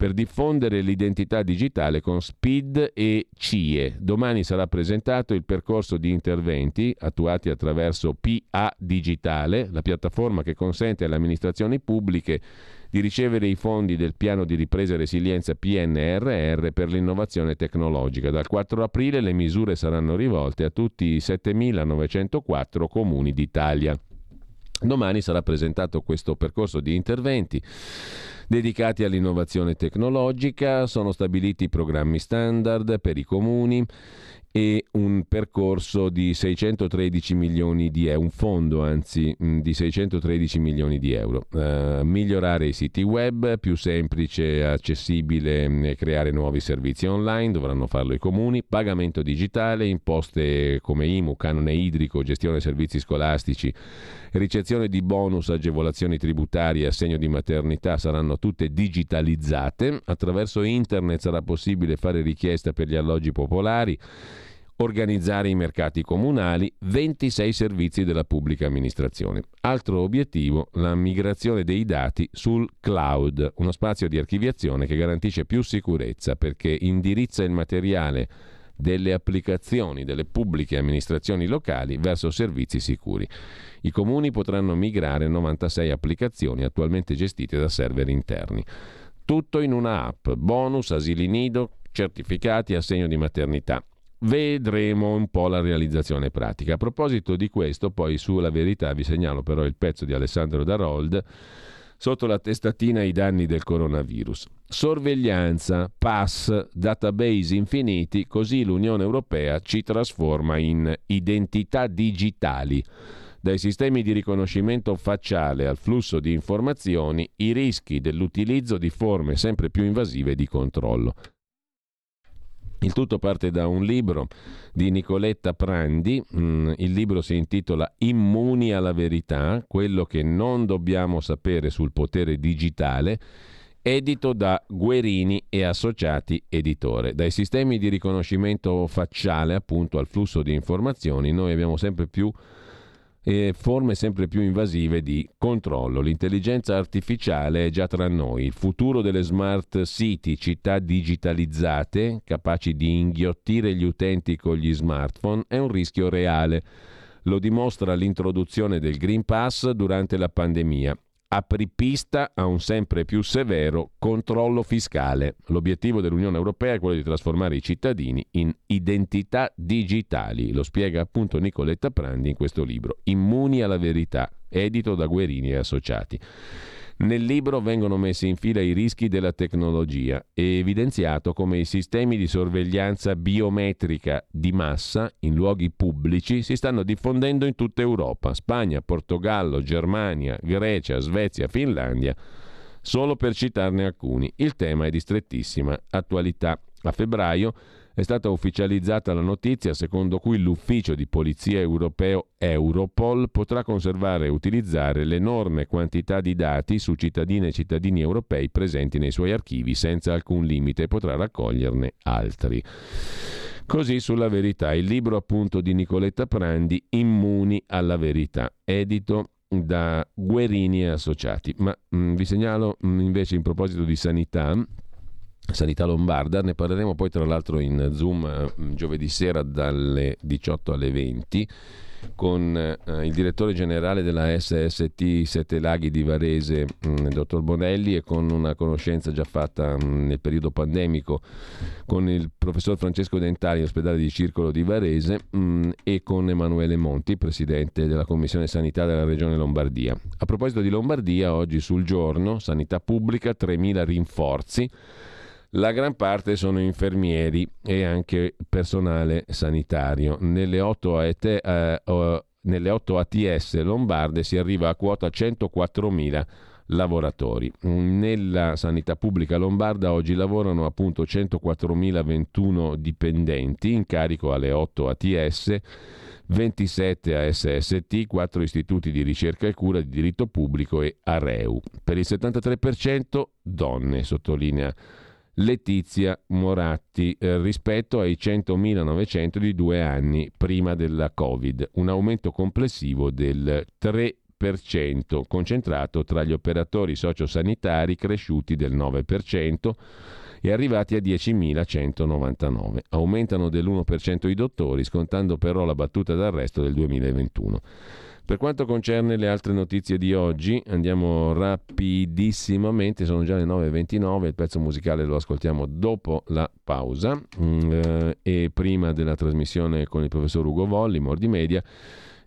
per diffondere l'identità digitale con SPID e CIE. Domani sarà presentato il percorso di interventi attuati attraverso PA Digitale, la piattaforma che consente alle amministrazioni pubbliche di ricevere i fondi del piano di ripresa e resilienza PNRR per l'innovazione tecnologica. Dal 4 aprile le misure saranno rivolte a tutti i 7.904 comuni d'Italia. Domani sarà presentato questo percorso di interventi dedicati all'innovazione tecnologica, sono stabiliti programmi standard per i comuni e un percorso di 613 milioni di euro, un fondo anzi di 613 milioni di euro. Uh, migliorare i siti web, più semplice, accessibile mm, creare nuovi servizi online, dovranno farlo i comuni, pagamento digitale, imposte come IMU, canone idrico, gestione servizi scolastici, ricezione di bonus, agevolazioni tributarie, assegno di maternità saranno tutte digitalizzate, attraverso internet sarà possibile fare richiesta per gli alloggi popolari, organizzare i mercati comunali, 26 servizi della pubblica amministrazione. Altro obiettivo, la migrazione dei dati sul cloud, uno spazio di archiviazione che garantisce più sicurezza perché indirizza il materiale delle applicazioni delle pubbliche amministrazioni locali verso servizi sicuri. I comuni potranno migrare 96 applicazioni attualmente gestite da server interni. Tutto in una app, bonus, asili nido, certificati, assegno di maternità. Vedremo un po' la realizzazione pratica. A proposito di questo, poi sulla verità vi segnalo però il pezzo di Alessandro Darold sotto la testatina i danni del coronavirus. Sorveglianza, pass, database infiniti, così l'Unione Europea ci trasforma in identità digitali. Dai sistemi di riconoscimento facciale al flusso di informazioni, i rischi dell'utilizzo di forme sempre più invasive di controllo. Il tutto parte da un libro di Nicoletta Prandi, mm, il libro si intitola Immuni alla verità, quello che non dobbiamo sapere sul potere digitale, edito da Guerini e Associati Editore. Dai sistemi di riconoscimento facciale appunto al flusso di informazioni noi abbiamo sempre più e forme sempre più invasive di controllo. L'intelligenza artificiale è già tra noi. Il futuro delle smart city, città digitalizzate, capaci di inghiottire gli utenti con gli smartphone, è un rischio reale. Lo dimostra l'introduzione del Green Pass durante la pandemia apripista a un sempre più severo controllo fiscale. L'obiettivo dell'Unione Europea è quello di trasformare i cittadini in identità digitali, lo spiega appunto Nicoletta Prandi in questo libro, Immuni alla verità, edito da Guerini e Associati. Nel libro vengono messi in fila i rischi della tecnologia e evidenziato come i sistemi di sorveglianza biometrica di massa in luoghi pubblici si stanno diffondendo in tutta Europa, Spagna, Portogallo, Germania, Grecia, Svezia, Finlandia, solo per citarne alcuni. Il tema è di strettissima attualità. A febbraio è stata ufficializzata la notizia secondo cui l'ufficio di polizia europeo Europol potrà conservare e utilizzare l'enorme quantità di dati su cittadine e cittadini europei presenti nei suoi archivi senza alcun limite e potrà raccoglierne altri. Così sulla verità, il libro appunto di Nicoletta Prandi, Immuni alla verità, edito da Guerini e Associati. Ma mh, mm, vi segnalo mh, mm, invece in proposito di sanità Sanità Lombarda, ne parleremo poi tra l'altro in Zoom eh, giovedì sera dalle 18 alle 20 con eh, il direttore generale della SST Sette Laghi di Varese, mh, mm, dottor Bonelli, e con una conoscenza già fatta mh, mm, nel periodo pandemico con il professor Francesco Dentari, ospedale di Circolo di Varese, mh, mm, e con Emanuele Monti, presidente della Commissione Sanità della Regione Lombardia. A proposito di Lombardia, oggi sul giorno, Sanità Pubblica, 3.000 rinforzi la gran parte sono infermieri e anche personale sanitario. Nelle 8, AT, eh, nelle 8 ATS lombarde si arriva a quota 104.000 lavoratori. Nella sanità pubblica lombarda oggi lavorano appunto 104.021 dipendenti in carico alle 8 ATS 27 a SST, 4 istituti di ricerca e cura di diritto pubblico e Areu. Per il 73% donne, sottolinea Letizia Moratti, eh, rispetto ai 100.900 di due anni prima della Covid, un aumento complessivo del 3%, concentrato tra gli operatori sociosanitari cresciuti del 9%, e arrivati a 10.199. Aumentano dell'1% i dottori, scontando però la battuta d'arresto del 2021. Per quanto concerne le altre notizie di oggi, andiamo rapidissimamente, sono già le 9.29, il pezzo musicale lo ascoltiamo dopo la pausa mm, eh, e prima della trasmissione con il professor Ugo Volli, Mordi Media.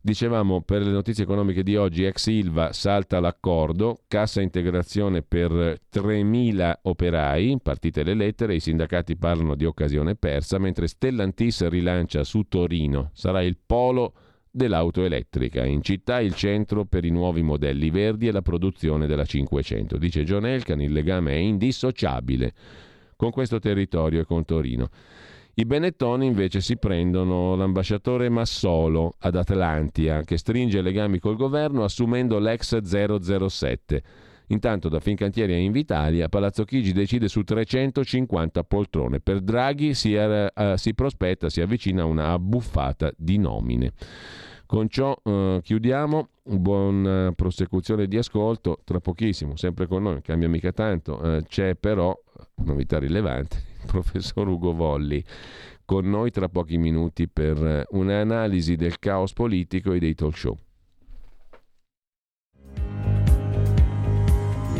Dicevamo per le notizie economiche di oggi, ex Ilva salta l'accordo, cassa integrazione per 3.000 operai, partite le lettere, i sindacati parlano di occasione persa, mentre Stellantis rilancia su Torino, sarà il polo dell'auto elettrica, in città il centro per i nuovi modelli verdi e la produzione della 500. Dice John Elkan, il legame è indissociabile con questo territorio e con Torino. I Benettoni invece si prendono l'ambasciatore Massolo ad Atlantia, che stringe legami col governo assumendo l'ex 007. Intanto da Fincantieri a Invitalia, Palazzo Chigi decide su 350 poltrone. Per Draghi si, era, uh, si prospetta, si avvicina una abbuffata di nomine. Con ciò uh, chiudiamo, buona prosecuzione di ascolto, tra pochissimo, sempre con noi, cambia mica tanto, uh, c'è però, novità rilevante, professor Ugo Volli, con noi tra pochi minuti per un'analisi del caos politico e dei talk show.